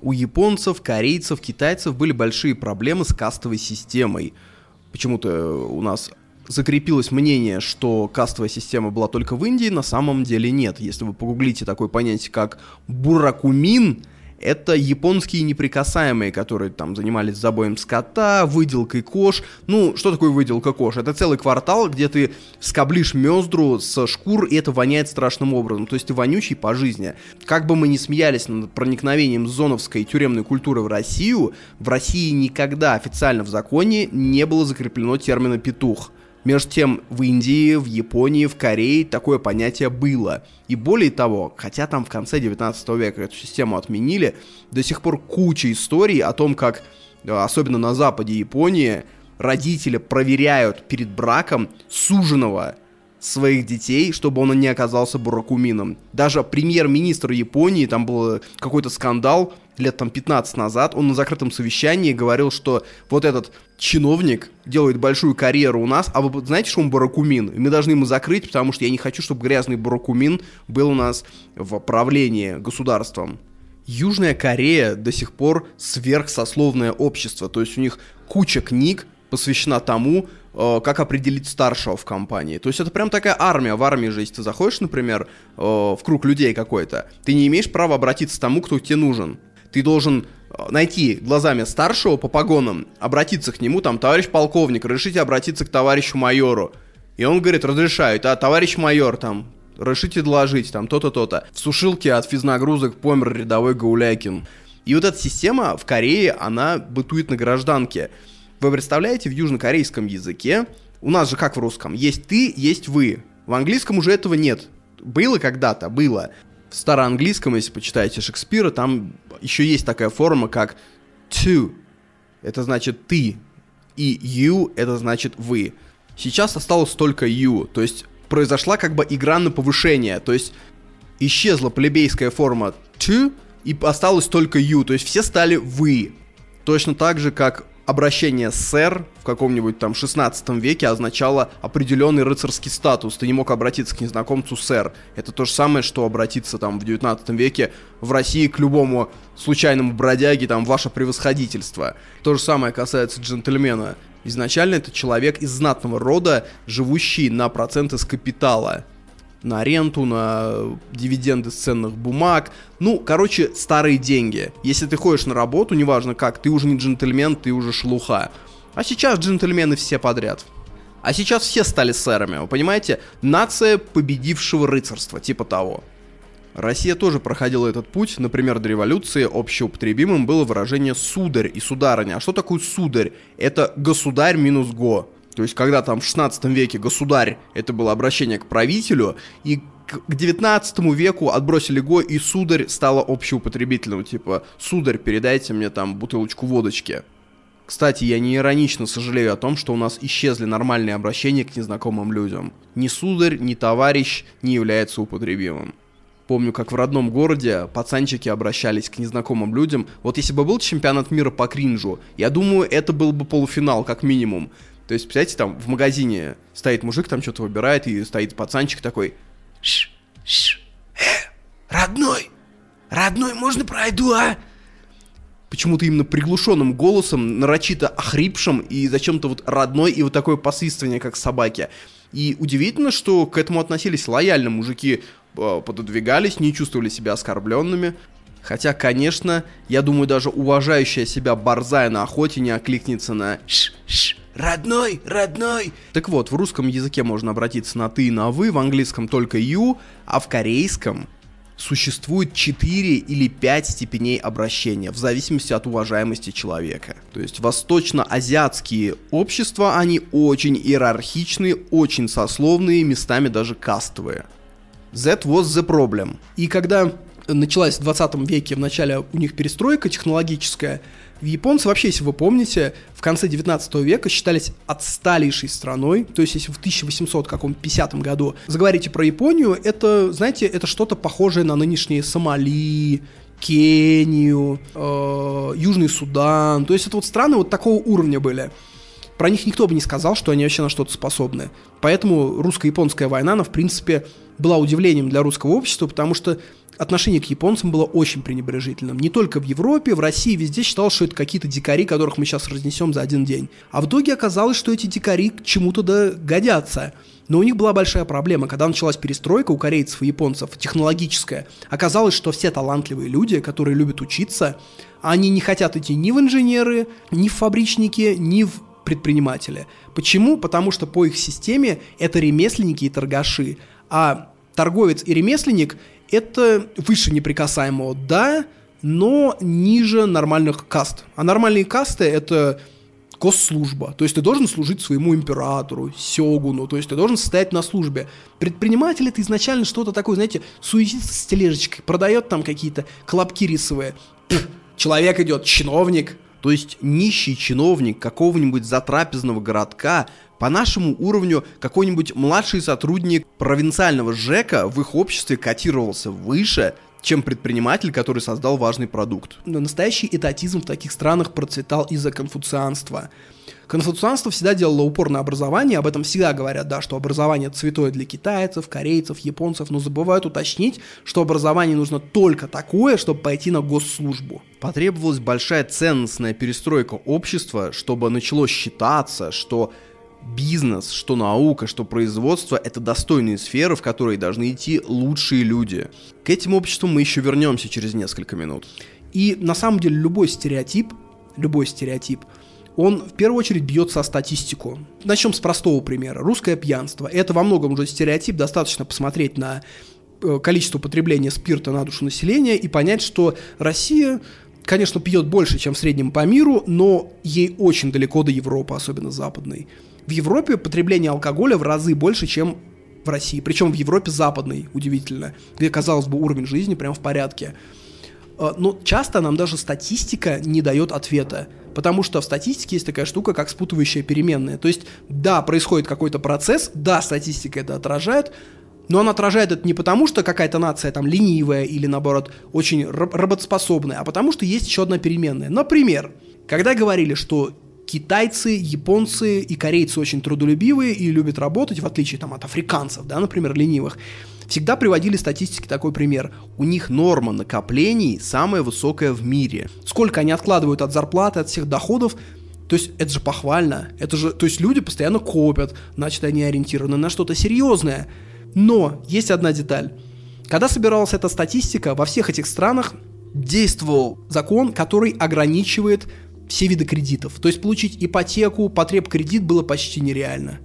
У японцев, корейцев, китайцев были большие проблемы с кастовой системой – почему-то у нас закрепилось мнение, что кастовая система была только в Индии, на самом деле нет. Если вы погуглите такое понятие, как буракумин, это японские неприкасаемые, которые там занимались забоем скота, выделкой кож. Ну, что такое выделка кож? Это целый квартал, где ты скоблишь мездру с шкур, и это воняет страшным образом. То есть ты вонючий по жизни. Как бы мы ни смеялись над проникновением зоновской тюремной культуры в Россию, в России никогда официально в законе не было закреплено термина «петух». Между тем, в Индии, в Японии, в Корее такое понятие было. И более того, хотя там в конце 19 века эту систему отменили, до сих пор куча историй о том, как, э, особенно на западе Японии, родители проверяют перед браком суженого своих детей, чтобы он не оказался буракумином. Даже премьер-министр Японии, там был какой-то скандал лет там 15 назад, он на закрытом совещании говорил, что вот этот чиновник делает большую карьеру у нас, а вы знаете, что он баракумин? И мы должны ему закрыть, потому что я не хочу, чтобы грязный баракумин был у нас в правлении государством. Южная Корея до сих пор сверхсословное общество, то есть у них куча книг посвящена тому, э, как определить старшего в компании. То есть это прям такая армия. В армии же, если ты заходишь, например, э, в круг людей какой-то, ты не имеешь права обратиться к тому, кто тебе нужен. Ты должен э, найти глазами старшего по погонам, обратиться к нему, там, товарищ полковник, разрешите обратиться к товарищу майору. И он говорит, разрешаю, а товарищ майор, там, решите доложить, там, то-то, то-то. В сушилке от физнагрузок помер рядовой Гаулякин. И вот эта система в Корее, она бытует на гражданке. Вы представляете, в южнокорейском языке, у нас же как в русском, есть ты, есть вы. В английском уже этого нет. Было когда-то, было. В староанглийском, если почитаете Шекспира, там еще есть такая форма, как to. Это значит ты. И you это значит вы. Сейчас осталось только you. То есть произошла как бы игра на повышение. То есть исчезла плебейская форма to, и осталось только you. То есть все стали вы. Точно так же, как обращение «сэр» в каком-нибудь там 16 веке означало определенный рыцарский статус. Ты не мог обратиться к незнакомцу «сэр». Это то же самое, что обратиться там в 19 веке в России к любому случайному бродяге, там, ваше превосходительство. То же самое касается джентльмена. Изначально это человек из знатного рода, живущий на проценты с капитала на ренту, на дивиденды с ценных бумаг. Ну, короче, старые деньги. Если ты ходишь на работу, неважно как, ты уже не джентльмен, ты уже шлуха. А сейчас джентльмены все подряд. А сейчас все стали сэрами, вы понимаете? Нация победившего рыцарства, типа того. Россия тоже проходила этот путь. Например, до революции общеупотребимым было выражение «сударь» и «сударыня». А что такое «сударь»? Это «государь минус го». То есть, когда там в 16 веке государь, это было обращение к правителю, и к 19 веку отбросили го, и сударь стало общеупотребительным. Типа, сударь, передайте мне там бутылочку водочки. Кстати, я не иронично сожалею о том, что у нас исчезли нормальные обращения к незнакомым людям. Ни сударь, ни товарищ не является употребимым. Помню, как в родном городе пацанчики обращались к незнакомым людям. Вот если бы был чемпионат мира по кринжу, я думаю, это был бы полуфинал, как минимум. То есть, представляете, там в магазине стоит мужик, там что-то выбирает, и стоит пацанчик такой. Ш, ш, э, родной, родной, можно пройду, а? Почему-то именно приглушенным голосом, нарочито охрипшим, и зачем-то вот родной, и вот такое посвистывание, как собаки. И удивительно, что к этому относились лояльно. Мужики э, пододвигались, не чувствовали себя оскорбленными. Хотя, конечно, я думаю, даже уважающая себя борзая на охоте не окликнется на «Ш, ш, Родной, родной. Так вот, в русском языке можно обратиться на ты и на вы, в английском только you, а в корейском существует 4 или 5 степеней обращения, в зависимости от уважаемости человека. То есть восточно-азиатские общества, они очень иерархичные, очень сословные, местами даже кастовые. That was the problem. И когда началась в 20 веке, в начале у них перестройка технологическая, Японцы вообще, если вы помните, в конце 19 века считались отсталейшей страной. То есть, если в 1850 году заговорите про Японию, это, знаете, это что-то похожее на нынешние Сомали, Кению, э, Южный Судан. То есть, это вот страны вот такого уровня были. про них никто бы не сказал, что они вообще на что-то способны. Поэтому русско-японская война, она, в принципе, была удивлением для русского общества, потому что отношение к японцам было очень пренебрежительным. Не только в Европе, в России, везде считалось, что это какие-то дикари, которых мы сейчас разнесем за один день. А в итоге оказалось, что эти дикари к чему-то да годятся. Но у них была большая проблема. Когда началась перестройка у корейцев и японцев, технологическая, оказалось, что все талантливые люди, которые любят учиться, они не хотят идти ни в инженеры, ни в фабричники, ни в предприниматели. Почему? Потому что по их системе это ремесленники и торгаши. А торговец и ремесленник – это выше неприкасаемого, да, но ниже нормальных каст. А нормальные касты – это госслужба. То есть ты должен служить своему императору, сёгуну, то есть ты должен состоять на службе. Предприниматель это изначально что-то такое, знаете, суетится с тележечкой, продает там какие-то колобки рисовые. Человек идет, чиновник, То есть нищий чиновник какого-нибудь затрапезного городка по нашему уровню какой-нибудь младший сотрудник провинциального ЖЭКа в их обществе котировался выше, чем предприниматель, который создал важный продукт. Но настоящий этатизм в таких странах процветал из-за конфуцианства. Конфуцианство всегда делало упор на образование, об этом всегда говорят, да, что образование святое для китайцев, корейцев, японцев, но забывают уточнить, что образование нужно только такое, чтобы пойти на госслужбу. Потребовалась большая ценностная перестройка общества, чтобы начало считаться, что бизнес, что наука, что производство – это достойные сферы, в которые должны идти лучшие люди. К этим обществам мы еще вернемся через несколько минут. И на самом деле любой стереотип, любой стереотип, он в первую очередь бьется о статистику. Начнем с простого примера. Русское пьянство. Это во многом уже стереотип, достаточно посмотреть на э, количество потребления спирта на душу населения и понять, что Россия, конечно, пьет больше, чем в среднем по миру, но ей очень далеко до Европы, особенно западной. В Европе потребление алкоголя в разы больше, чем в России. Причем в Европе западной, удивительно, где, казалось бы, уровень жизни прям в порядке. Э, Но часто нам даже статистика не дает ответа. Потому что в статистике есть такая штука, как спутывающая переменная. То есть, да, происходит какой-то процесс, да, статистика это отражает, но она отражает это не потому, что какая-то нация там ленивая или, наоборот, очень раб- работоспособная, а потому что есть еще одна переменная. Например, когда говорили, что китайцы, японцы и корейцы очень трудолюбивые и любят работать, в отличие там, от африканцев, да, например, ленивых, всегда приводили статистики такой пример. У них норма накоплений самая высокая в мире. Сколько они откладывают от зарплаты, от всех доходов, то есть это же похвально. Это же, то есть люди постоянно копят, значит они ориентированы на что-то серьезное. Но есть одна деталь. Когда собиралась эта статистика, во всех этих странах действовал закон, который ограничивает все виды кредитов. То есть получить ипотеку, потреб кредит было почти нереально.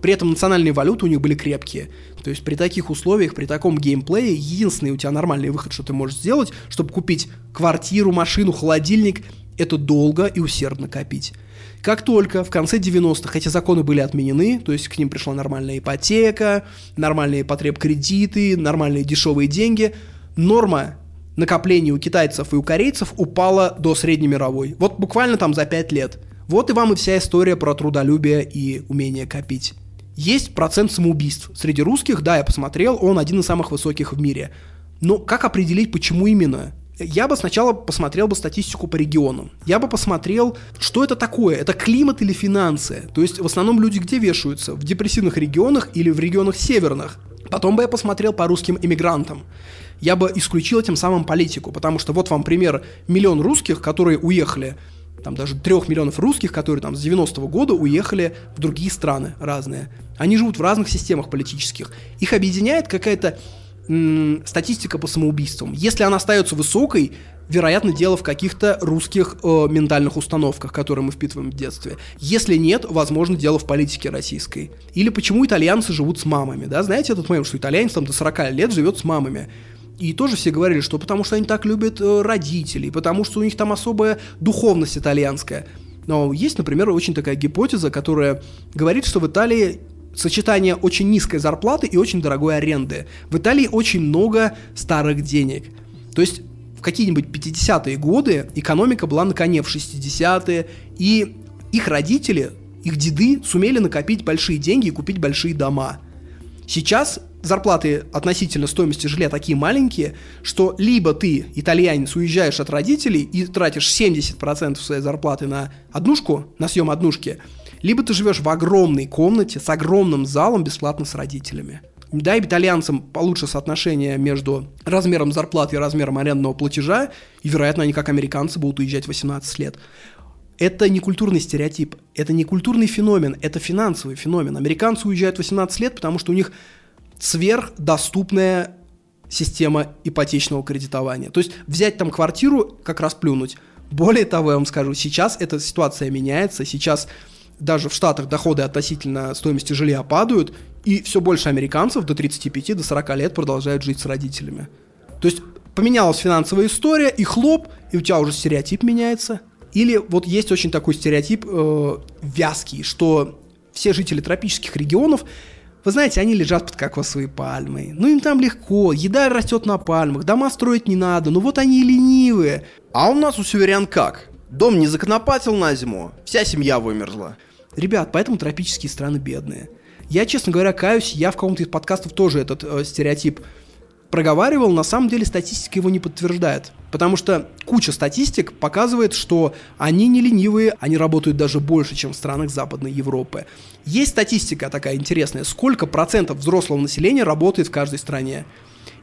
При этом национальные валюты у них были крепкие. То есть при таких условиях, при таком геймплее, единственный у тебя нормальный выход, что ты можешь сделать, чтобы купить квартиру, машину, холодильник, это долго и усердно копить. Как только в конце 90-х эти законы были отменены, то есть к ним пришла нормальная ипотека, нормальные потреб кредиты, нормальные дешевые деньги, норма накоплений у китайцев и у корейцев упала до среднемировой. Вот буквально там за 5 лет. Вот и вам и вся история про трудолюбие и умение копить. Есть процент самоубийств. Среди русских, да, я посмотрел, он один из самых высоких в мире. Но как определить, почему именно? Я бы сначала посмотрел бы статистику по регионам. Я бы посмотрел, что это такое. Это климат или финансы? То есть в основном люди где вешаются? В депрессивных регионах или в регионах северных? Потом бы я посмотрел по русским иммигрантам. Я бы исключил этим самым политику, потому что вот вам пример миллион русских, которые уехали там даже трех миллионов русских, которые там с 90-го года уехали в другие страны разные. Они живут в разных системах политических. Их объединяет какая-то статистика по самоубийствам. Если она остается высокой, вероятно, дело в каких-то русских э, ментальных установках, которые мы впитываем в детстве. Если нет, возможно, дело в политике российской. Или почему итальянцы живут с мамами, да? Знаете этот момент, что итальянец там до 40 лет живет с мамами. И тоже все говорили, что потому что они так любят э, родителей, потому что у них там особая духовность итальянская. Но есть, например, очень такая гипотеза, которая говорит, что в Италии сочетание очень низкой зарплаты и очень дорогой аренды. В Италии очень много старых денег. То есть в какие-нибудь 50-е годы экономика была на коне в 60-е, и их родители, их деды сумели накопить большие деньги и купить большие дома. Сейчас зарплаты относительно стоимости жилья такие маленькие, что либо ты, итальянец, уезжаешь от родителей и тратишь 70% своей зарплаты на однушку, на съем однушки, Либо ты живешь в огромной комнате с огромным залом бесплатно с родителями. Дай итальянцам получше соотношение между размером зарплаты и размером арендного платежа, и, вероятно, они, как американцы, будут уезжать в 18 лет. Это не культурный стереотип, это не культурный феномен, это финансовый феномен. Американцы уезжают в 18 лет, потому что у них сверхдоступная система ипотечного кредитования. То есть взять там квартиру, как раз плюнуть. Более того, я вам скажу, сейчас эта ситуация меняется, сейчас даже в Штатах доходы относительно стоимости жилья падают, и все больше американцев до 35, до 40 лет продолжают жить с родителями. То есть поменялась финансовая история, и хлоп, и у тебя уже стереотип меняется. Или вот есть очень такой стереотип э, вязкий, что все жители тропических регионов, вы знаете, они лежат под кокосовой пальмой. Ну им там легко, еда растет на пальмах, дома строить не надо, ну вот они ленивые. А у нас у северян как? Дом не законопатил на зиму, вся семья вымерзла. Ребят, поэтому тропические страны бедные. Я, честно говоря, каюсь, я в каком-то из подкастов тоже этот э, стереотип проговаривал, на самом деле статистика его не подтверждает. Потому что куча статистик показывает, что они не ленивые, они работают даже больше, чем в странах Западной Европы. Есть статистика такая интересная, сколько процентов взрослого населения работает в каждой стране.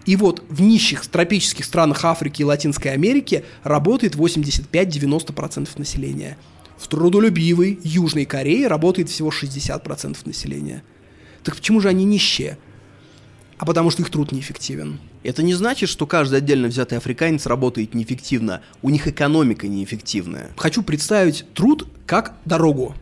И вот в нищих тропических странах Африки и Латинской Америки работает 85-90% населения. В трудолюбивой Южной Корее работает всего 60% населения. Так почему же они нищие? А потому что их труд неэффективен. Это не значит, что каждый отдельно взятый африканец работает неэффективно. У них экономика неэффективная. Хочу представить труд как дорогу.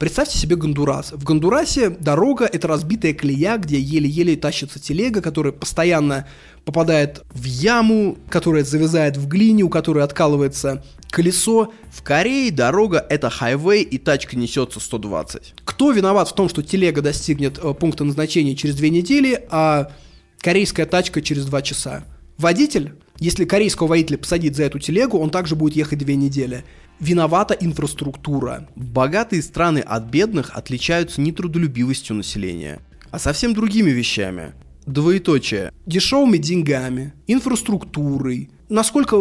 Представьте себе Гондурас. В Гондурасе дорога – это разбитая колея, где еле-еле тащится телега, которая постоянно попадает в яму, которая завязает в глине, у которой откалывается колесо. В Корее дорога – это хайвей, и тачка несется 120. Кто виноват в том, что телега достигнет э, пункта назначения через две недели, а корейская тачка через два часа? Водитель? Если корейского водителя посадить за эту телегу, он также будет ехать две недели виновата инфраструктура. Богатые страны от бедных отличаются не трудолюбивостью населения, а совсем другими вещами. Двоеточие. Дешевыми деньгами, инфраструктурой, насколько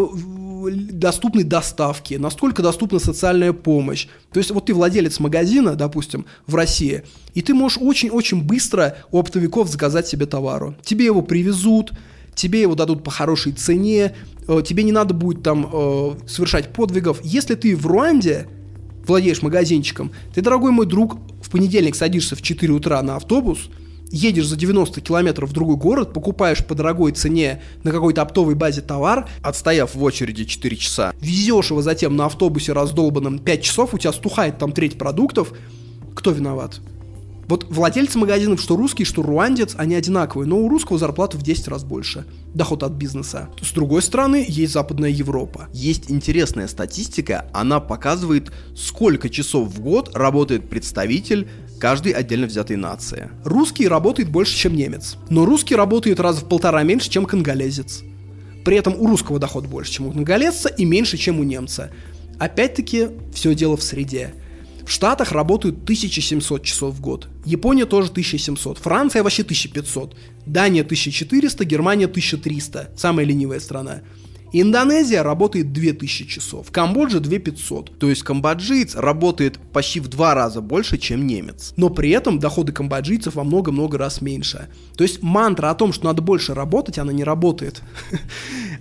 доступны доставки, насколько доступна социальная помощь. То есть вот ты владелец магазина, допустим, в России, и ты можешь очень-очень быстро у оптовиков заказать себе товару. Тебе его привезут, тебе его дадут по хорошей цене, э, тебе не надо будет там э, совершать подвигов. Если ты в Руанде владеешь магазинчиком, ты, дорогой мой друг, в понедельник садишься в 4 утра на автобус, едешь за 90 километров в другой город, покупаешь по дорогой цене на какой-то оптовой базе товар, отстояв в очереди 4 часа, везешь его затем на автобусе раздолбанном 5 часов, у тебя стухает там треть продуктов, кто виноват? Вот владельцы магазинов, что русский, что руандец, они одинаковые, но у русского зарплата в 10 раз больше. Доход от бизнеса. С другой стороны, есть Западная Европа. Есть интересная статистика, она показывает, сколько часов в год работает представитель каждой отдельно взятой нации. Русский работает больше, чем немец. Но русский работает раз в полтора меньше, чем конголезец. При этом у русского доход больше, чем у конголезца, и меньше, чем у немца. Опять-таки, все дело в среде. В Штатах работают 1700 часов в год. Япония тоже 1700. Франция вообще 1500. Дания 1400, Германия 1300. Самая ленивая страна. Индонезия работает 2000 часов, Камбоджа 2500. То есть камбоджиец работает почти в два раза больше, чем немец. Но при этом доходы камбоджийцев во много-много раз меньше. То есть мантра о том, что надо больше работать, она не работает. (laughs)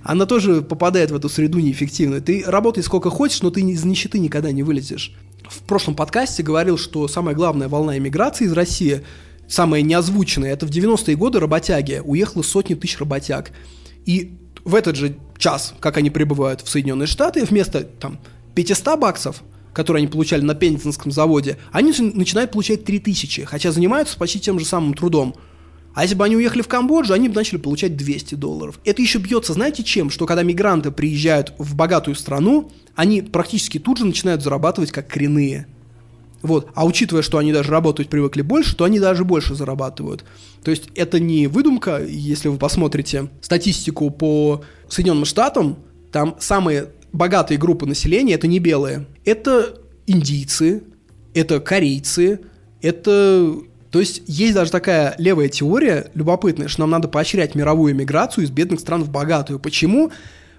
Она тоже попадает в эту среду неэффективно. Ты работай сколько хочешь, но ты из нищеты никогда не вылезешь в прошлом подкасте говорил, что самая главная волна иммиграции из России, самая неозвученная, это в 90-е годы работяги. Уехало сотни тысяч работяг. И в этот же час, как они прибывают в Соединенные Штаты, вместо там 500 баксов, которые они получали на Пензенском заводе, они начинают получать 3000, хотя занимаются почти тем же самым трудом. А если бы они уехали в Камбоджу, они бы начали получать 200 долларов. Это еще бьется, знаете чем? Что когда мигранты приезжают в богатую страну, они практически тут же начинают зарабатывать как коренные. Вот. А учитывая, что они даже работать привыкли больше, то они даже больше зарабатывают. То есть это не выдумка, если вы посмотрите статистику по Соединенным Штатам, там самые богатые группы населения это не белые. Это индийцы, это корейцы, это то есть есть даже такая левая теория любопытная, что нам надо поощрять мировую миграцию из бедных стран в богатую. Почему?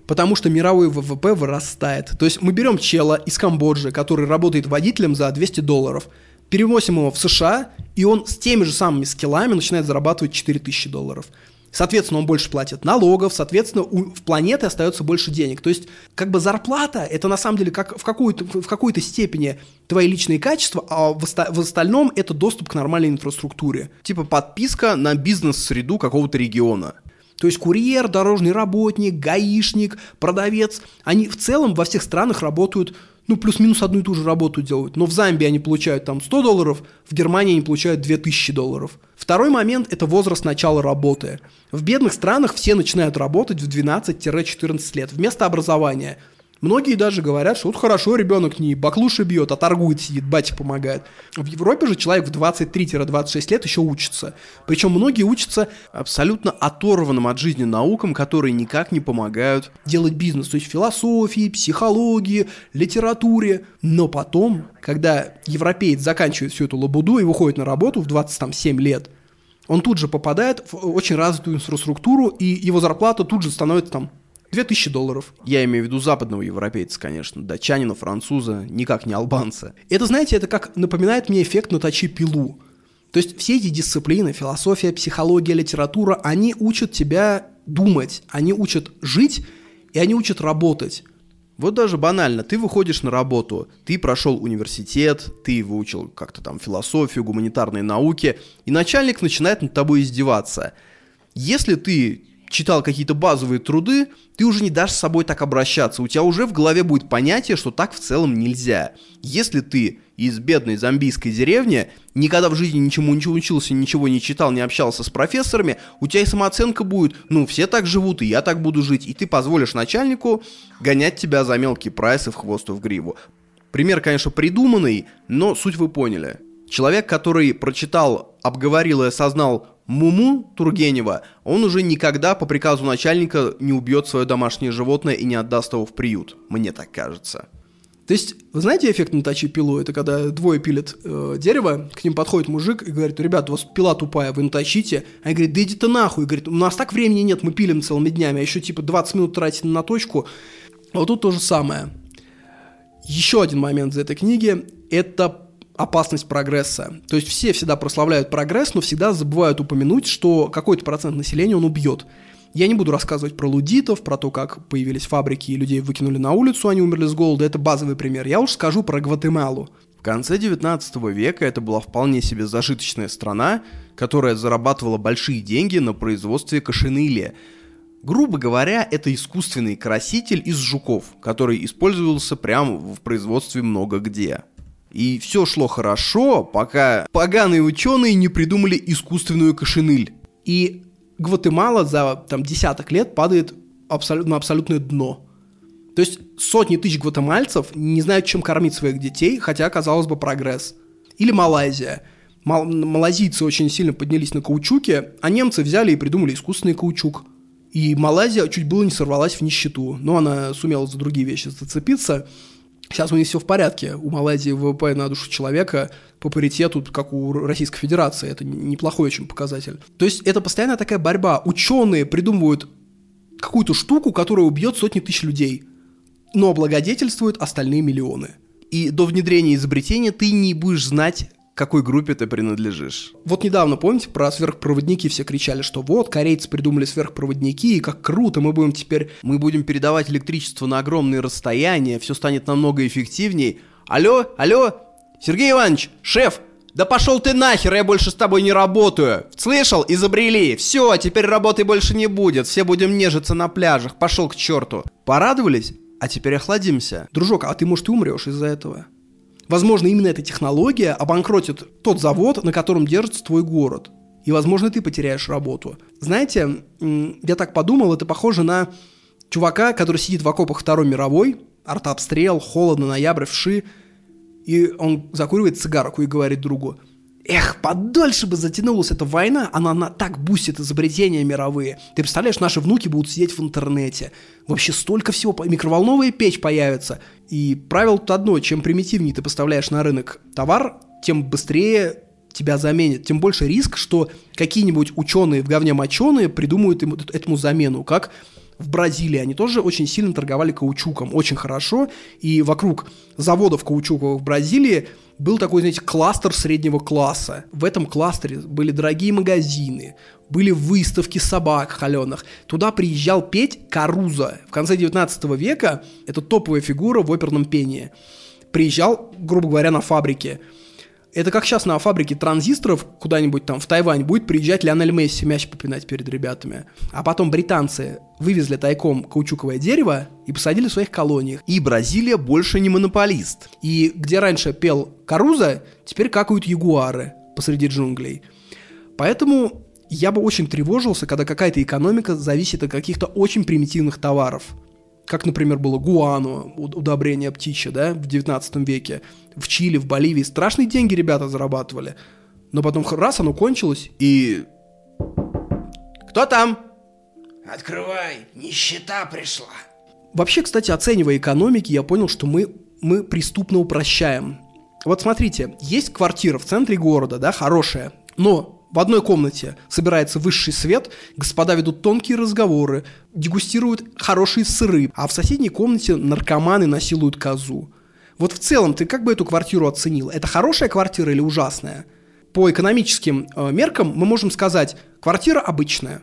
Потому что мировой ВВП вырастает. То есть мы берем чела из Камбоджи, который работает водителем за 200 долларов. перевозим его в США, и он с теми же самыми скиллами начинает зарабатывать 4000 долларов. Соответственно, он больше платит налогов, соответственно, у в планеты остается больше денег. То есть, как бы зарплата, это на самом деле как в, какой-то, в какой-то степени твои личные качества, а в, в остальном это доступ к нормальной инфраструктуре. Типа подписка на бизнес-среду какого-то региона. То есть курьер, дорожный работник, гаишник, продавец, они в целом во всех странах работают, ну, плюс-минус одну и ту же работу делают. Но в Замбии они получают там 100 долларов, в Германии они получают 2000 долларов. Второй момент – это возраст начала работы. В бедных странах все начинают работать в 12-14 лет вместо образования. Многие даже говорят, что вот хорошо, ребенок не баклуши бьет, а торгует, сидит, батя помогает. В Европе же человек в 23-26 лет еще учится. Причем многие учатся Абсолютно оторванным от жизни наукам, которые никак не помогают. делать бизнес, то есть философии, психологии, литературе. Но потом, когда европеец заканчивает всю эту лабуду и выходит на работу в 27 лет, он тут же попадает в очень развитую инфраструктуру, и его зарплата тут же становится там 2000 долларов. Я имею в виду западного европейца, конечно, датчанина, француза, никак не албанца. Это, знаете, это как напоминает мне эффект «наточи пилу». То есть все эти дисциплины, философия, психология, литература, они учат тебя думать, они учат жить, и они учат работать. Вот даже банально, ты выходишь на работу, ты прошел университет, ты выучил как-то там философию, гуманитарные науки, и начальник начинает над тобой издеваться. Если ты читал какие-то базовые труды, ты уже не дашь с собой так обращаться. У тебя уже в голове будет понятие, что так в целом нельзя. Если ты из бедной зомбийской деревни, никогда в жизни ничему не учился, ничего не читал, не общался с профессорами, у тебя и самооценка будет, ну, все так живут, и я так буду жить, и ты позволишь начальнику гонять тебя за мелкие прайсы в хвост и в гриву. Пример, конечно, придуманный, но суть вы поняли. Человек, который прочитал, обговорил и осознал Муму Тургенева, он уже никогда по приказу начальника не убьет свое домашнее животное и не отдаст его в приют. Мне так кажется. То есть, вы знаете эффект наточи пилу? Это когда двое пилят э, дерево, к ним подходит мужик и говорит, ребят, у вас пила тупая, вы наточите. Они говорят, да иди ты нахуй. И говорит, у нас так времени нет, мы пилим целыми днями, а еще типа 20 минут тратить на точку. А вот тут то же самое. Еще один момент из этой книги – это опасность прогресса. То есть все всегда прославляют прогресс, но всегда забывают упомянуть, что какой-то процент населения он убьет. Я не буду рассказывать про лудитов, про то, как появились фабрики и людей выкинули на улицу, они умерли с голода. Это базовый пример. Я уж скажу про Гватемалу. В конце 19 века это была вполне себе зажиточная страна, которая зарабатывала большие деньги на производстве кошенили. Грубо говоря, это искусственный краситель из жуков, который использовался прямо в производстве много где. И все шло хорошо, пока поганые ученые не придумали искусственную кошеныль. И Гватемала за там, десяток лет падает абсолютно, на абсолютное дно. То есть сотни тысяч гватемальцев не знают, чем кормить своих детей, хотя, казалось бы, прогресс. Или Малайзия. Мал- малазийцы очень сильно поднялись на каучуке, а немцы взяли и придумали искусственный каучук. И Малайзия чуть было не сорвалась в нищету, но она сумела за другие вещи зацепиться. Сейчас у них все в порядке. У Малайзии ВВП на душу человека по паритету, как у Российской Федерации. Это неплохой очень показатель. То есть это постоянная такая борьба. Ученые придумывают какую-то штуку, которая убьет сотни тысяч людей, но облагодетельствует остальные миллионы. И до внедрения изобретения ты не будешь знать, какой группе ты принадлежишь. Вот недавно, помните, про сверхпроводники все кричали, что вот, корейцы придумали сверхпроводники, и как круто, мы будем теперь... Мы будем передавать электричество на огромные расстояния, все станет намного эффективней. Алло, алло, Сергей Иванович, шеф, да пошел ты нахер, я больше с тобой не работаю. Слышал? Изобрели. Все, теперь работы больше не будет. Все будем нежиться на пляжах. Пошел к черту. Порадовались? А теперь охладимся. Дружок, а ты, может, и умрешь из-за этого? Возможно, именно эта технология обанкротит тот завод, на котором держится твой город. И, возможно, ты потеряешь работу. Знаете, я так подумал, это похоже на чувака, который сидит в окопах Второй мировой, артобстрел, холодно, ноябрь, вши, и он закуривает цигарку и говорит другу, Эх, подольше бы затянулась эта война, она, она так бустит изобретения мировые. Ты представляешь, наши внуки будут сидеть в интернете. Вообще столько всего, микроволновая печь появится. И правило тут одно, чем примитивнее ты поставляешь на рынок товар, тем быстрее тебя заменят. Тем больше риск, что какие-нибудь ученые в говне моченые придумают ему, этому замену, как в Бразилии. Они тоже очень сильно торговали каучуком, очень хорошо. И вокруг заводов каучуковых в Бразилии был такой, знаете, кластер среднего класса. В этом кластере были дорогие магазины, были выставки собак холеных. Туда приезжал петь Каруза. В конце 19 века это топовая фигура в оперном пении. Приезжал, грубо говоря, на фабрике. Это как сейчас на фабрике транзисторов куда-нибудь там в Тайвань будет приезжать Лионель Месси мяч попинать перед ребятами. А потом британцы вывезли тайком каучуковое дерево и посадили в своих колониях. И Бразилия больше не монополист. И где раньше пел Каруза, теперь какают ягуары посреди джунглей. Поэтому я бы очень тревожился, когда какая-то экономика зависит от каких-то очень примитивных товаров как, например, было гуану, удобрение птичье, да, в 19 веке, в Чили, в Боливии. Страшные деньги ребята зарабатывали. Но потом раз оно кончилось, и... Кто там? Открывай, нищета пришла. Вообще, кстати, оценивая экономики, я понял, что мы, мы преступно упрощаем. Вот смотрите, есть квартира в центре города, да, хорошая, но в одной комнате собирается высший свет, господа ведут тонкие разговоры, дегустируют хорошие сыры, а в соседней комнате наркоманы насилуют козу. Вот в целом ты как бы эту квартиру оценил? Это хорошая квартира или ужасная? По экономическим э, меркам мы можем сказать, квартира обычная,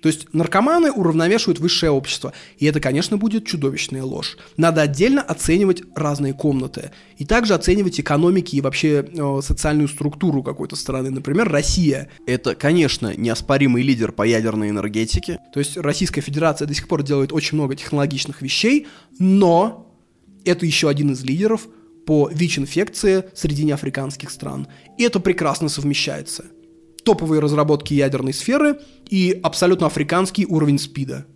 то есть наркоманы уравновешивают высшее общество. И это, конечно, будет чудовищная ложь. Надо отдельно оценивать разные комнаты. И также оценивать экономики и вообще э, социальную структуру какой-то страны. Например, Россия. Это, конечно, неоспоримый лидер по ядерной энергетике. То есть Российская Федерация до сих пор делает очень много технологичных вещей, но это еще один из лидеров по ВИЧ-инфекции среди неафриканских стран. И это прекрасно совмещается – топовые разработки ядерной сферы и абсолютно африканский уровень спида.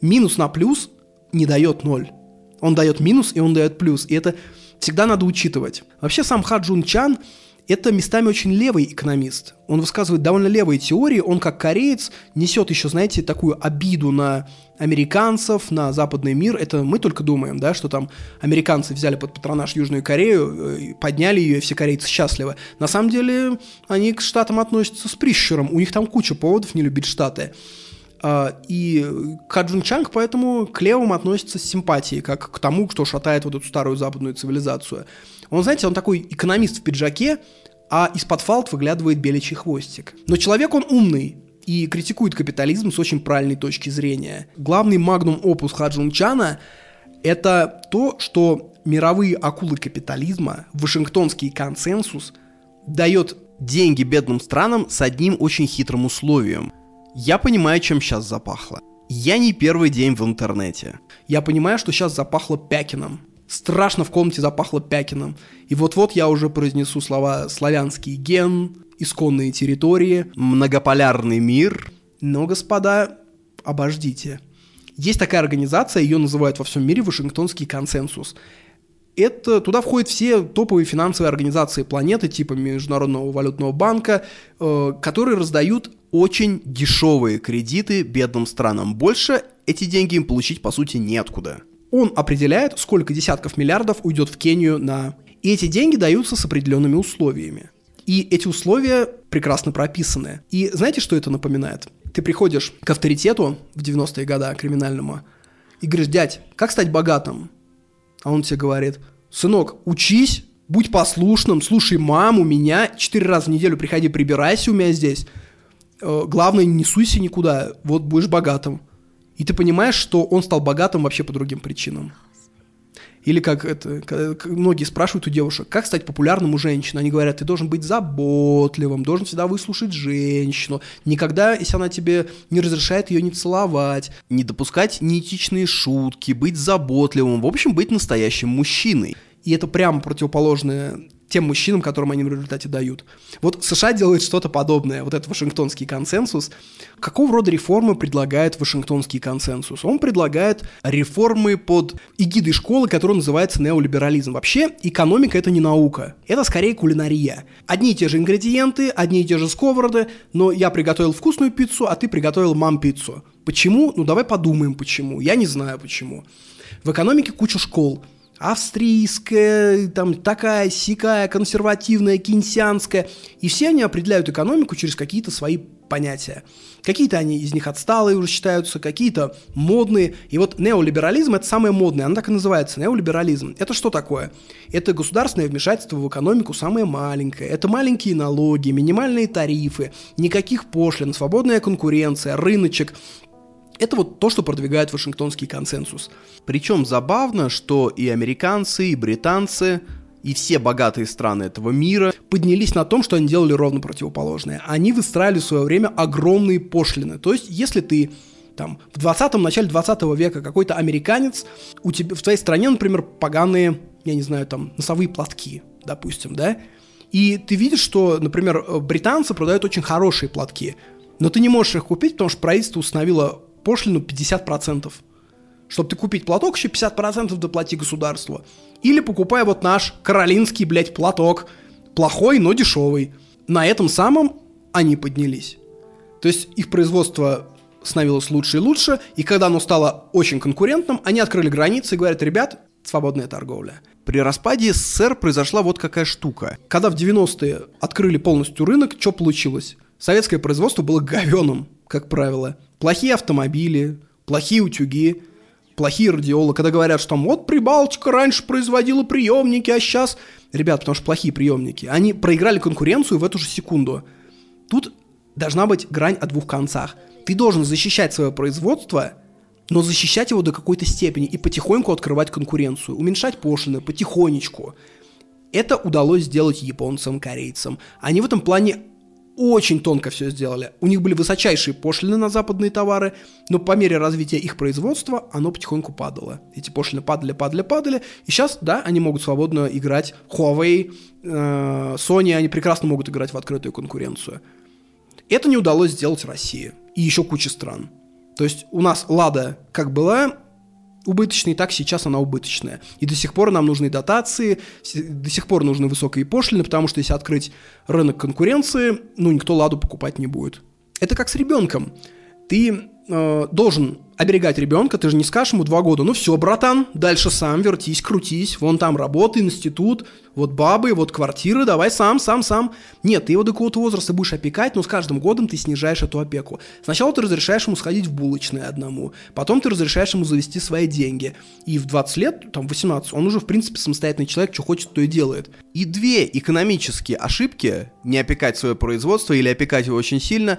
Минус на плюс не дает ноль. Он дает минус и он дает плюс. И это всегда надо учитывать. Вообще сам Хаджун Чан это местами очень левый экономист. Он высказывает довольно левые теории, он как кореец несет еще, знаете, такую обиду на американцев, на западный мир. Это мы только думаем, да, что там американцы взяли под патронаж Южную Корею, э, подняли ее, и все корейцы счастливы. На самом деле они к Штатам относятся с прищуром, у них там куча поводов не любить Штаты. А, и Каджун Чанг поэтому к левым относится с симпатией, как к тому, кто шатает вот эту старую западную цивилизацию. Он, знаете, он такой экономист в пиджаке, а из-под фалт выглядывает беличий хвостик. Но человек он умный, и критикует капитализм с очень правильной точки зрения. Главный магнум опус Хаджун Чана – это то, что мировые акулы капитализма, Вашингтонский консенсус, дает деньги бедным странам с одним очень хитрым условием. Я понимаю, чем сейчас запахло. Я не первый день в интернете. Я понимаю, что сейчас запахло Пякином. Страшно в комнате запахло Пякином. И вот-вот я уже произнесу слова «славянский ген», «исконные территории», «многополярный мир». Но, господа, обождите. Есть такая организация, ее называют во всем мире Вашингтонский консенсус. Это, туда входят все топовые финансовые организации планеты, типа Международного валютного банка, э, которые раздают очень дешевые кредиты бедным странам. Больше эти деньги им получить, по сути, неоткуда. Он определяет, сколько десятков миллиардов уйдет в Кению на... И эти деньги даются с определенными условиями. И эти условия прекрасно прописаны. И знаете, что это напоминает? Ты приходишь к авторитету в 90-е годы криминальному и говоришь, дядь, как стать богатым? А он тебе говорит, сынок, учись, будь послушным, слушай маму, меня, четыре раза в неделю приходи, прибирайся у меня здесь. Э, главное, не суйся никуда, вот будешь богатым. И ты понимаешь, что он стал богатым вообще по другим причинам. Или как это, многие спрашивают у девушек, как стать популярным у женщин. Они говорят, ты должен быть заботливым, должен всегда выслушать женщину, никогда, если она тебе не разрешает ее не целовать. Не допускать неэтичные шутки, быть заботливым, в общем, быть настоящим мужчиной. И это прямо противоположное тем мужчинам, которым они в результате дают. Вот США делает что-то подобное, вот этот Вашингтонский консенсус. Какого рода реформы предлагает Вашингтонский консенсус? Он предлагает реформы под эгидой школы, которая называется неолиберализм. Вообще, экономика — это не наука, это скорее кулинария. Одни и те же ингредиенты, одни и те же сковороды, но я приготовил вкусную пиццу, а ты приготовил мам-пиццу. Почему? Ну давай подумаем, почему. Я не знаю, почему. В экономике куча школ австрийская, там такая, сикая, консервативная, кейнсианская. И все они определяют экономику через какие-то свои понятия. Какие-то они из них отсталые уже считаются, какие-то модные. И вот неолиберализм – это самое модное, оно так и называется, неолиберализм. Это что такое? Это государственное вмешательство в экономику самое маленькое. Это маленькие налоги, минимальные тарифы, никаких пошлин, свободная конкуренция, рыночек. Это вот то, что продвигает Вашингтонский консенсус. Причем забавно, что и американцы, и британцы, и все богатые страны этого мира поднялись на том, что они делали ровно противоположное. Они выстраивали в свое время огромные пошлины. То есть, если ты там, в 20-м, начале 20 века какой-то американец, у тебя, в твоей стране, например, поганые, я не знаю, там, носовые платки, допустим, да, и ты видишь, что, например, британцы продают очень хорошие платки, но ты не можешь их купить, потому что правительство установило пошлину 50%. Чтобы ты купить платок, еще 50% доплати государству. Или покупай вот наш каролинский, блядь, платок. Плохой, но дешевый. На этом самом они поднялись. То есть их производство становилось лучше и лучше, и когда оно стало очень конкурентным, они открыли границы и говорят, ребят, свободная торговля. При распаде СССР произошла вот какая штука. Когда в 90-е открыли полностью рынок, что получилось? Советское производство было говеным, как правило. Плохие автомобили, плохие утюги, плохие радиолы. Когда говорят, что там вот Прибалтика раньше производила приемники, а сейчас... Ребят, потому что плохие приемники. Они проиграли конкуренцию в эту же секунду. Тут должна быть грань о двух концах. Ты должен защищать свое производство, но защищать его до какой-то степени и потихоньку открывать конкуренцию, уменьшать пошлины потихонечку. Это удалось сделать японцам, корейцам. Они в этом плане очень тонко все сделали. У них были высочайшие пошлины на западные товары, но по мере развития их производства оно потихоньку падало. Эти пошлины падали, падали, падали, и сейчас, да, они могут свободно играть. Huawei, э, Sony, они прекрасно могут играть в открытую конкуренцию. Это не удалось сделать России и еще куча стран. То есть у нас Лада как была, убыточной, так сейчас она убыточная. И до сих пор нам нужны дотации, до сих пор нужны высокие пошлины, потому что если открыть рынок конкуренции, ну, никто ладу покупать не будет. Это как с ребенком. Ты э, должен оберегать ребенка, ты же не скажешь ему два года, ну все, братан, дальше сам вертись, крутись, вон там работа, институт, вот бабы, вот квартиры, давай сам, сам, сам. Нет, ты его до какого-то возраста будешь опекать, но с каждым годом ты снижаешь эту опеку. Сначала ты разрешаешь ему сходить в булочное одному, потом ты разрешаешь ему завести свои деньги. И в 20 лет, там 18, он уже в принципе самостоятельный человек, что хочет, то и делает. И две экономические ошибки, не опекать свое производство или опекать его очень сильно,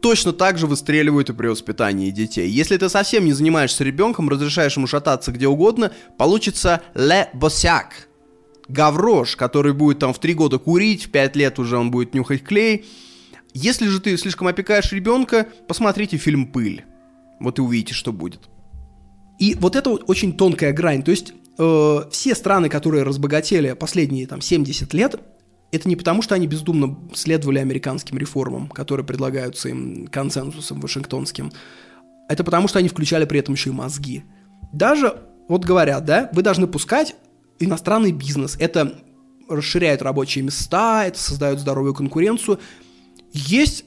точно так же выстреливают и при воспитании детей. Если ты совсем не занимаешься ребенком, разрешаешь ему шататься где угодно, получится ле босяк. Гаврош, который будет там в три года курить, в пять лет уже он будет нюхать клей. Если же ты слишком опекаешь ребенка, посмотрите фильм «Пыль». Вот и увидите, что будет. И вот это вот очень тонкая грань. То есть э, все страны, которые разбогатели последние там 70 лет, это не потому, что они бездумно следовали американским реформам, которые предлагаются им консенсусом вашингтонским. Это потому, что они включали при этом еще и мозги. Даже, вот говорят, да, вы должны пускать иностранный бизнес. Это расширяет рабочие места, это создает здоровую конкуренцию. Есть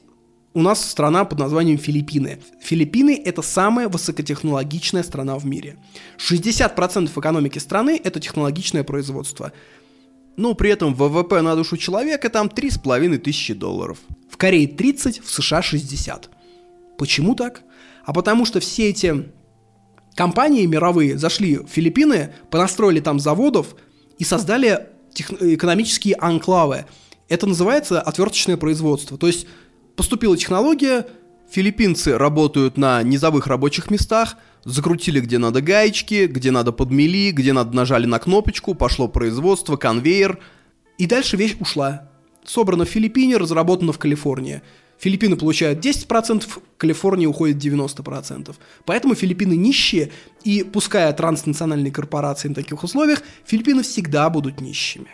у нас страна под названием Филиппины. Филиппины – это самая высокотехнологичная страна в мире. 60% экономики страны – это технологичное производство но при этом ВВП на душу человека там 3,5 тысячи долларов. В Корее 30, в США 60. Почему так? А потому что все эти компании мировые зашли в Филиппины, понастроили там заводов и создали экономические анклавы. Это называется отверточное производство. То есть поступила технология, филиппинцы работают на низовых рабочих местах – Закрутили где надо гаечки, где надо подмели, где надо нажали на кнопочку, пошло производство, конвейер. И дальше вещь ушла. Собрана в Филиппине, разработана в Калифорнии. Филиппины получают 10%, Калифорния уходит 90%. Поэтому Филиппины нищие, и пуская транснациональные корпорации на таких условиях, Филиппины всегда будут нищими.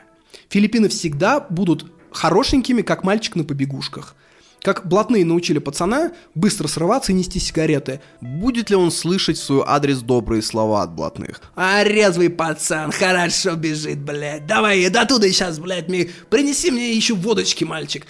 Филиппины всегда будут хорошенькими, как мальчик на побегушках – как блатные научили пацана быстро срываться и нести сигареты. Будет ли он слышать в свой адрес добрые слова от блатных? А резвый пацан, хорошо бежит, блядь. Давай, до туда сейчас, блядь, мне... принеси мне еще водочки, мальчик.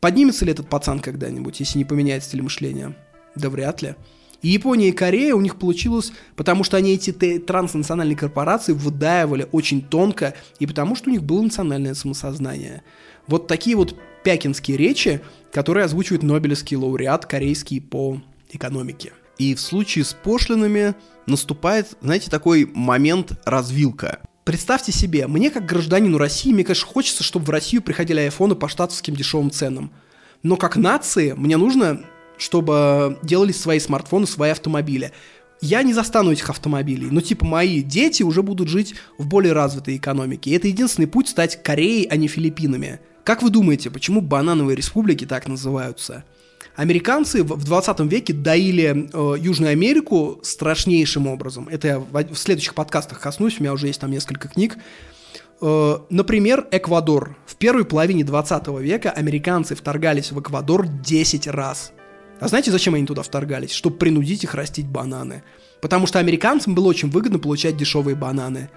Поднимется ли этот пацан когда-нибудь, если не поменяет стиль мышления? Да вряд ли. И Япония и Корея у них получилось, потому что они эти транснациональные корпорации выдаивали очень тонко, и потому что у них было национальное самосознание. Вот такие вот пякинские речи, которые озвучивает Нобелевский лауреат корейский по экономике. И в случае с пошлинами наступает, знаете, такой момент развилка. Представьте себе, мне как гражданину России, мне, конечно, хочется, чтобы в Россию приходили айфоны по штатовским дешевым ценам. Но как нации мне нужно, чтобы делались свои смартфоны, свои автомобили. Я не застану этих автомобилей, но типа мои дети уже будут жить в более развитой экономике. И это единственный путь стать Кореей, а не Филиппинами. Как вы думаете, почему банановые республики так называются? Американцы в 20 веке доили э, Южную Америку страшнейшим образом. Это я в, в следующих подкастах коснусь, у меня уже есть там несколько книг. Э, например, Эквадор. В первой половине 20 века американцы вторгались в Эквадор 10 раз. А знаете, зачем они туда вторгались? Чтобы принудить их растить бананы. Потому что американцам было очень выгодно получать дешевые бананы.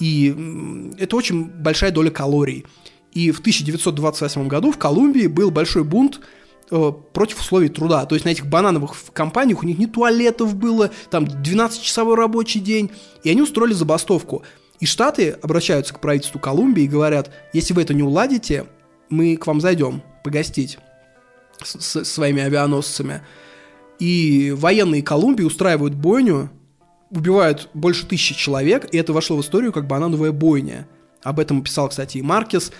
И это очень большая доля калорий. И в 1928 году в Колумбии был большой бунт э, против условий труда. То есть на этих банановых компаниях у них не туалетов было, там 12-часовой рабочий день, и они устроили забастовку. И Штаты обращаются к правительству Колумбии и говорят, если вы это не уладите, мы к вам зайдем погостить с, с своими авианосцами. И военные Колумбии устраивают бойню, убивают больше тысячи человек, и это вошло в историю как банановая бойня. Об этом писал, кстати, и Маркес.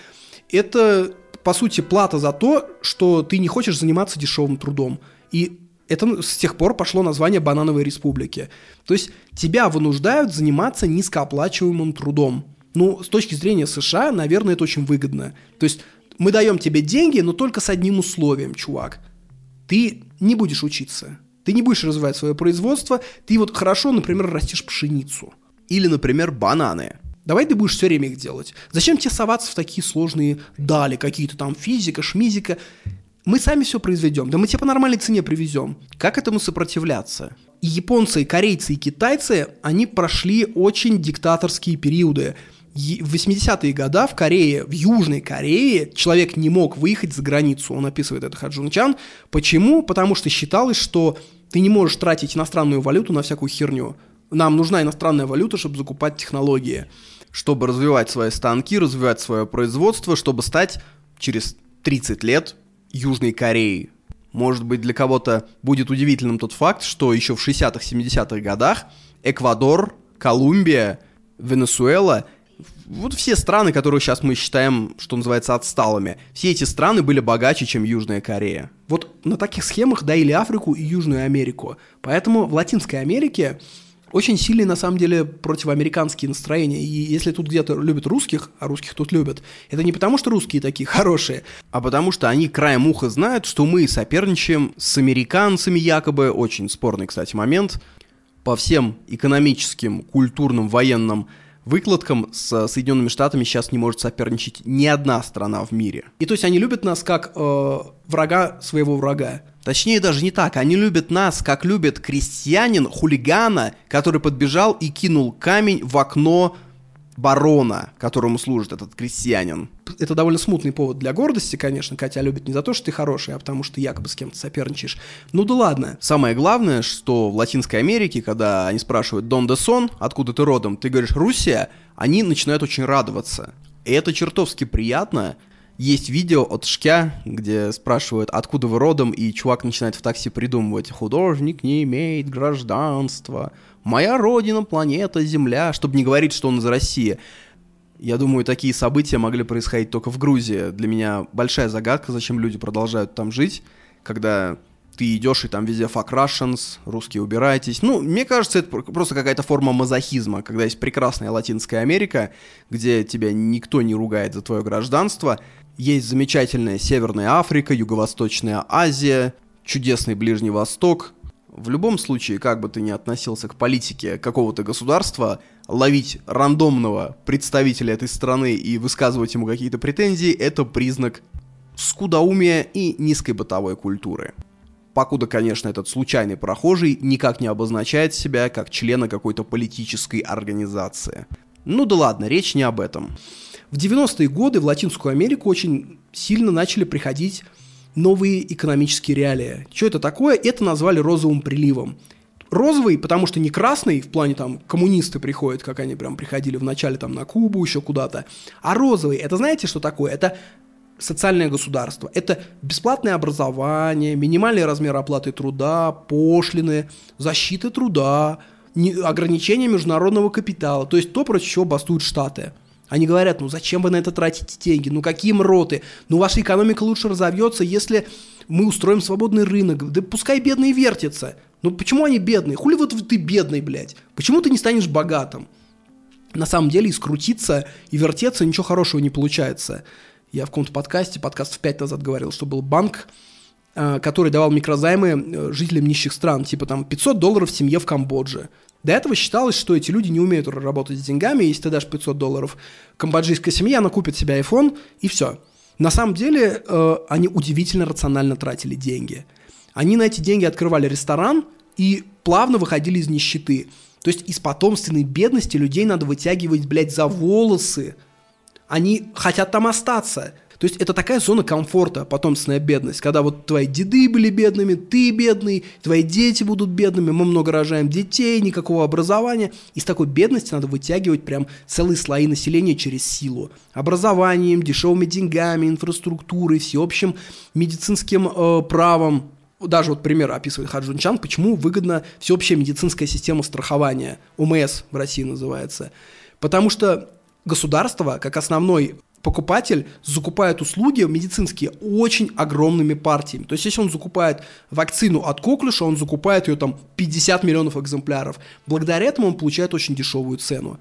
Это, по сути, плата за то, что ты не хочешь заниматься дешевым трудом. И это с тех пор пошло название «Банановой республики». То есть тебя вынуждают заниматься низкооплачиваемым трудом. Ну, с точки зрения США, наверное, это очень выгодно. То есть мы даем тебе деньги, но только с одним условием, чувак. Ты не будешь учиться. Ты не будешь развивать свое производство. Ты вот хорошо, например, растишь пшеницу. Или, например, бананы. Давай ты будешь все время их делать. Зачем тебе соваться в такие сложные дали, какие-то там физика, шмизика? Мы сами все произведем, да мы тебе по нормальной цене привезем. Как этому сопротивляться? И японцы, и корейцы, и китайцы, они прошли очень диктаторские периоды. В 80-е годы в Корее, в Южной Корее, человек не мог выехать за границу, он описывает это Хаджун Чан. Почему? Потому что считалось, что ты не можешь тратить иностранную валюту на всякую херню. Нам нужна иностранная валюта, чтобы закупать технологии. Чтобы развивать свои станки, развивать свое производство, чтобы стать через 30 лет Южной Кореей. Может быть, для кого-то будет удивительным тот факт, что еще в 60-х, 70-х годах Эквадор, Колумбия, Венесуэла, вот все страны, которые сейчас мы считаем, что называется, отсталыми, все эти страны были богаче, чем Южная Корея. Вот на таких схемах доили Африку и Южную Америку. Поэтому в Латинской Америке очень сильные, на самом деле, противоамериканские настроения. И если тут где-то любят русских, а русских тут любят, это не потому, что русские такие хорошие, А потому что они краем уха знают, что мы соперничаем с американцами якобы, очень спорный, кстати, момент, по всем экономическим, культурным, военным выкладкам с Соединенными Штатами сейчас не может соперничать ни одна страна в мире. И то есть они любят нас как э, врага своего врага. Точнее, даже не так. Они любят нас, как любит крестьянин, хулигана, который подбежал и кинул камень в окно барона, которому служит этот крестьянин. Это довольно смутный повод для гордости, конечно, Катя любит не за то, что ты хороший, а потому что якобы с кем-то соперничаешь. Ну да ладно. Самое главное, что в Латинской Америке, когда они спрашивают «Дон де сон?», откуда ты родом, ты говоришь «Руссия», они начинают очень радоваться. И это чертовски приятно. Есть видео от Шкя, где спрашивают, откуда вы родом, и чувак начинает в такси придумывать «Художник не имеет гражданства», «Моя родина, планета, Земля», чтобы не говорить, что он из России. Я думаю, такие события могли происходить только в Грузии. Для меня большая загадка, зачем люди продолжают там жить, когда ты идешь и там везде fuck Russians, русские убирайтесь. Ну, мне кажется, это про- просто какая-то форма мазохизма, когда есть прекрасная Латинская Америка, где тебя никто не ругает за твое гражданство, есть замечательная Северная Африка, Юго-Восточная Азия, чудесный Ближний Восток. В любом случае, как бы ты ни относился к политике какого-то государства, ловить рандомного представителя этой страны и высказывать ему какие-то претензии – это признак скудоумия и низкой бытовой культуры. Покуда, конечно, этот случайный прохожий никак не обозначает себя как члена какой-то политической организации. Ну да ладно, речь не об этом. В 90-е годы в Латинскую Америку очень сильно начали приходить новые экономические реалии. Что это такое? Это назвали розовым приливом. Розовый, потому что не красный, в плане там коммунисты приходят, как они прям приходили в начале там на Кубу, еще куда-то. А розовый, это знаете, что такое? Это социальное государство. Это бесплатное образование, минимальный размер оплаты труда, пошлины, защита труда, ограничение международного капитала. То есть то, против чего бастуют Штаты. Они говорят, ну зачем вы на это тратите деньги, ну какие мроты, ну ваша экономика лучше разовьется, если мы устроим свободный рынок, да пускай бедные вертятся. Ну почему они бедные? Хули вот ты бедный, блядь? Почему ты не станешь богатым? на самом деле и скрутиться, и вертеться ничего хорошего не получается. Я в каком-то подкасте, подкастов 5 назад говорил, что был банк, э, который давал микрозаймы э, жителям нищих стран, типа там 500 долларов в семье в Камбодже. До этого считалось, что эти люди не умеют работать с деньгами, если ты дашь 500 долларов камбоджийской семье, она купит себе iPhone, и все. На самом деле э, они удивительно рационально тратили деньги. Они на эти деньги открывали ресторан и плавно выходили из нищеты. То есть из потомственной бедности людей надо вытягивать, блядь, за волосы. Они хотят там остаться. То есть это такая зона комфорта, потомственная бедность, когда вот твои деды были бедными, ты бедный, твои дети будут бедными, мы много рожаем детей, никакого образования. Из такой бедности надо вытягивать прям целые слои населения через силу. Образованием, дешевыми деньгами, инфраструктурой, всеобщим медицинским э, правом, даже вот пример описывает Хаджун Чан, почему выгодна всеобщая медицинская система страхования, ОМС в России называется. Потому что государство, как основной покупатель, закупает услуги медицинские очень огромными партиями. То есть, если он закупает вакцину от коклюша, он закупает ее там 50 миллионов экземпляров. Благодаря этому он получает очень дешевую цену.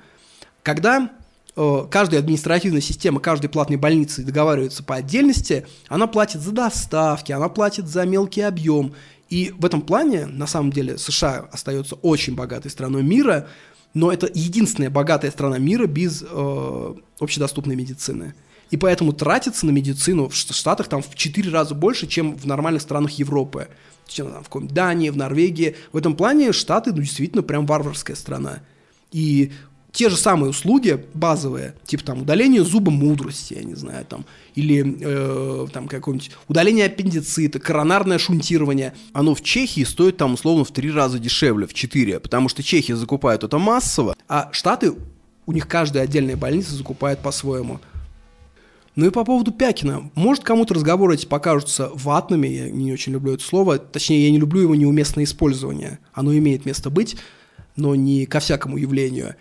Когда э, каждая административная система каждой платной больницы договаривается по отдельности, она платит за доставки, она платит за мелкий объем. И в этом плане, на самом деле, США остается очень богатой страной мира, но это единственная богатая страна мира без э, общедоступной медицины. И поэтому тратится на медицину в Штатах там в 4 раза больше, чем в нормальных странах Европы. Чем там, в каком Дании, в Норвегии. В этом плане Штаты ну, действительно прям варварская страна. И те же самые услуги базовые, типа там удаление зуба мудрости, я не знаю, там, или э, там какое-нибудь удаление аппендицита, коронарное шунтирование, оно в Чехии стоит там условно в три раза дешевле, в четыре, потому что Чехия закупает это массово, а Штаты, у них каждая отдельная больница закупает по-своему. Ну и по поводу Пякина. Может, кому-то разговоры эти покажутся ватными, я не очень люблю это слово, точнее, я не люблю его неуместное использование. Оно имеет место быть, но не ко всякому явлению.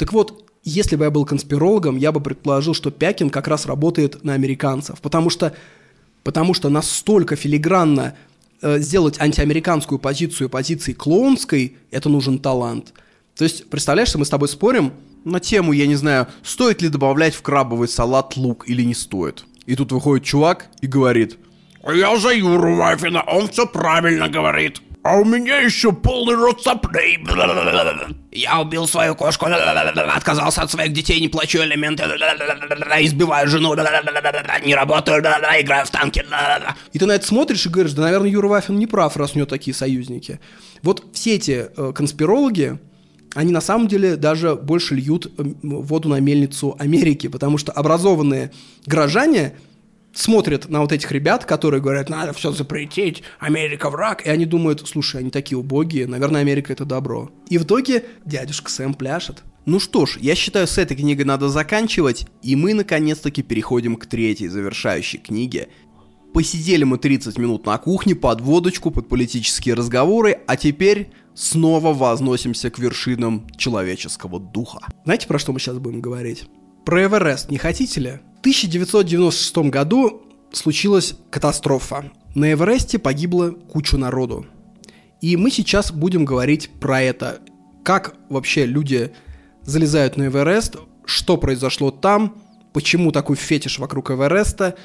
Так вот, если бы я был конспирологом, я бы предположил, что Пякин как раз работает на американцев, потому что, потому что настолько филигранно э, сделать антиамериканскую позицию позицией клоунской, это нужен талант. То есть, представляешь, что мы с тобой спорим на тему, я не знаю, стоит ли добавлять в крабовый салат лук или не стоит. И тут выходит чувак и говорит, Я за Юру Вафина, он все правильно говорит. А у меня еще полный рот соплей. Я убил свою кошку, отказался от своих детей, не плачу элементы, избиваю жену, не работаю, играю в танки. И ты на это смотришь и говоришь, да, наверное, Юра Вафин не прав, раз у него такие союзники. Вот все эти э, конспирологи, они на самом деле даже больше льют воду на мельницу Америки, потому что образованные горожане смотрят на вот этих ребят, которые говорят, надо все запретить, Америка враг, и они думают, слушай, они такие убогие, наверное, Америка это добро. И в итоге дядюшка Сэм пляшет. Ну что ж, я считаю, с этой книгой надо заканчивать, и мы наконец-таки переходим к третьей завершающей книге. Посидели мы 30 минут на кухне под водочку, под политические разговоры, а теперь снова возносимся к вершинам человеческого духа. Знаете, про что мы сейчас будем говорить? Про Эверест не хотите ли? В 1996 году случилась катастрофа. На Эвересте погибло кучу народу. И мы сейчас будем говорить про это. Как вообще люди залезают на Эверест, что произошло там, почему такой фетиш вокруг Эвереста,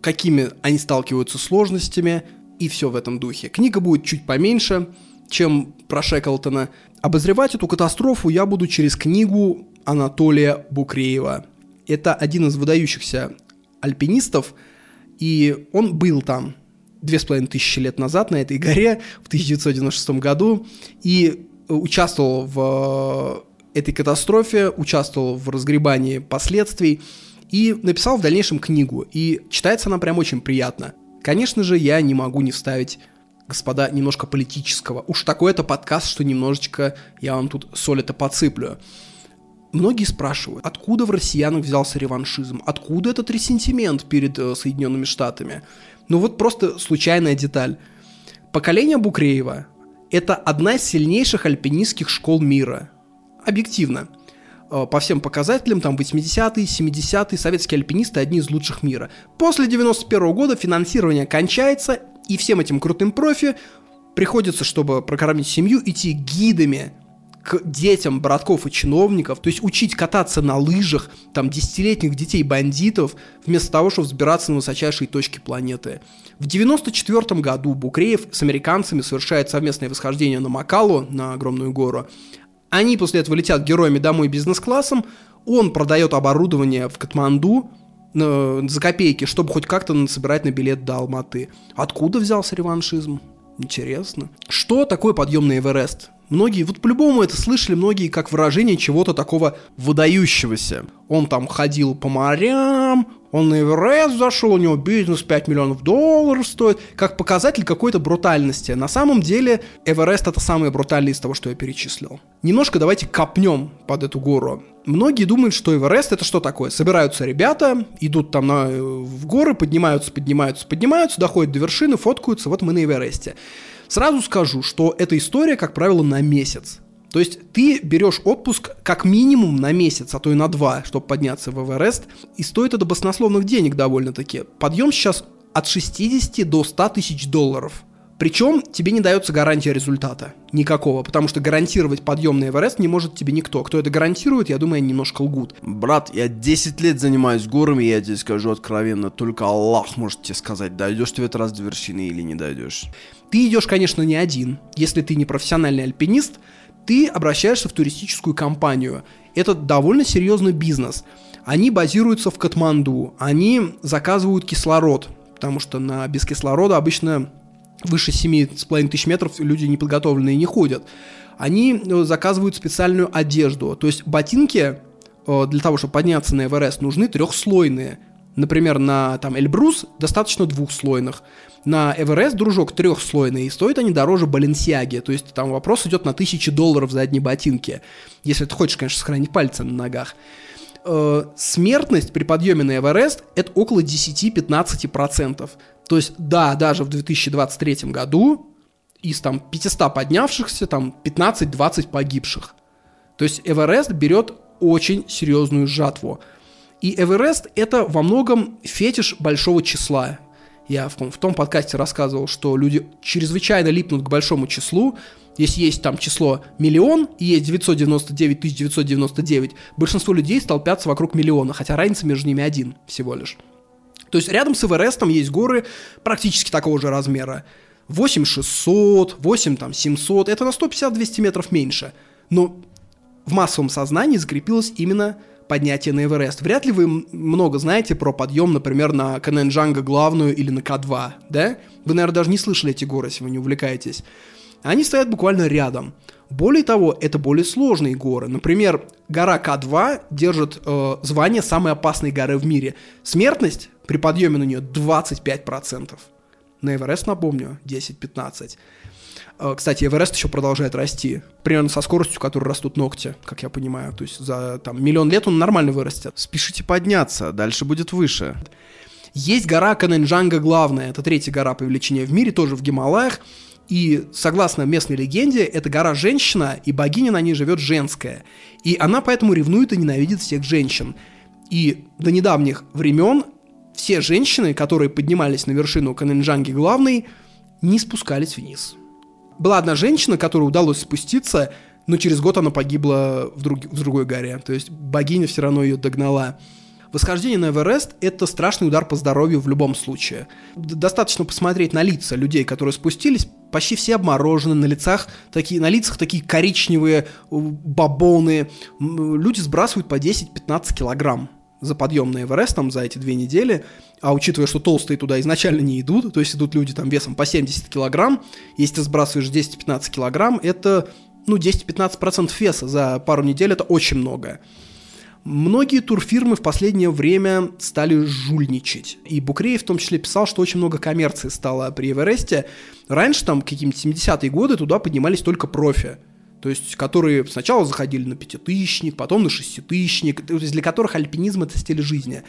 какими они сталкиваются сложностями и все в этом духе. Книга будет чуть поменьше, чем про Шеклтона. Обозревать эту катастрофу я буду через книгу Анатолия Букреева. Это один из выдающихся альпинистов, и он был там две с половиной тысячи лет назад на этой горе в 1996 году и участвовал в этой катастрофе, участвовал в разгребании последствий и написал в дальнейшем книгу. И читается она прям очень приятно. Конечно же, я не могу не вставить господа, немножко политического. Уж такой это подкаст, что немножечко я вам тут соль это подсыплю. Многие спрашивают, откуда в россиянах взялся реваншизм, откуда этот ресентимент перед э, Соединенными Штатами. Ну вот просто случайная деталь. Поколение Букреева – это одна из сильнейших альпинистских школ мира. Объективно. Э, По всем показателям, там 80-е, 70-е, советские альпинисты одни из лучших мира. После 91 года финансирование кончается, и всем этим крутым профи приходится, чтобы прокормить семью, идти гидами к детям братков и чиновников, то есть учить кататься на лыжах, там, десятилетних детей-бандитов, вместо того, чтобы взбираться на высочайшие точки планеты. В 94 году Букреев с американцами совершает совместное восхождение на Макалу, на огромную гору. Они после этого летят героями домой бизнес-классом, он продает оборудование в Катманду, э, за копейки, чтобы хоть как-то собирать на билет до Алматы. Откуда взялся реваншизм? Интересно. Что такое подъем на Эверест? Многие, вот по-любому это слышали многие как выражение чего-то такого выдающегося. Он там ходил по морям, он на Эверест зашел, у него бизнес 5 миллионов долларов стоит, как показатель какой-то брутальности. На самом деле Эверест это самый брутальный из того, что я перечислил. Немножко давайте копнем под эту гору. Многие думают, что Эверест это что такое? Собираются ребята, идут там на, в горы, поднимаются, поднимаются, поднимаются, доходят до вершины, фоткаются, вот мы на Эвересте. Сразу скажу, что эта история, как правило, на месяц. То есть ты берешь отпуск как минимум на месяц, а то и на два, чтобы подняться в Эверест, и стоит это баснословных денег довольно-таки. Подъем сейчас от 60 до 100 тысяч долларов. Причем тебе не дается гарантия результата. Никакого. Потому что гарантировать подъем на Эверест не может тебе никто. Кто это гарантирует, я думаю, немножко лгут. Брат, я 10 лет занимаюсь горами, я тебе скажу откровенно, только Аллах может тебе сказать, дойдешь ты в этот раз до вершины или не дойдешь. Ты идешь, конечно, не один. Если ты не профессиональный альпинист, ты обращаешься в туристическую компанию. Это довольно серьезный бизнес. Они базируются в Катманду, они заказывают кислород, потому что на без кислорода обычно выше 7,5 тысяч метров люди неподготовленные не ходят. Они э, заказывают специальную одежду, то есть ботинки э, для того, чтобы подняться на Эверест, нужны трехслойные. Например, на там Эльбрус достаточно двухслойных. На Эверест, дружок, трехслойный, и стоят они дороже Баленсиаги. То есть там вопрос идет на тысячи долларов за одни ботинки. Если ты хочешь, конечно, сохранить пальцы на ногах. Э, смертность при подъеме на Эверест это около 10-15%. То есть, да, даже в 2023 году из там 500 поднявшихся, там 15-20 погибших. То есть Эверест берет очень серьезную жатву. И Эверест это во многом фетиш большого числа. Я в том, в том подкасте рассказывал, что люди чрезвычайно липнут к большому числу. Если есть там число миллион и есть 999 999, большинство людей столпятся вокруг миллиона, хотя разница между ними один всего лишь. То есть рядом с Эверестом есть горы практически такого же размера. 8600, 8 там 700, это на 150-200 метров меньше. Но в массовом сознании закрепилось именно поднятие на Эверест. Вряд ли вы много знаете про подъем, например, на Каненджанга главную или на К2, да? Вы, наверное, даже не слышали эти горы, если вы не увлекаетесь. Они стоят буквально рядом. Более того, это более сложные горы. Например, гора К2 держит э, звание самой опасной горы в мире. Смертность при подъеме на нее 25%. На Эверест, напомню, 10-15%. Э, кстати, Эверест еще продолжает расти. Примерно со скоростью, которой растут ногти, как я понимаю. То есть за там, миллион лет он нормально вырастет. Спешите подняться, дальше будет выше. Есть гора Каненджанга главная. Это третья гора по величине в мире, тоже в Гималаях. И согласно местной легенде, эта гора женщина, и богиня на ней живет женская. И она поэтому ревнует и ненавидит всех женщин. И до недавних времен все женщины, которые поднимались на вершину Каненджанги главной, не спускались вниз. Была одна женщина, которой удалось спуститься, но через год она погибла в, друг, в другой горе. То есть богиня все равно ее догнала. Восхождение на Эверест – это страшный удар по здоровью в любом случае. Достаточно посмотреть на лица людей, которые спустились, почти все обморожены, на лицах такие, на лицах такие коричневые бабоны. Люди сбрасывают по 10-15 килограмм за подъем на Эверест там за эти две недели, а учитывая, что толстые туда изначально не идут, то есть идут люди там весом по 70 килограмм, если ты сбрасываешь 10-15 килограмм, это ну 10-15% веса за пару недель, это очень много. Многие турфирмы в последнее время стали жульничать. И Букреев в том числе писал, что очень много коммерции стало при Эвересте. Раньше, там, какие-нибудь 70-е годы, туда поднимались только профи. То есть, которые сначала заходили на пятитысячник, потом на шеститысячник, то есть для которых альпинизм это стиль жизни.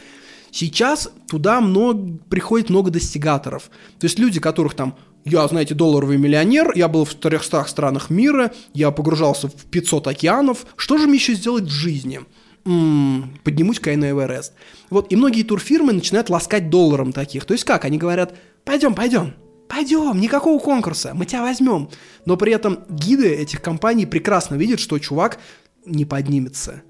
Сейчас туда много, приходит много достигаторов. То есть люди, которых там я, знаете, долларовый миллионер, я был в 300 странах мира, я погружался в 500 океанов. Что же мне еще сделать в жизни? М-м, поднимусь-ка Эверест. Вот, и многие турфирмы начинают ласкать долларом таких. То есть как? Они говорят, пойдем, пойдем, пойдем, никакого конкурса, мы тебя возьмем. Но при этом гиды этих компаний прекрасно видят, что чувак не поднимется.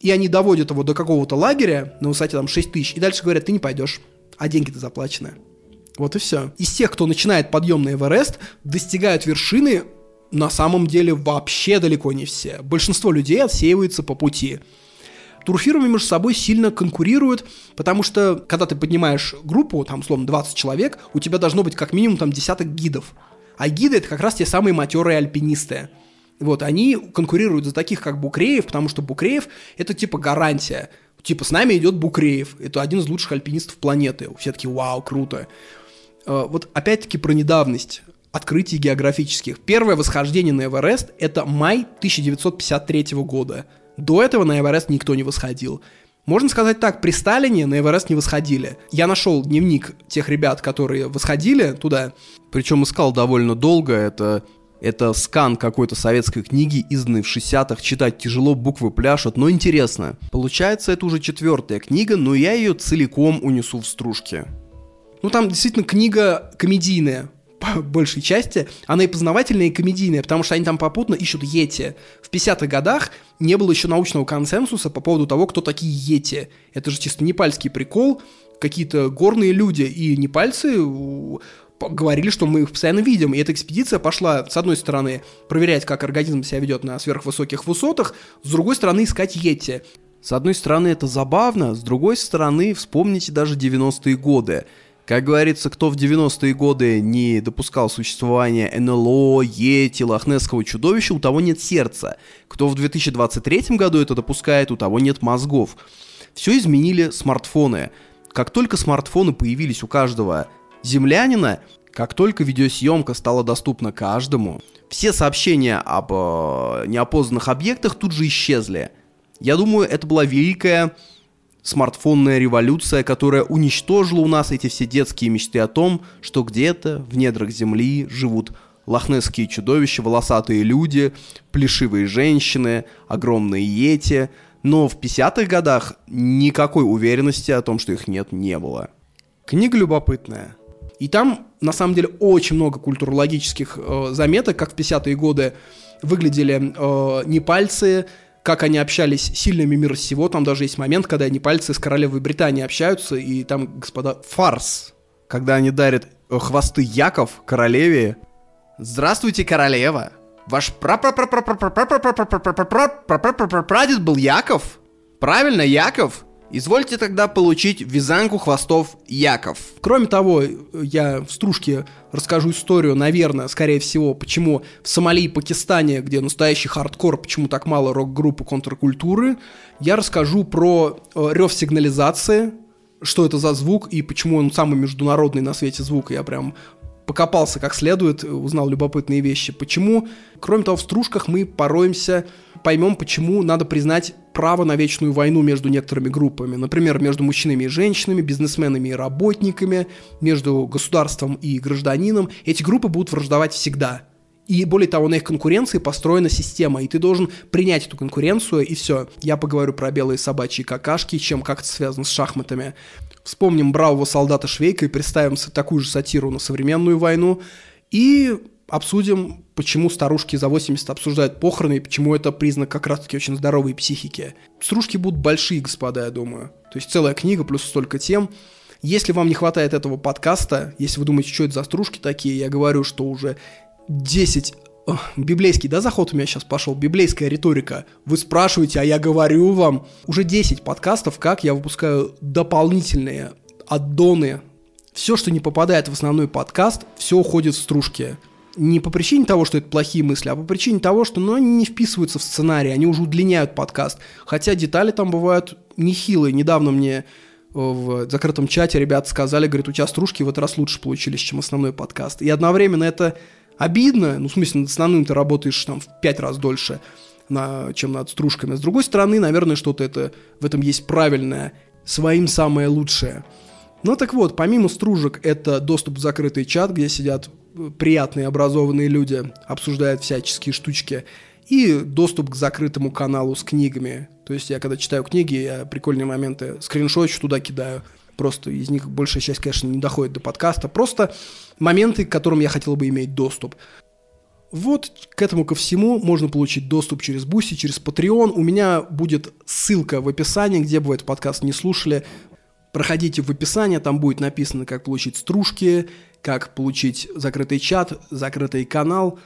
И они доводят его до какого-то лагеря на высоте там 6 тысяч, и дальше говорят, ты не пойдешь, а деньги-то заплачены. Вот и все. Из тех, кто начинает подъем на Эверест, достигают вершины на самом деле вообще далеко не все. Большинство людей отсеивается по пути. Турфирмы между собой сильно конкурируют, потому что, когда ты поднимаешь группу, там, условно, 20 человек, у тебя должно быть как минимум там десяток гидов. А гиды — это как раз те самые матерые альпинисты. Вот, они конкурируют за таких, как Букреев, потому что Букреев — это типа гарантия. Типа, с нами идет Букреев. Это один из лучших альпинистов планеты. Все такие, вау, круто. Э, вот опять-таки про недавность открытий географических. Первое восхождение на Эверест – это май 1953 года. До этого на Эверест никто не восходил. Можно сказать так, при Сталине на Эверест не восходили. Я нашел дневник тех ребят, которые восходили туда. Причем искал довольно долго, это это скан какой-то советской книги, изданной в 60-х. Читать тяжело, буквы пляшут, но интересно. Получается, это уже четвертая книга, но я ее целиком унесу в стружки. Ну, там действительно книга комедийная, по большей части, она и познавательная, и комедийная, потому что они там попутно ищут Йети. В 50-х годах не было еще научного консенсуса по поводу того, кто такие Йети. Это же чисто непальский прикол, какие-то горные люди и непальцы говорили, что мы их постоянно видим. И эта экспедиция пошла, с одной стороны, проверять, как организм себя ведет на сверхвысоких высотах, с другой стороны, искать Йети. С одной стороны, это забавно, с другой стороны, вспомните даже 90-е годы. Как говорится, кто в 90-е годы не допускал существования НЛО, Йети, Лохнесского чудовища, у того нет сердца. Кто в 2023 году это допускает, у того нет мозгов. Все изменили смартфоны. Как только смартфоны появились у каждого землянина, как только видеосъемка стала доступна каждому, все сообщения об э, неопознанных объектах тут же исчезли. Я думаю, это была великая смартфонная революция, которая уничтожила у нас эти все детские мечты о том, что где-то в недрах земли живут лохнесские чудовища, волосатые люди, плешивые женщины, огромные йети, но в 50-х годах никакой уверенности о том, что их нет, не было. Книга любопытная. И там, на самом деле, очень много культурологических э, заметок, как в 50-е годы выглядели э, непальцы, как они общались с сильными мира сего. Там даже есть момент, когда они пальцы с королевой Британии общаются, и там, господа, фарс. Когда они дарят э, хвосты Яков королеве. Здравствуйте, королева! Ваш прадед был Яков? Правильно, Яков? Извольте тогда получить вязанку хвостов Яков. Кроме того, я в стружке расскажу историю, наверное, скорее всего, почему в Сомали и Пакистане, где настоящий хардкор, почему так мало рок-группы контркультуры. Я расскажу про э, рев сигнализации, что это за звук и почему он самый международный на свете звук. Я прям покопался как следует, узнал любопытные вещи. Почему? Кроме того, в стружках мы пороемся поймем, почему надо признать право на вечную войну между некоторыми группами. Например, между мужчинами и женщинами, бизнесменами и работниками, между государством и гражданином. Эти группы будут враждовать всегда. И более того, на их конкуренции построена система, и ты должен принять эту конкуренцию, и все. Я поговорю про белые собачьи какашки, чем как это связано с шахматами. Вспомним бравого солдата Швейка и представим такую же сатиру на современную войну. И обсудим, почему старушки за 80 обсуждают похороны и почему это признак как раз-таки очень здоровой психики. Стружки будут большие, господа, я думаю. То есть целая книга плюс столько тем. Если вам не хватает этого подкаста, если вы думаете, что это за стружки такие, я говорю, что уже 10 Ох, библейский, да, заход у меня сейчас пошел, библейская риторика. Вы спрашиваете, а я говорю вам. Уже 10 подкастов, как я выпускаю дополнительные аддоны. Все, что не попадает в основной подкаст, все уходит в стружки не по причине того, что это плохие мысли, а по причине того, что ну, они не вписываются в сценарий, они уже удлиняют подкаст. Хотя детали там бывают нехилые. Недавно мне э, в закрытом чате ребята сказали, говорят, у тебя стружки в этот раз лучше получились, чем основной подкаст. И одновременно это Обидно, ну, в смысле, над основным ты работаешь там в пять раз дольше, на, чем над стружками. С другой стороны, наверное, что-то это, в этом есть правильное, своим самое лучшее. Ну так вот, помимо стружек, это доступ в закрытый чат, где сидят приятные образованные люди, обсуждают всяческие штучки, и доступ к закрытому каналу с книгами. То есть я когда читаю книги, я прикольные моменты скриншочу туда кидаю. Просто из них большая часть, конечно, не доходит до подкаста. Просто моменты, к которым я хотел бы иметь доступ. Вот к этому ко всему можно получить доступ через Буси, через Patreon. У меня будет ссылка в описании, где бы вы этот подкаст не слушали. Проходите в описание, там будет написано, как получить стружки, как получить закрытый чат, закрытый канал.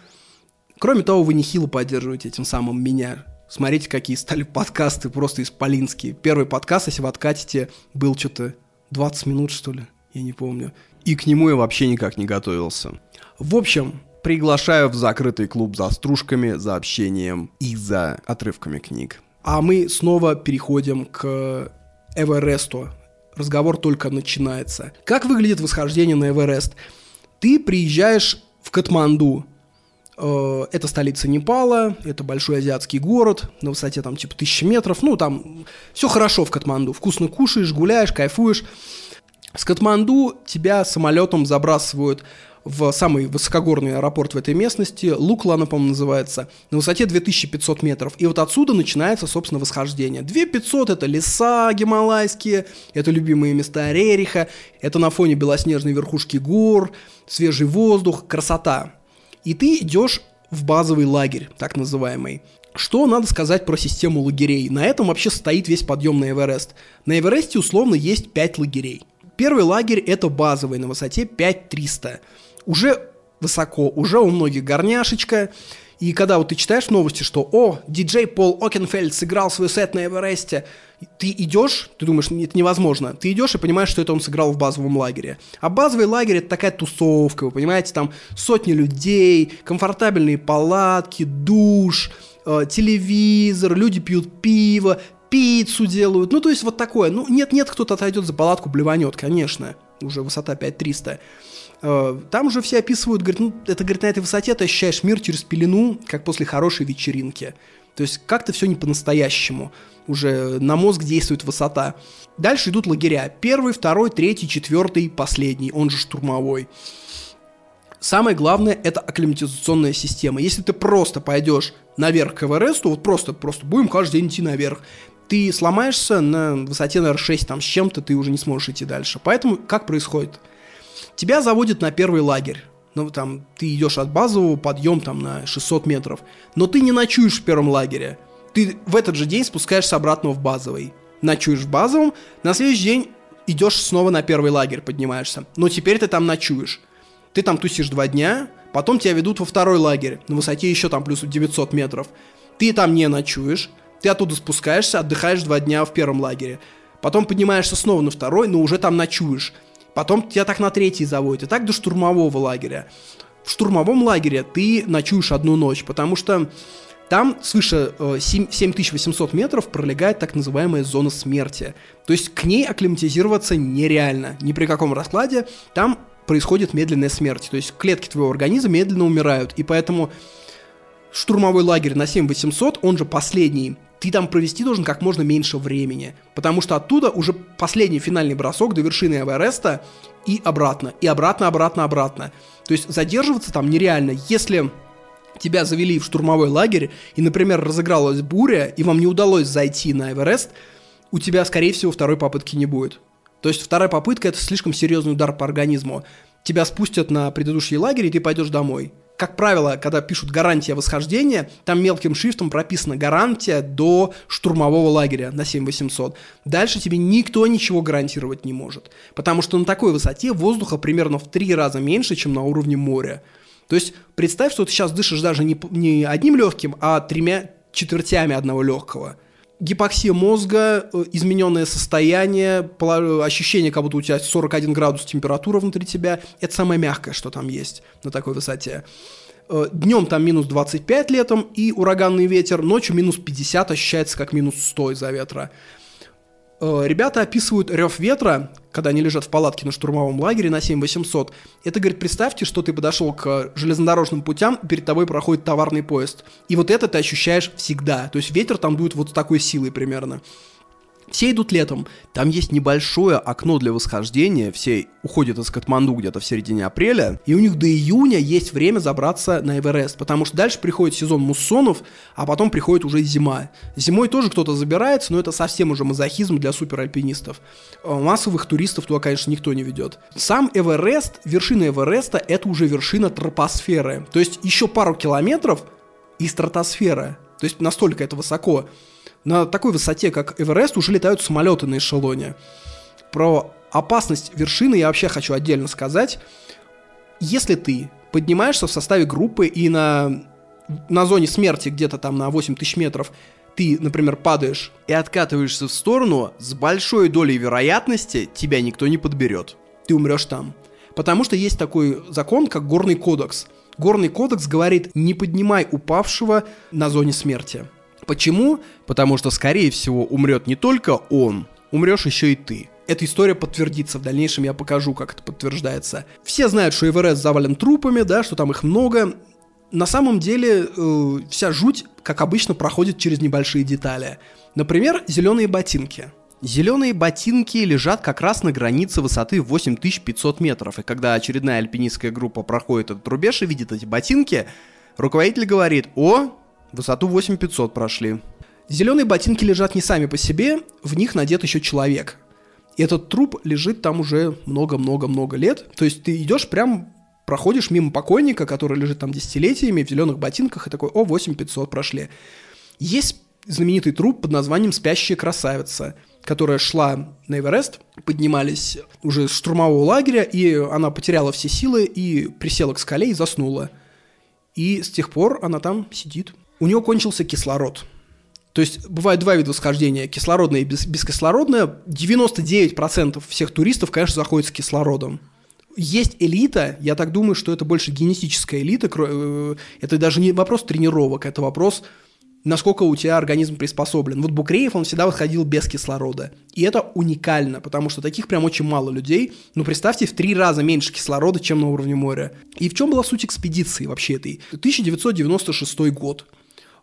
Кроме того, вы нехило поддерживаете этим самым меня. Смотрите, какие стали подкасты просто исполинские. Первый подкаст, если вы откатите, был что-то 20 минут, что ли, я не помню. И к нему я вообще никак не готовился. В общем, Приглашаю в закрытый клуб за стружками, за общением и за отрывками книг. А мы снова переходим к Эвересту. Разговор только начинается. Как выглядит восхождение на Эверест? Ты приезжаешь в Катманду. Э, это столица Непала, это большой азиатский город, на высоте там типа тысячи метров. Ну, там все хорошо в Катманду. Вкусно кушаешь, гуляешь, кайфуешь. С Катманду тебя самолетом забрасывают в самый высокогорный аэропорт в этой местности, Луклана, по-моему, называется, на высоте 2500 метров. И вот отсюда начинается, собственно, восхождение. 2500 — это леса гималайские, это любимые места Рериха, это на фоне белоснежной верхушки гор, свежий воздух, красота. И ты идешь в базовый лагерь, так называемый. Что надо сказать про систему лагерей? На этом вообще стоит весь подъем на Эверест. На Эвересте условно есть 5 лагерей. Первый лагерь это базовый на высоте 5300 уже высоко, уже у многих горняшечка. И когда вот ты читаешь новости, что «О, диджей Пол Окенфельд сыграл свой сет на Эвересте», ты идешь, ты думаешь, это невозможно, ты идешь и понимаешь, что это он сыграл в базовом лагере. А базовый лагерь это такая тусовка, вы понимаете, там сотни людей, комфортабельные палатки, душ, э, телевизор, люди пьют пиво, пиццу делают, ну то есть вот такое. Ну нет-нет, кто-то отойдет за палатку, блеванет, конечно, уже высота 5300. Э, там уже все описывают, говорят, ну, это, говорит, на этой высоте ты ощущаешь мир через пелену, как после хорошей вечеринки. То есть как-то все не по-настоящему. Уже на мозг действует высота. Дальше идут лагеря. Первый, второй, третий, четвертый, последний, он же штурмовой. Самое главное – это акклиматизационная система. Если ты просто пойдешь наверх к Эвересту, вот просто, просто будем каждый день идти наверх, ты сломаешься на высоте, наверное, 6 там с чем-то, ты уже не сможешь идти дальше. Поэтому как происходит? Тебя заводят на первый лагерь. Ну, там, ты идешь от базового, подъем там на 600 метров. Но ты не ночуешь в первом лагере. Ты в этот же день спускаешься обратно в базовый. Ночуешь в базовом, на следующий день идешь снова на первый лагерь, поднимаешься. Но теперь ты там ночуешь. Ты там тусишь два дня, потом тебя ведут во второй лагерь, на высоте еще там плюс 900 метров. Ты там не ночуешь, ты оттуда спускаешься, отдыхаешь два дня в первом лагере. Потом поднимаешься снова на второй, но уже там ночуешь. Потом тебя так на третий заводят, и так до штурмового лагеря. В штурмовом лагере ты ночуешь одну ночь, потому что там свыше 7, 7800 метров пролегает так называемая зона смерти. То есть к ней акклиматизироваться нереально. Ни при каком раскладе там происходит медленная смерть. То есть клетки твоего организма медленно умирают. И поэтому штурмовой лагерь на 7800, он же последний, ты там провести должен как можно меньше времени, потому что оттуда уже последний финальный бросок до вершины Эвереста и обратно, и обратно, обратно, обратно. То есть задерживаться там нереально. Если тебя завели в штурмовой лагерь, и, например, разыгралась буря, и вам не удалось зайти на Эверест, у тебя, скорее всего, второй попытки не будет. То есть вторая попытка – это слишком серьезный удар по организму. Тебя спустят на предыдущий лагерь, и ты пойдешь домой как правило, когда пишут гарантия восхождения, там мелким шрифтом прописана гарантия до штурмового лагеря на 7800. Дальше тебе никто ничего гарантировать не может. Потому что на такой высоте воздуха примерно в три раза меньше, чем на уровне моря. То есть представь, что ты сейчас дышишь даже не, не одним легким, а тремя четвертями одного легкого – гипоксия мозга, э, измененное состояние, ощущение, как будто у тебя 41 градус температура внутри тебя, это самое мягкое, что там есть на такой высоте. Э, Днем там минус 25 летом и ураганный ветер, ночью минус 50 ощущается как минус 100 из-за ветра. Э, Ребята описывают рев ветра, когда они лежат в палатке на штурмовом лагере на 7800. Это, говорит, представьте, что ты подошел к железнодорожным путям, перед тобой проходит товарный поезд. И вот это ты ощущаешь всегда. То есть ветер там дует вот с такой силой примерно. Все идут летом. Там есть небольшое окно для восхождения, все уходят из Катманду где-то в середине апреля. И у них до июня есть время забраться на Эверест, потому что дальше приходит сезон муссонов, а потом приходит уже зима. Зимой тоже кто-то забирается, но это совсем уже мазохизм для суперальпинистов. Э, Массовых туристов туда, конечно, никто не ведет. Сам Эверест, вершина Эвереста, это уже вершина тропосферы. То есть еще пару километров и стратосфера. То есть настолько это высоко. На такой высоте, как Эверест, уже летают самолеты на эшелоне. Про опасность вершины я вообще хочу отдельно сказать. Если ты поднимаешься в составе группы и на, на зоне смерти где-то там на 8 тысяч метров ты, например, падаешь, И откатываешься в сторону, с большой долей вероятности тебя никто не подберет. ты умрешь там. Потому что есть такой закон, как горный кодекс. Горный кодекс говорит, не поднимай упавшего на зоне смерти. Почему? Потому что, скорее всего, умрет не только он, умрешь еще и ты. Эта история подтвердится. В дальнейшем я покажу, как это подтверждается. Все знают, что Эверест завален трупами, да, что там их много. На самом деле, э, вся жуть, как обычно, проходит через небольшие детали. Например, зеленые ботинки. Зеленые ботинки лежат как раз на границе высоты 8500 метров, и когда очередная альпинистская группа проходит этот рубеж и видит эти ботинки, руководитель говорит, о, высоту 8500 прошли. Зеленые ботинки лежат не сами по себе, в них надет еще человек. И этот труп лежит там уже много-много-много лет. То есть ты идешь прям, проходишь мимо покойника, который лежит там десятилетиями в зеленых ботинках, и такой, о, 8500 прошли. Есть знаменитый труп под названием «Спящая красавица», которая шла на Эверест, поднимались уже с штурмового лагеря, и она потеряла все силы и присела к скале и заснула. И с тех пор она там сидит. У нее кончился кислород. То есть бывают два вида восхождения, кислородное и бескислородное. 99% всех туристов, конечно, заходят с кислородом. Есть элита, я так думаю, что это больше генетическая элита, э, это даже не вопрос тренировок, это вопрос, насколько у тебя организм приспособлен. Вот Букреев, он всегда выходил без кислорода. И это уникально, потому что таких прям очень мало людей. Ну, представьте, в три раза меньше кислорода, чем на уровне моря. И в чем была суть экспедиции вообще этой? 1996 год.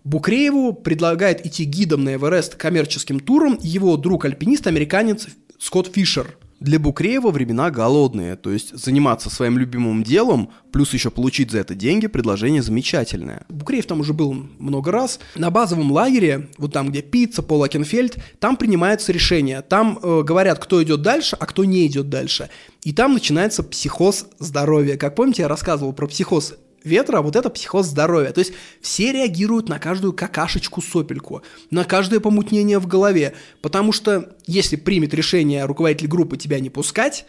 Букрееву предлагает идти гидом на Эверест коммерческим туром его друг-альпинист, американец Скотт Фишер. Для Букреева времена голодные, то есть заниматься своим любимым делом, плюс еще получить за это деньги, предложение замечательное. Букреев там уже был много раз. На базовом лагере, вот там, где пицца, Пол Акенфельд, там принимаются решения. Там э, говорят, кто идет дальше, а кто не идет дальше. И там начинается психоз здоровья. Как помните, я рассказывал про психоз ветра, вот это психоз здоровья. То есть все реагируют на каждую какашечку сопельку, на каждое помутнение в голове. Потому что если примет решение руководитель группы тебя не пускать,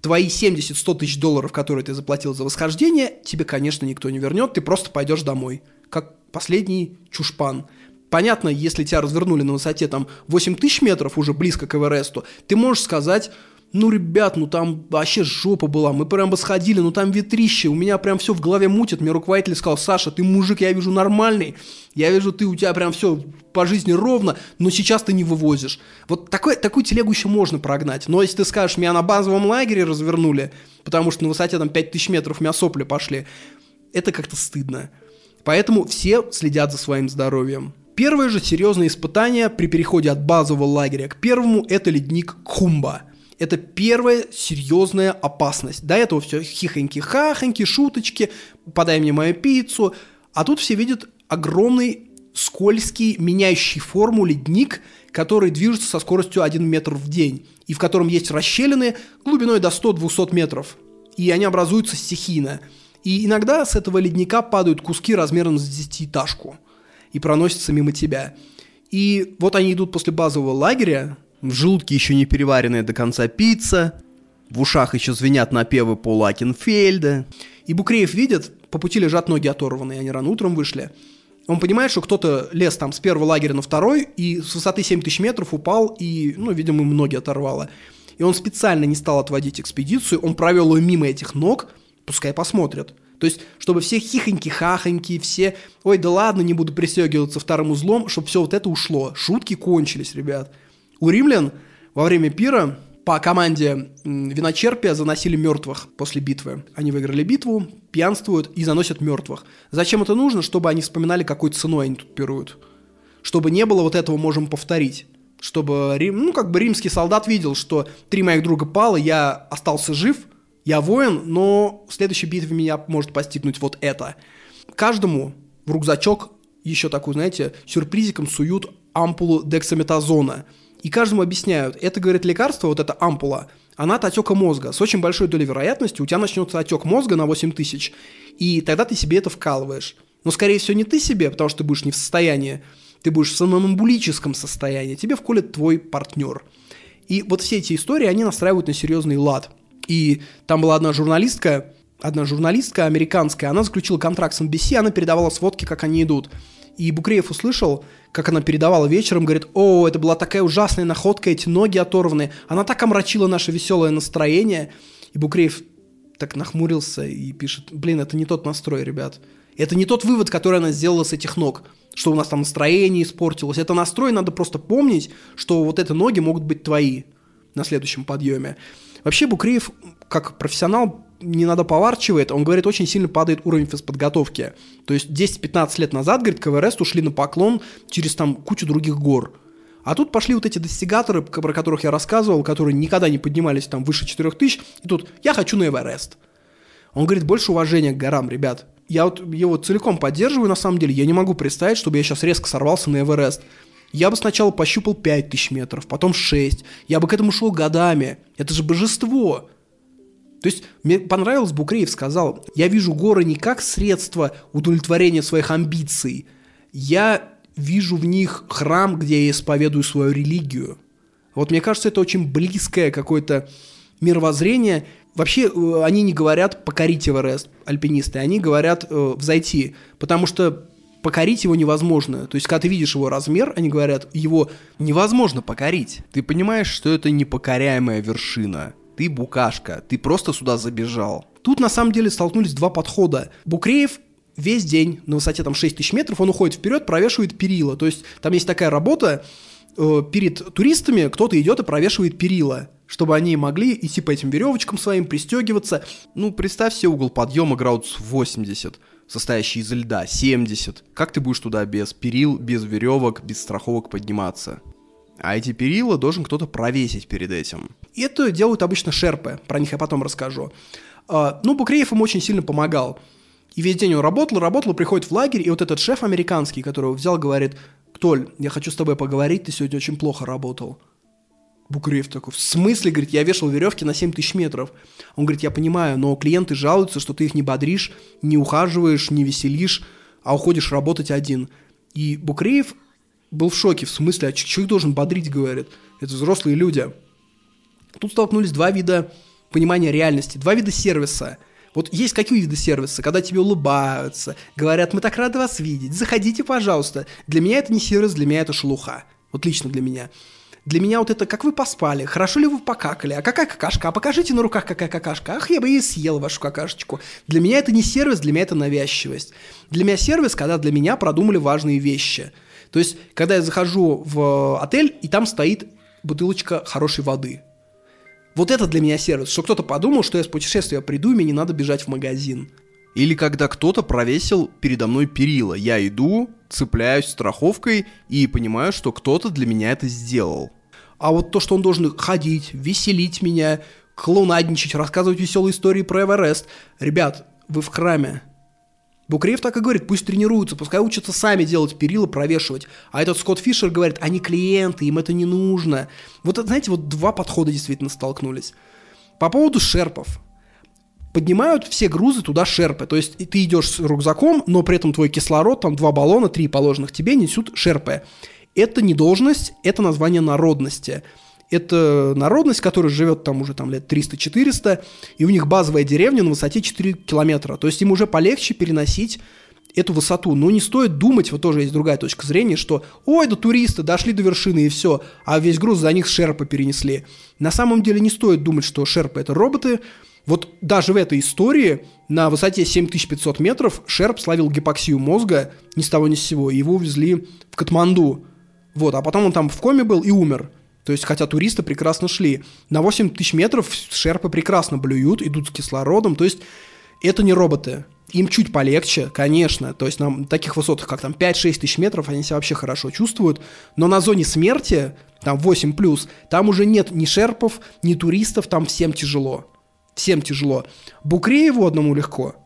твои 70-100 тысяч долларов, которые ты заплатил за восхождение, тебе, конечно, никто не вернет, ты просто пойдешь домой, как последний чушпан. Понятно, если тебя развернули на высоте там 8 тысяч метров, уже близко к Эвересту, ты можешь сказать, ну, ребят, ну там вообще жопа была, мы прям бы сходили, ну там ветрище, у меня прям все в голове мутит, мне руководитель сказал, Саша, ты мужик, я вижу нормальный, я вижу, ты у тебя прям все по жизни ровно, но сейчас ты не вывозишь. Вот такой, такую телегу еще можно прогнать, но если ты скажешь, меня на базовом лагере развернули, потому что на высоте там 5000 метров у меня сопли пошли, это как-то стыдно. Поэтому все следят за своим здоровьем. Первое же серьезное испытание при переходе от базового лагеря к первому – это ледник Кумба – это первая серьезная опасность. До этого все хихоньки-хахоньки, шуточки, подай мне мою пиццу. А тут все видят огромный, скользкий, меняющий форму ледник, который движется со скоростью 1 метр в день, и в котором есть расщелины глубиной до 100-200 метров. И они образуются стихийно. И иногда с этого ледника падают куски размером с десятиэтажку и проносятся мимо тебя. И вот они идут после базового лагеря, В желудке еще не переваренная до конца пицца, в ушах еще звенят напевы Пола Акенфельда. И Букреев видит, по пути лежат ноги оторванные, они рано утром вышли. Он понимает, что кто-то лез там с первого лагеря на второй, и с высоты 7000 метров упал, и, ну, видимо, ему ноги оторвало. И он специально не стал отводить экспедицию, он провел ее мимо этих ног, пускай посмотрят. То есть, чтобы все хихоньки-хахоньки, все, ой, да ладно, не буду пристегиваться вторым узлом, чтобы все вот это ушло. Шутки кончились, ребят. У римлян во время пира по команде виночерпия заносили мертвых после битвы. Они выиграли битву, пьянствуют и заносят мертвых. Зачем это нужно? Чтобы они вспоминали, какой ценой они тут пируют. Чтобы не было вот этого можем повторить. Чтобы, Рим, ну, как бы римский солдат видел, что три моих друга пало, я остался жив, я воин, но в следующей битве меня может постигнуть вот это. Каждому в рюкзачок еще такую, знаете, сюрпризиком суют ампулу дексаметазона. И каждому объясняют, это, говорит, лекарство, вот эта ампула, она от отека мозга. С очень большой долей вероятности у тебя начнется отек мозга на 8 тысяч, и тогда ты себе это вкалываешь. Но, скорее всего, не ты себе, потому что ты будешь не в состоянии, ты будешь в сомнамбулическом состоянии, тебе вколет твой партнер. И вот все эти истории, они настраивают на серьезный лад. И там была одна журналистка, одна журналистка американская, она заключила контракт с NBC, она передавала сводки, как они идут. И Букреев услышал, как она передавала вечером, говорит, о, это была такая ужасная находка, эти ноги оторваны. Она так омрачила наше веселое настроение. И Букреев так нахмурился и пишет, блин, это не тот настрой, ребят. Это не тот вывод, который она сделала с этих ног, что у нас там настроение испортилось. Это настрой, надо просто помнить, что вот эти ноги могут быть твои на следующем подъеме. Вообще Букреев, как профессионал, не надо поварчивает, он говорит, очень сильно падает уровень физподготовки. То есть 10-15 лет назад, говорит, к ушли на поклон через там кучу других гор. А тут пошли вот эти достигаторы, про которых я рассказывал, которые никогда не поднимались там выше 4000, и тут «я хочу на Эверест». Он говорит, больше уважения к горам, ребят. Я вот его целиком поддерживаю, на самом деле. Я не могу представить, чтобы я сейчас резко сорвался на Эверест. Я бы сначала пощупал 5000 метров, потом 6. Я бы к этому шел годами. Это же божество. То есть мне понравилось, Букреев сказал, я вижу горы не как средство удовлетворения своих амбиций, я вижу в них храм, где я исповедую свою религию. Вот мне кажется, это очень близкое какое-то мировоззрение. Вообще э, они не говорят покорить Эверест, альпинисты, они говорят э, взойти, потому что покорить его невозможно. То есть, когда ты видишь его размер, они говорят, его Невозможно покорить. Ты понимаешь, что это непокоряемая вершина. Ты букашка, ты просто сюда забежал. Тут на самом деле столкнулись два подхода. Букреев весь день на высоте там 6 тысяч метров, он уходит вперед, провешивает перила. То есть там есть такая работа, э, перед туристами кто-то идет и провешивает перила, чтобы они могли идти по этим веревочкам своим, пристегиваться. Ну, представь себе угол подъема градусов 80, состоящий из льда, 70. Как ты будешь туда без перил, без веревок, без страховок подниматься? А эти перила должен кто-то провесить перед этим. И это делают обычно шерпы, про них я потом расскажу. А, Ну, Букреев им очень сильно помогал. И весь день он работал, работал, приходит в лагерь, и вот этот шеф американский, которого взял, говорит, Толь, я хочу с тобой поговорить, ты сегодня очень плохо работал. Букреев такой, в смысле, говорит, я вешал веревки на 7 тысяч метров. Он говорит, я понимаю, но клиенты жалуются, что ты их не бодришь, не ухаживаешь, не веселишь, а уходишь работать один. И Букреев был в шоке, в смысле, а их должен бодрить, говорит. Это взрослые люди. Тут столкнулись два вида понимания реальности, два вида сервиса. Вот есть какие виды сервиса, когда тебе улыбаются, говорят, мы так рады вас видеть, заходите, пожалуйста. Для меня это не сервис, для меня это шелуха. Вот лично для меня. Для меня вот это, как вы поспали, хорошо ли вы покакали, а какая какашка, а покажите на руках, какая какашка, ах, я бы и съел вашу какашечку. Для меня это не сервис, для меня это навязчивость. Для меня сервис, когда для меня продумали важные вещи. То есть, когда я захожу в отель, и там стоит бутылочка хорошей воды. Вот это для меня сервис, что кто-то подумал, что я с путешествия приду, и мне не надо бежать в магазин. Или когда кто-то провесил передо мной перила. Я иду, цепляюсь страховкой и понимаю, что кто-то для меня это сделал. А вот то, что он должен ходить, веселить меня, клоунадничать, рассказывать веселые истории про Эверест. Ребят, вы в храме. Букреев так и говорит, пусть тренируются, пускай учатся сами делать перила, провешивать. А этот Скотт Фишер говорит, они клиенты, им это не нужно. Вот, знаете, вот два подхода действительно столкнулись. По поводу шерпов. Поднимают все грузы туда шерпы. То есть ты идешь с рюкзаком, но при этом твой кислород, там два баллона, три положенных тебе несут шерпы. Это не должность, это название народности. Это народность, которая живет там уже там лет 300-400, и у них базовая деревня на высоте 4 километра. То есть им уже полегче переносить эту высоту. Но не стоит думать, вот тоже есть другая точка зрения, что ой, да туристы дошли до вершины и все, а весь груз за них шерпы перенесли. На самом деле не стоит думать, что шерпы это роботы. Вот даже в этой истории на высоте 7500 метров Шерп словил гипоксию мозга ни с того ни с сего, его увезли в Катманду. Вот, а потом он там в коме был и умер. То есть, хотя туристы прекрасно шли. На 8 тысяч метров шерпы прекрасно блюют, идут с кислородом. То есть, это не роботы. Им чуть полегче, конечно. То есть, на таких высотах, как там 5-6 тысяч метров, они себя вообще хорошо чувствуют. Но на зоне смерти, там 8 плюс, там уже нет ни шерпов, ни туристов, там всем тяжело. Всем тяжело. Букрееву одному легко.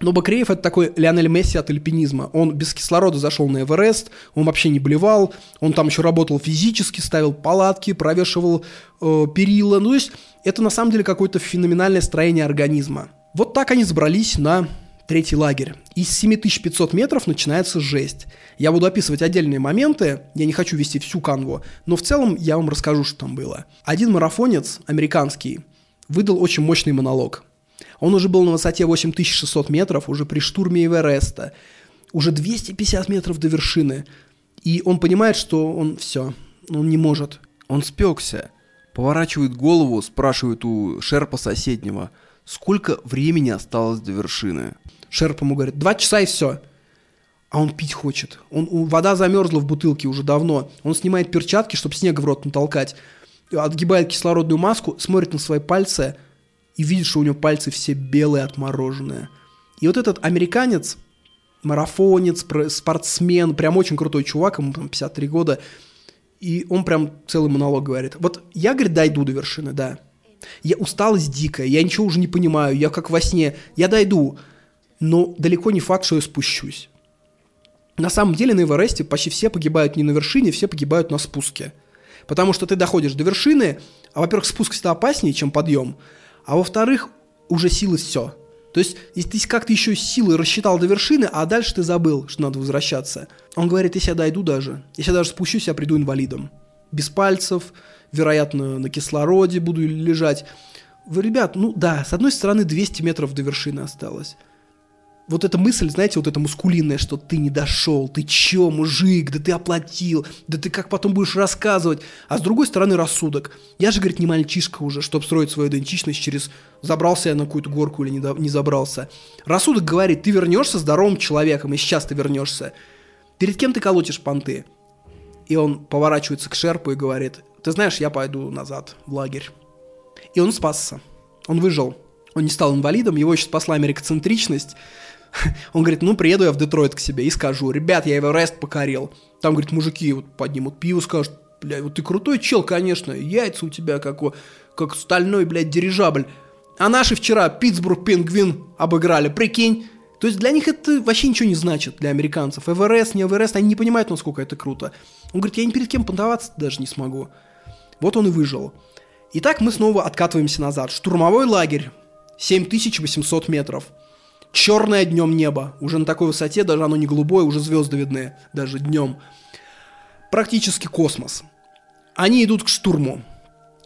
Но Бакреев это такой Лионель Месси от альпинизма. Он без кислорода зашел на Эверест, он вообще не блевал, он там еще работал физически, ставил палатки, провешивал э, перила. Ну, то есть это на самом деле какое-то феноменальное строение организма. Вот так они забрались на третий лагерь. Из 7500 метров начинается жесть. Я буду описывать отдельные моменты, я не хочу вести всю канву, но в целом я вам расскажу, что там было. Один марафонец, американский, выдал очень мощный монолог. Он уже был на высоте 8600 метров, уже при штурме Эвереста, уже 250 метров до вершины. И он понимает, что он все, он не может. Он спекся. Поворачивает голову, спрашивает у шерпа соседнего, сколько времени осталось до вершины. Шерп ему говорит, два часа и все. А он пить хочет. Он, вода замерзла в бутылке уже давно. Он снимает перчатки, чтобы снега в рот натолкать. Отгибает кислородную маску, смотрит на свои пальцы и видит, что у него пальцы все белые, отмороженные. И вот этот американец, марафонец, спортсмен, прям очень крутой чувак, ему там 53 года, и он прям целый монолог говорит. Вот я, говорит, дойду до вершины, да. Я усталость дикая, я ничего уже не понимаю, я как во сне. Я дойду, но далеко не факт, что я спущусь. На самом деле на Эвересте почти все погибают не на вершине, все погибают на спуске. Потому что ты доходишь до вершины, а во-первых, спуск всегда опаснее, чем подъем, а во-вторых, уже силы все. То есть, если ты как-то еще силы рассчитал до вершины, а дальше ты забыл, что надо возвращаться. Он говорит, если я дойду даже, если я даже спущусь, я приду инвалидом. Без пальцев, вероятно, на кислороде буду лежать. Вы, ребят, ну да, с одной стороны 200 метров до вершины осталось вот эта мысль, знаете, вот эта мускулинная, что ты не дошел, ты чё, мужик, да ты оплатил, да ты как потом будешь рассказывать. А с другой стороны рассудок. Я же, говорит, не мальчишка уже, чтобы строить свою идентичность через забрался я на какую-то горку или не, до- не забрался. Рассудок говорит, ты вернешься здоровым человеком, и сейчас ты вернешься. Перед кем ты колотишь понты? И он поворачивается к Шерпу и говорит, ты знаешь, я пойду назад в лагерь. И он спасся. Он выжил. Он не стал инвалидом, его еще спасла америкоцентричность. (laughs) Он говорит, ну, приеду я в Детройт к себе и скажу, ребят, я Эверест покорил. Там, говорит, мужики вот поднимут пиво, скажут, бля, вот ты крутой чел, конечно, яйца у тебя как, у- как стальной, блядь, дирижабль. А наши вчера Питтсбург Пингвин обыграли, прикинь. То есть для них это вообще ничего не значит, для американцев. Эверест, не Эверест, они не понимают, насколько это круто. Он говорит, я ни перед кем понтоваться даже не смогу. Вот он и выжил. Итак, мы снова откатываемся назад. Штурмовой лагерь. 7800 метров. Черное днем небо. Уже на такой высоте, даже оно не голубое, уже звезды видны, даже днем. Практически космос. Они идут к штурму.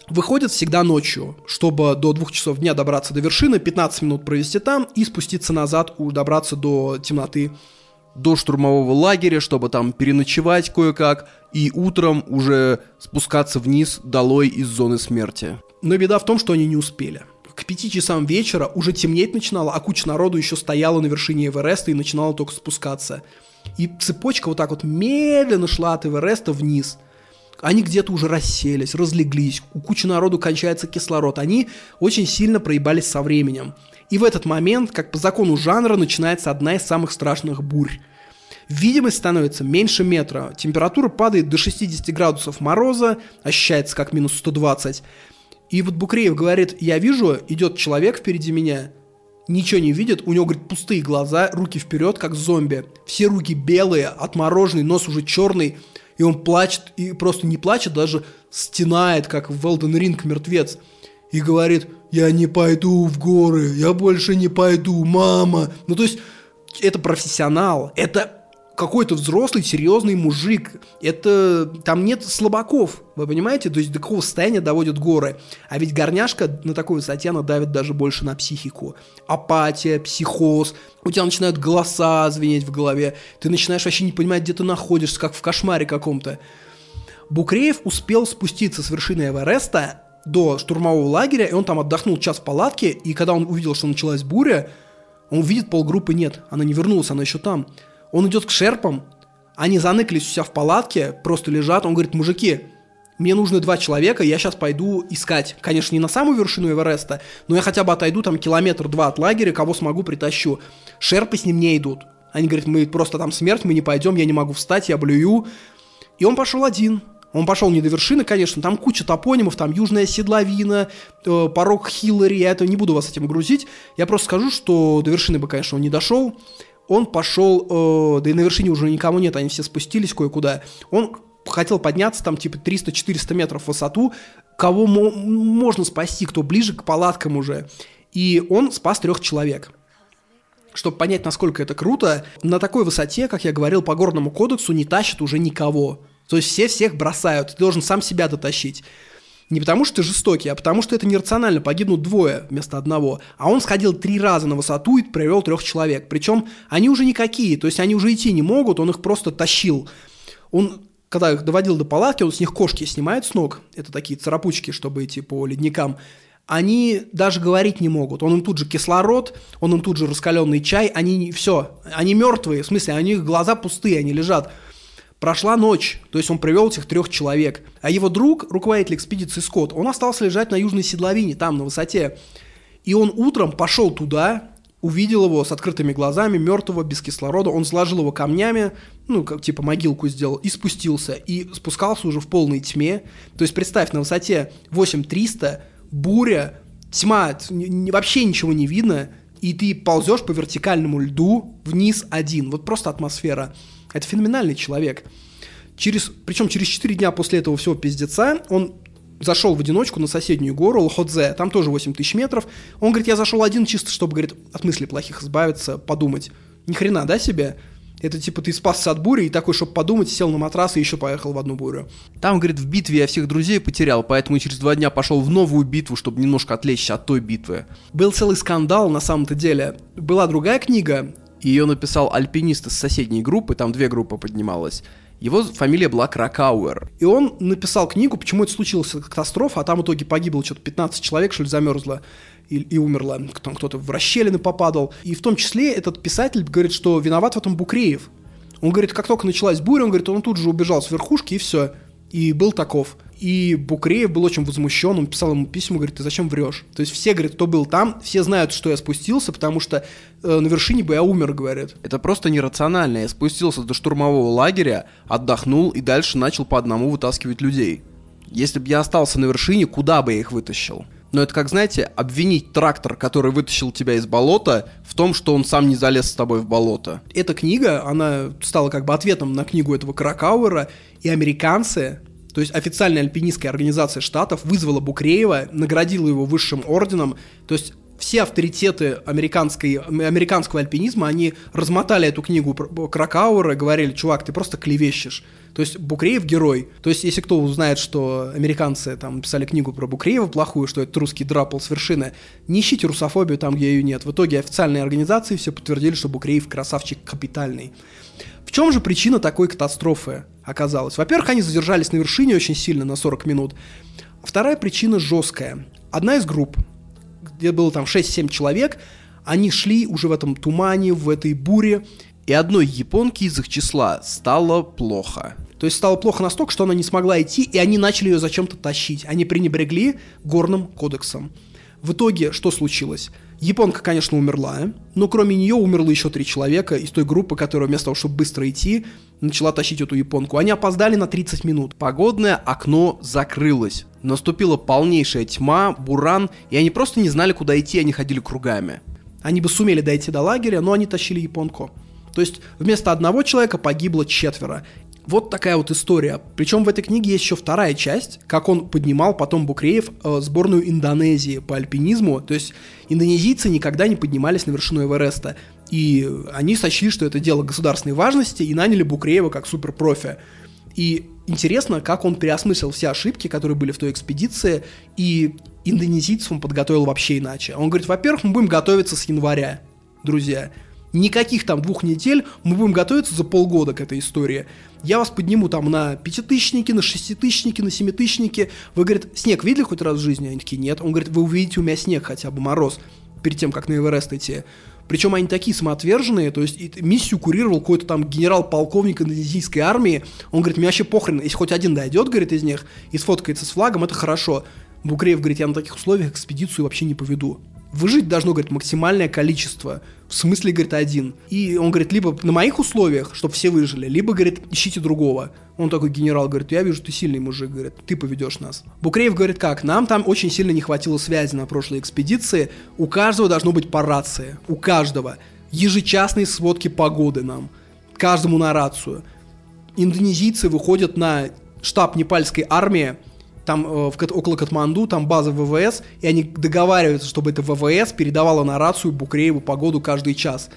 Выходят всегда ночью, чтобы до двух часов дня добраться до вершины, 15 минут провести там и спуститься назад, добраться до темноты. До штурмового лагеря, чтобы там переночевать кое-как, и утром уже спускаться вниз долой из зоны смерти. Но беда в том, что они не успели. К пяти часам вечера уже темнеть начинало, а куча народу еще стояла на вершине Эвереста и начинала только спускаться. И цепочка вот так вот медленно шла от Эвереста вниз. Они где-то уже расселись, разлеглись, у кучи народу кончается кислород. Они очень сильно проебались со временем. И в этот момент, как по закону жанра, начинается одна из самых страшных бурь. Видимость становится меньше метра, температура падает до 60 градусов мороза, ощущается как минус 120. И вот Букреев говорит, я вижу, идет человек впереди меня, ничего не видит, у него, говорит, пустые глаза, руки вперед, как зомби. Все руки белые, отмороженный, нос уже черный, и он плачет, и просто не плачет, даже стенает, как в Elden Ring мертвец. И говорит, я не пойду в горы, я больше не пойду, мама. Ну, то есть, это профессионал, это какой-то взрослый, серьезный мужик. Это там нет слабаков, вы понимаете? То есть до какого состояния доводят горы. А ведь горняшка на такой высоте, она давит даже больше на психику. Апатия, психоз, у тебя начинают голоса звенеть в голове, ты начинаешь вообще не понимать, где ты находишься, как в кошмаре каком-то. Букреев успел спуститься с вершины Эвереста до штурмового лагеря, и он там отдохнул час в палатке, и когда он увидел, что началась буря, он видит полгруппы нет, она не вернулась, она еще там. Он идет к шерпам, они заныкались у себя в палатке, просто лежат, он говорит, мужики, мне нужны два человека, я сейчас пойду искать. Конечно, не на самую вершину Эвереста, но я хотя бы отойду там километр-два от лагеря, кого смогу притащу. Шерпы с ним не идут. Они говорят, мы просто там смерть, мы не пойдем, я не могу встать, я блюю. И он пошел один. Он пошел не до вершины, конечно, там куча топонимов, там Южная Седловина, э, порог Хиллари, я это не буду вас этим грузить. Я просто скажу, что до вершины бы, конечно, он не дошел. Он пошел, э, да и на вершине уже никого нет, они все спустились кое-куда. Он хотел подняться там типа 300-400 метров в высоту, кого мо- можно спасти, кто ближе к палаткам уже. И он спас трех человек. Чтобы понять, насколько это круто, на такой высоте, как я говорил, по горному кодексу не тащат уже никого. То есть все всех бросают, ты должен сам себя дотащить. Не потому что ты жестокий, а потому что это нерационально, погибнут двое вместо одного. А он сходил три раза на высоту и привел трех человек. Причем они уже никакие, то есть они уже идти не могут, он их просто тащил. Он, когда их доводил до палатки, он с них кошки снимает с ног, это такие царапучки, чтобы идти по ледникам, они даже говорить не могут. Он им тут же кислород, он им тут же раскаленный чай, они все, они мертвые, в смысле, у них глаза пустые, они лежат. Прошла ночь, то есть он привел этих трех человек. А его друг, руководитель экспедиции Скотт, он остался лежать на южной седловине, там, на высоте. И он утром пошел туда, увидел его с открытыми глазами, мертвого, без кислорода, он сложил его камнями, ну, как типа могилку сделал, и спустился. И спускался уже в полной тьме. То есть представь, на высоте 8300, буря, тьма, вообще ничего не видно, и ты ползешь по вертикальному льду вниз один. Вот просто атмосфера. Это феноменальный человек. Через, причем через 4 дня после этого всего пиздеца он зашел в одиночку на соседнюю гору Лходзе, там тоже 8 тысяч метров. Он говорит, я зашел один чисто, чтобы, говорит, от мыслей плохих избавиться, подумать. Ни хрена, да, себе? Это типа ты спасся от бури и такой, чтобы подумать, сел на матрас и еще поехал в одну бурю. Там, говорит, в битве я всех друзей потерял, поэтому через два дня пошел в новую битву, чтобы немножко отвлечься от той битвы. Был целый скандал на самом-то деле. Была другая книга, Ее написал альпинист из соседней группы, там две группы поднималось. Его фамилия была Кракауэр. И он написал книгу, почему это случилось, катастрофа, а там в итоге погибло что-то 15 человек, что ли, замерзло и, и умерло. Там кто-то в расщелины попадал. И в том числе этот писатель говорит, что виноват в этом Букреев. Он говорит, как только началась буря, он говорит, он тут же убежал с верхушки и все. И был таков. И Букреев был очень возмущен, он писал ему письма, говорит, ты зачем врешь? То есть все, говорит, кто был там, все знают, что я спустился, потому что э, на вершине бы я умер, говорит. Это просто нерационально. Я спустился до штурмового лагеря, отдохнул и дальше начал по одному вытаскивать людей. Если бы я остался на вершине, куда бы я их вытащил? Но это как, знаете, обвинить трактор, который вытащил тебя из болота, в том, что он сам не залез с тобой в болото. эта книга, она стала как бы ответом на книгу этого Кракауэра, и американцы, то есть официальная альпинистская организация штатов, вызвала Букреева, наградила его высшим орденом, то есть все авторитеты американской, американского альпинизма, они размотали эту книгу Кракауэра, говорили, чувак, ты просто клевещешь. То есть Букреев герой. То есть если кто узнает, что американцы там писали книгу про Букреева плохую, что это русский драпл с вершины, не ищите русофобию там, где ее нет. В итоге официальные организации все подтвердили, что Букреев красавчик капитальный. В чем же причина такой катастрофы оказалась? Во-первых, они задержались на вершине очень сильно, на 40 минут. Вторая причина жесткая. Одна из групп, где было там 6-7 человек, они шли уже в этом тумане, в этой буре, И одной японке из их числа стало плохо. то есть стало плохо настолько, что она не смогла идти, и они начали ее зачем-то тащить. Они пренебрегли горным кодексом. В итоге что случилось? Японка, конечно, умерла, но кроме нее умерло еще три человека из той группы, которая вместо того, чтобы быстро идти, начала тащить эту японку. Они опоздали на 30 минут. Погодное окно закрылось. Наступила полнейшая тьма, буран, и они просто не знали, куда идти, они ходили кругами. Они бы сумели дойти до лагеря, но они тащили японку. То есть вместо одного человека погибло четверо. Вот такая вот история. Причем в этой книге есть еще вторая часть, как он поднимал потом Букреев э, сборную Индонезии по альпинизму. То есть индонезийцы никогда не поднимались на вершину Эвереста. И они сочли, что это дело государственной важности и наняли Букреева как суперпрофи. И интересно, как он переосмыслил все ошибки, которые были в той экспедиции, и индонезийцев он подготовил вообще иначе. Он говорит, во-первых, мы будем готовиться с января, друзья. Никаких там двух недель, мы будем готовиться за полгода к этой истории. Я вас подниму там на пятитысячники, на шеститысячники, на семитысячники. Вы, говорит, снег видели хоть раз в жизни? Они такие, нет. Он говорит, вы увидите у меня снег хотя бы, мороз, перед тем, как на Эверест идти. Причем они такие самоотверженные, то есть миссию курировал какой-то там генерал-полковник индонезийской армии. Он говорит, мне вообще похрен, если хоть один дойдет, говорит, из них, и сфоткается с флагом, это хорошо. Букреев говорит, я на таких условиях экспедицию вообще не поведу. Выжить должно, говорит, максимальное количество. В смысле, говорит, один. И он говорит, либо на моих условиях, чтобы все выжили, либо, говорит, ищите другого. Он такой генерал, говорит, я вижу, ты сильный мужик, говорит, ты поведешь нас. Букреев говорит, как, нам там очень сильно не хватило связи на прошлой экспедиции, у каждого должно быть по рации, у каждого. Ежечасные сводки погоды нам, каждому на рацию. Индонезийцы выходят на штаб непальской армии, там э, в, около Катманду, там база ВВС, и они договариваются, чтобы это ВВС передавала на рацию Букрееву погоду каждый час.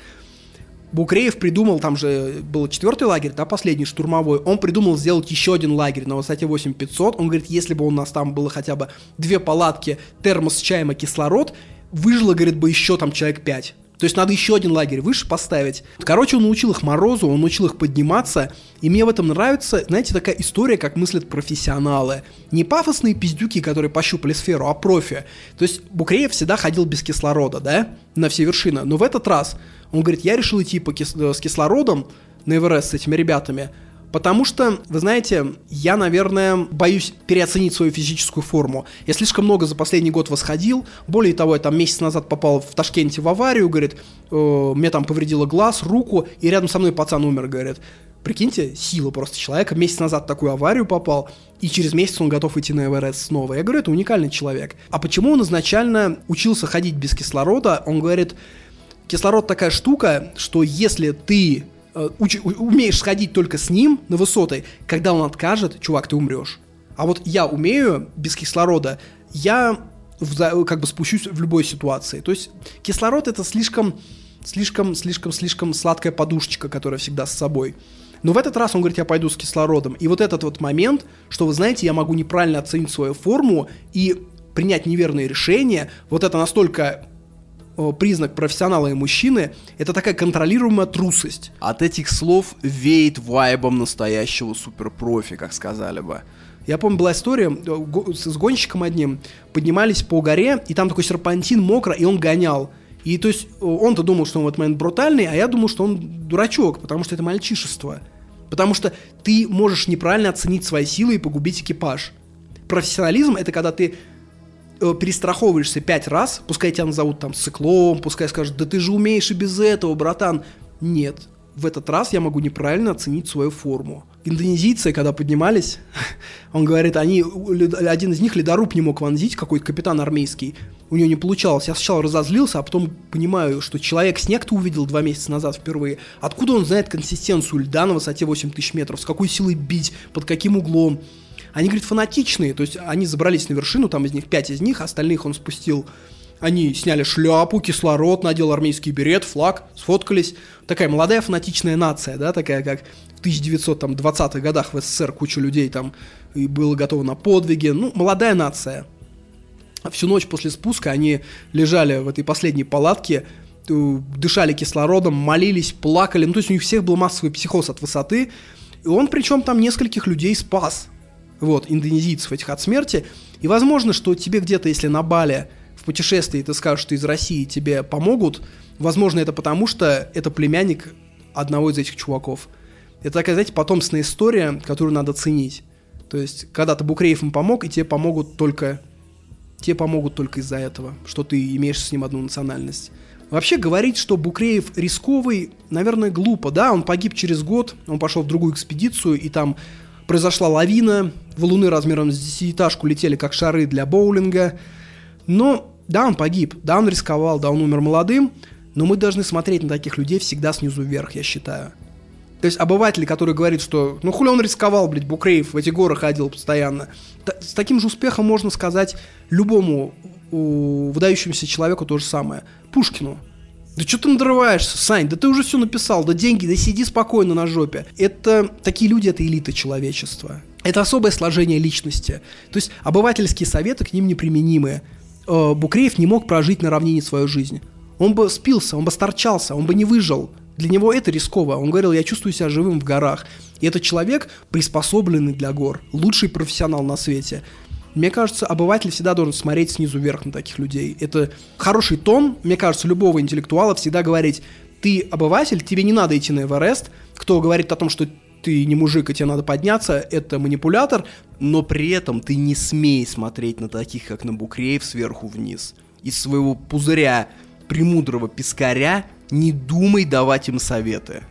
Букреев придумал, там же был четвертый лагерь, да, последний штурмовой, он придумал сделать еще один лагерь на высоте 8500. Он говорит, если бы у нас там было хотя бы две палатки, термос с чаем и кислород, выжило, говорит, бы еще там человек 5. То есть надо еще один лагерь выше поставить. Короче, он научил их морозу, он научил их подниматься. И мне в этом нравится, знаете, такая история, как мыслят профессионалы. Не пафосные пиздюки, которые пощупали сферу, а профи. То есть Букреев всегда ходил без кислорода, да, на все вершины. Но в этот раз он говорит, я решил идти по кис- э, с кислородом на Эверест с этими ребятами, Потому что, вы знаете, я, наверное, боюсь переоценить свою физическую форму. Я слишком много за последний год восходил. Более того, я там месяц назад попал в Ташкенте в аварию, говорит, э, мне там повредило глаз, руку, и рядом со мной пацан умер, говорит. Прикиньте, сила просто человека. Месяц назад такую аварию попал, и через месяц он готов идти на Эверест снова. Я говорю, это уникальный человек. А почему он изначально учился ходить без кислорода? Он говорит, кислород такая штука, что если ты уч- у- умеешь сходить только с ним на высоты, когда он откажет, чувак, ты умрешь. А вот я умею без кислорода, я в как бы спущусь в любой ситуации. То есть кислород это слишком, слишком, слишком, слишком сладкая подушечка, которая всегда с собой. Но в этот раз он говорит, я пойду с кислородом. И вот этот вот момент, что вы знаете, я могу неправильно оценить свою форму и принять неверные решения, вот это настолько э, признак профессионала и мужчины, это такая контролируемая трусость. От этих слов веет вайбом настоящего суперпрофи, как сказали бы. Я помню, была история э, с гонщиком одним, поднимались по горе, и там такой серпантин мокро, и он гонял. И то есть э, он-то думал, что он в этот момент брутальный, а я думал, что он дурачок, потому что это мальчишество. Потому что ты можешь неправильно оценить свои силы и погубить экипаж. Профессионализм это когда ты э, перестраховываешься пять раз, пускай тебя назовут там циклом, пускай скажут, да ты же умеешь и без этого, братан. Нет, в этот раз я могу неправильно оценить свою форму. Индонезийцы, когда поднимались, (laughs) он говорит, они, один из них ледоруб не мог вонзить, какой-то капитан армейский, у него не получалось. Я сначала разозлился, а потом понимаю, что человек снег-то увидел два месяца назад впервые. Откуда он знает консистенцию льда на высоте 8000 метров, с какой силой бить, под каким углом? Они, говорит, фанатичные, то есть они забрались на вершину, там из них пять из них, остальных он спустил. Они сняли шляпу, кислород, надел армейский берет, флаг, сфоткались. Такая молодая фанатичная нация, да, такая как в 1920-х годах в СССР куча людей там и было готово на подвиги. Ну, молодая нация. Всю ночь после спуска они лежали в этой последней палатке, э, дышали кислородом, молились, плакали. Ну, то есть у них всех был массовый психоз от высоты. И он причем там нескольких людей спас. Вот, индонезийцев этих от смерти. И возможно, что тебе где-то, если на Бале в путешествии ты скажешь, что из России тебе помогут, возможно, это потому, что это племянник одного из этих чуваков. Это такая, знаете, потомственная история, которую надо ценить. То есть, когда-то Букреев им помог, и тебе помогут только тебе помогут только из-за этого, что ты имеешь с ним одну национальность. Вообще говорить, что Букреев рисковый, наверное, глупо. Да, он погиб через год, он пошел в другую экспедицию, и там произошла лавина, валуны размером с десятиэтажку летели как шары для боулинга. Но, да, он погиб, да, он рисковал, да, он умер молодым, но мы должны смотреть на таких людей всегда снизу вверх, я считаю. То есть обыватели, которые говорят, что ну хули он рисковал, блядь, Букреев в эти горы ходил постоянно. Та- с таким же успехом можно сказать любому у, выдающемуся человеку то же самое. Пушкину. Да что ты надрываешься, Сань? Да ты уже все написал, да деньги, да сиди спокойно на жопе. Это такие люди, это элита человечества. Это особое сложение личности. То есть обывательские советы к ним неприменимы. Э, Букреев не мог прожить на равнине свою жизнь. Он бы спился, он бы сторчался, он бы не выжил. Для него это рисково. Он говорил, я чувствую себя живым в горах. И этот человек приспособленный для гор, лучший профессионал на свете. Мне кажется, обыватель всегда должен смотреть снизу вверх на таких людей. Это хороший тон, мне кажется, любого интеллектуала всегда говорить, ты обыватель, тебе не надо идти на Эверест. Кто говорит о том, что ты не мужик и тебе надо подняться, это манипулятор, но при этом ты не смей смотреть на таких, как на Букреев, сверху вниз. Из своего пузыря премудрого пескаря не думай давать им советы.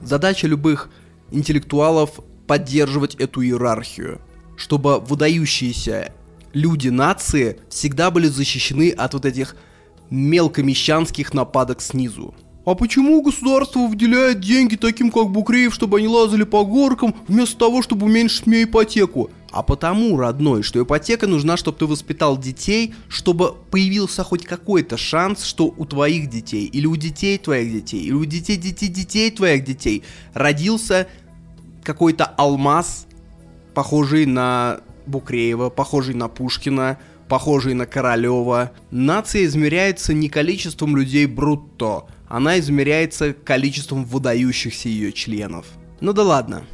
Задача любых интеллектуалов поддерживать эту иерархию, чтобы выдающиеся люди нации всегда были защищены от вот этих мелкомещанских нападок снизу. А почему государство выделяет деньги таким, как Букреев, чтобы они лазали по горкам, вместо того, чтобы уменьшить мне ипотеку? А потому, родной, что ипотека нужна, чтобы ты воспитал детей, чтобы появился хоть какой-то шанс, что у твоих детей, или у детей твоих детей, или у детей детей детей твоих детей родился какой-то алмаз, похожий на Букреева, похожий на Пушкина, похожий на Королева. Нация измеряется не количеством людей брутто, она измеряется количеством выдающихся ее членов. Ну да ладно.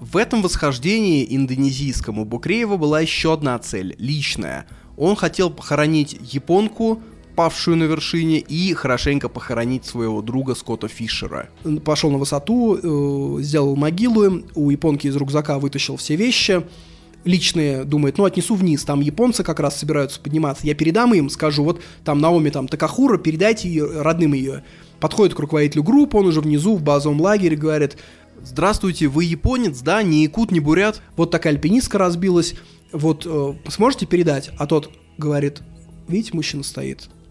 В этом восхождении индонезийскому Букреева была еще одна цель, личная. Он хотел похоронить японку, павшую на вершине, и хорошенько похоронить своего друга Скотта Фишера. пошел на высоту, э, сделал могилу, у японки из рюкзака вытащил все вещи, личные, думает, ну, отнесу вниз, там японцы как раз собираются подниматься, я передам им, скажу, вот там Наоми там Такахура, передайте ее, родным ее. Подходит к руководителю группы, он уже внизу в базовом лагере, говорит, Здравствуйте, вы японец, да? Не якут, не бурят? вот такая альпинистка разбилась, вот э, сможете передать? А тот говорит, видите, мужчина стоит, «А,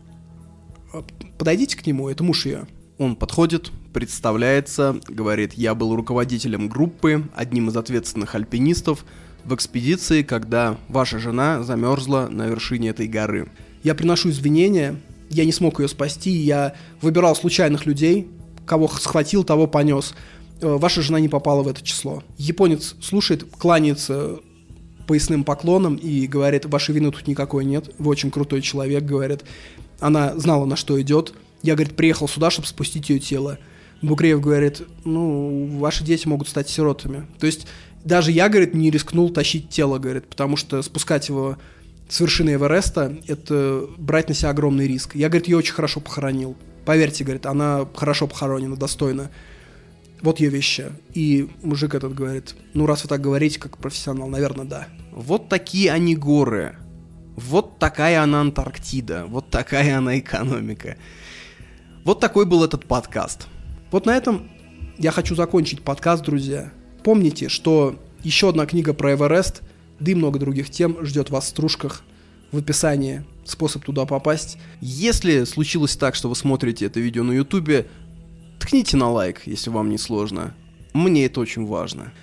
подойдите к нему, это муж ее. Он подходит, представляется, говорит, я был руководителем группы, одним из ответственных альпинистов в экспедиции, когда ваша жена замерзла на вершине этой горы. Я приношу извинения, я не смог ее спасти, я выбирал случайных людей, кого схватил, того понес. Э, Ваша жена не попала в это число. Японец слушает, кланяется поясным поклоном и говорит, вашей вины тут никакой нет, вы очень крутой человек, говорит. Она знала, на что идет. Я, говорит, приехал сюда, чтобы спустить ее тело. Букреев говорит, ну, ваши дети могут стать сиротами. То есть даже я, говорит, не рискнул тащить тело, говорит, потому что спускать его с вершины Эвереста – это брать на себя огромный риск. Я, говорит, ее очень хорошо похоронил. Поверьте, говорит, она хорошо похоронена, достойно. Вот ее вещи. И мужик этот говорит, ну, раз вы так говорите, как профессионал, наверное, да. Вот такие они горы. Вот такая она Антарктида. Вот такая она экономика. Вот такой был этот подкаст. Вот на этом я хочу закончить подкаст, друзья. Помните, что еще одна книга про Эверест, да и много других тем ждет вас в стружках в описании. Способ туда попасть. Если случилось так, что вы смотрите это видео на ютубе, ткните на лайк, если вам не сложно. Мне это очень важно.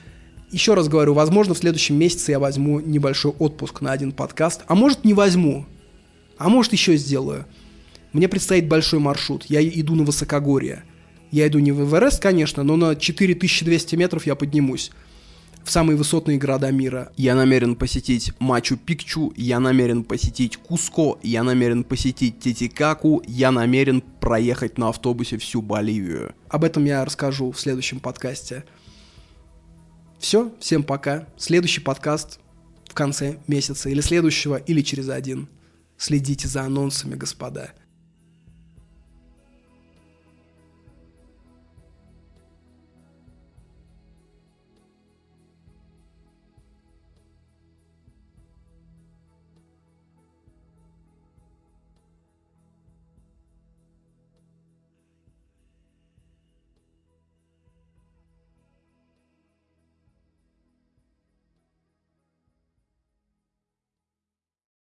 Еще раз говорю, возможно, в следующем месяце я возьму небольшой отпуск на один подкаст, а может не возьму, а может еще сделаю. Мне предстоит большой маршрут, я иду на высокогорье. Я иду не в Эверест, конечно, но на 4200 метров я поднимусь в самые высотные города мира. Я намерен посетить Мачу-Пикчу, я намерен посетить Куско, я намерен посетить Титикаку, я намерен проехать на автобусе всю Боливию. Об этом я расскажу в следующем подкасте. Все, всем пока. Следующий подкаст в конце месяца или следующего, или через один. Следите за анонсами, господа.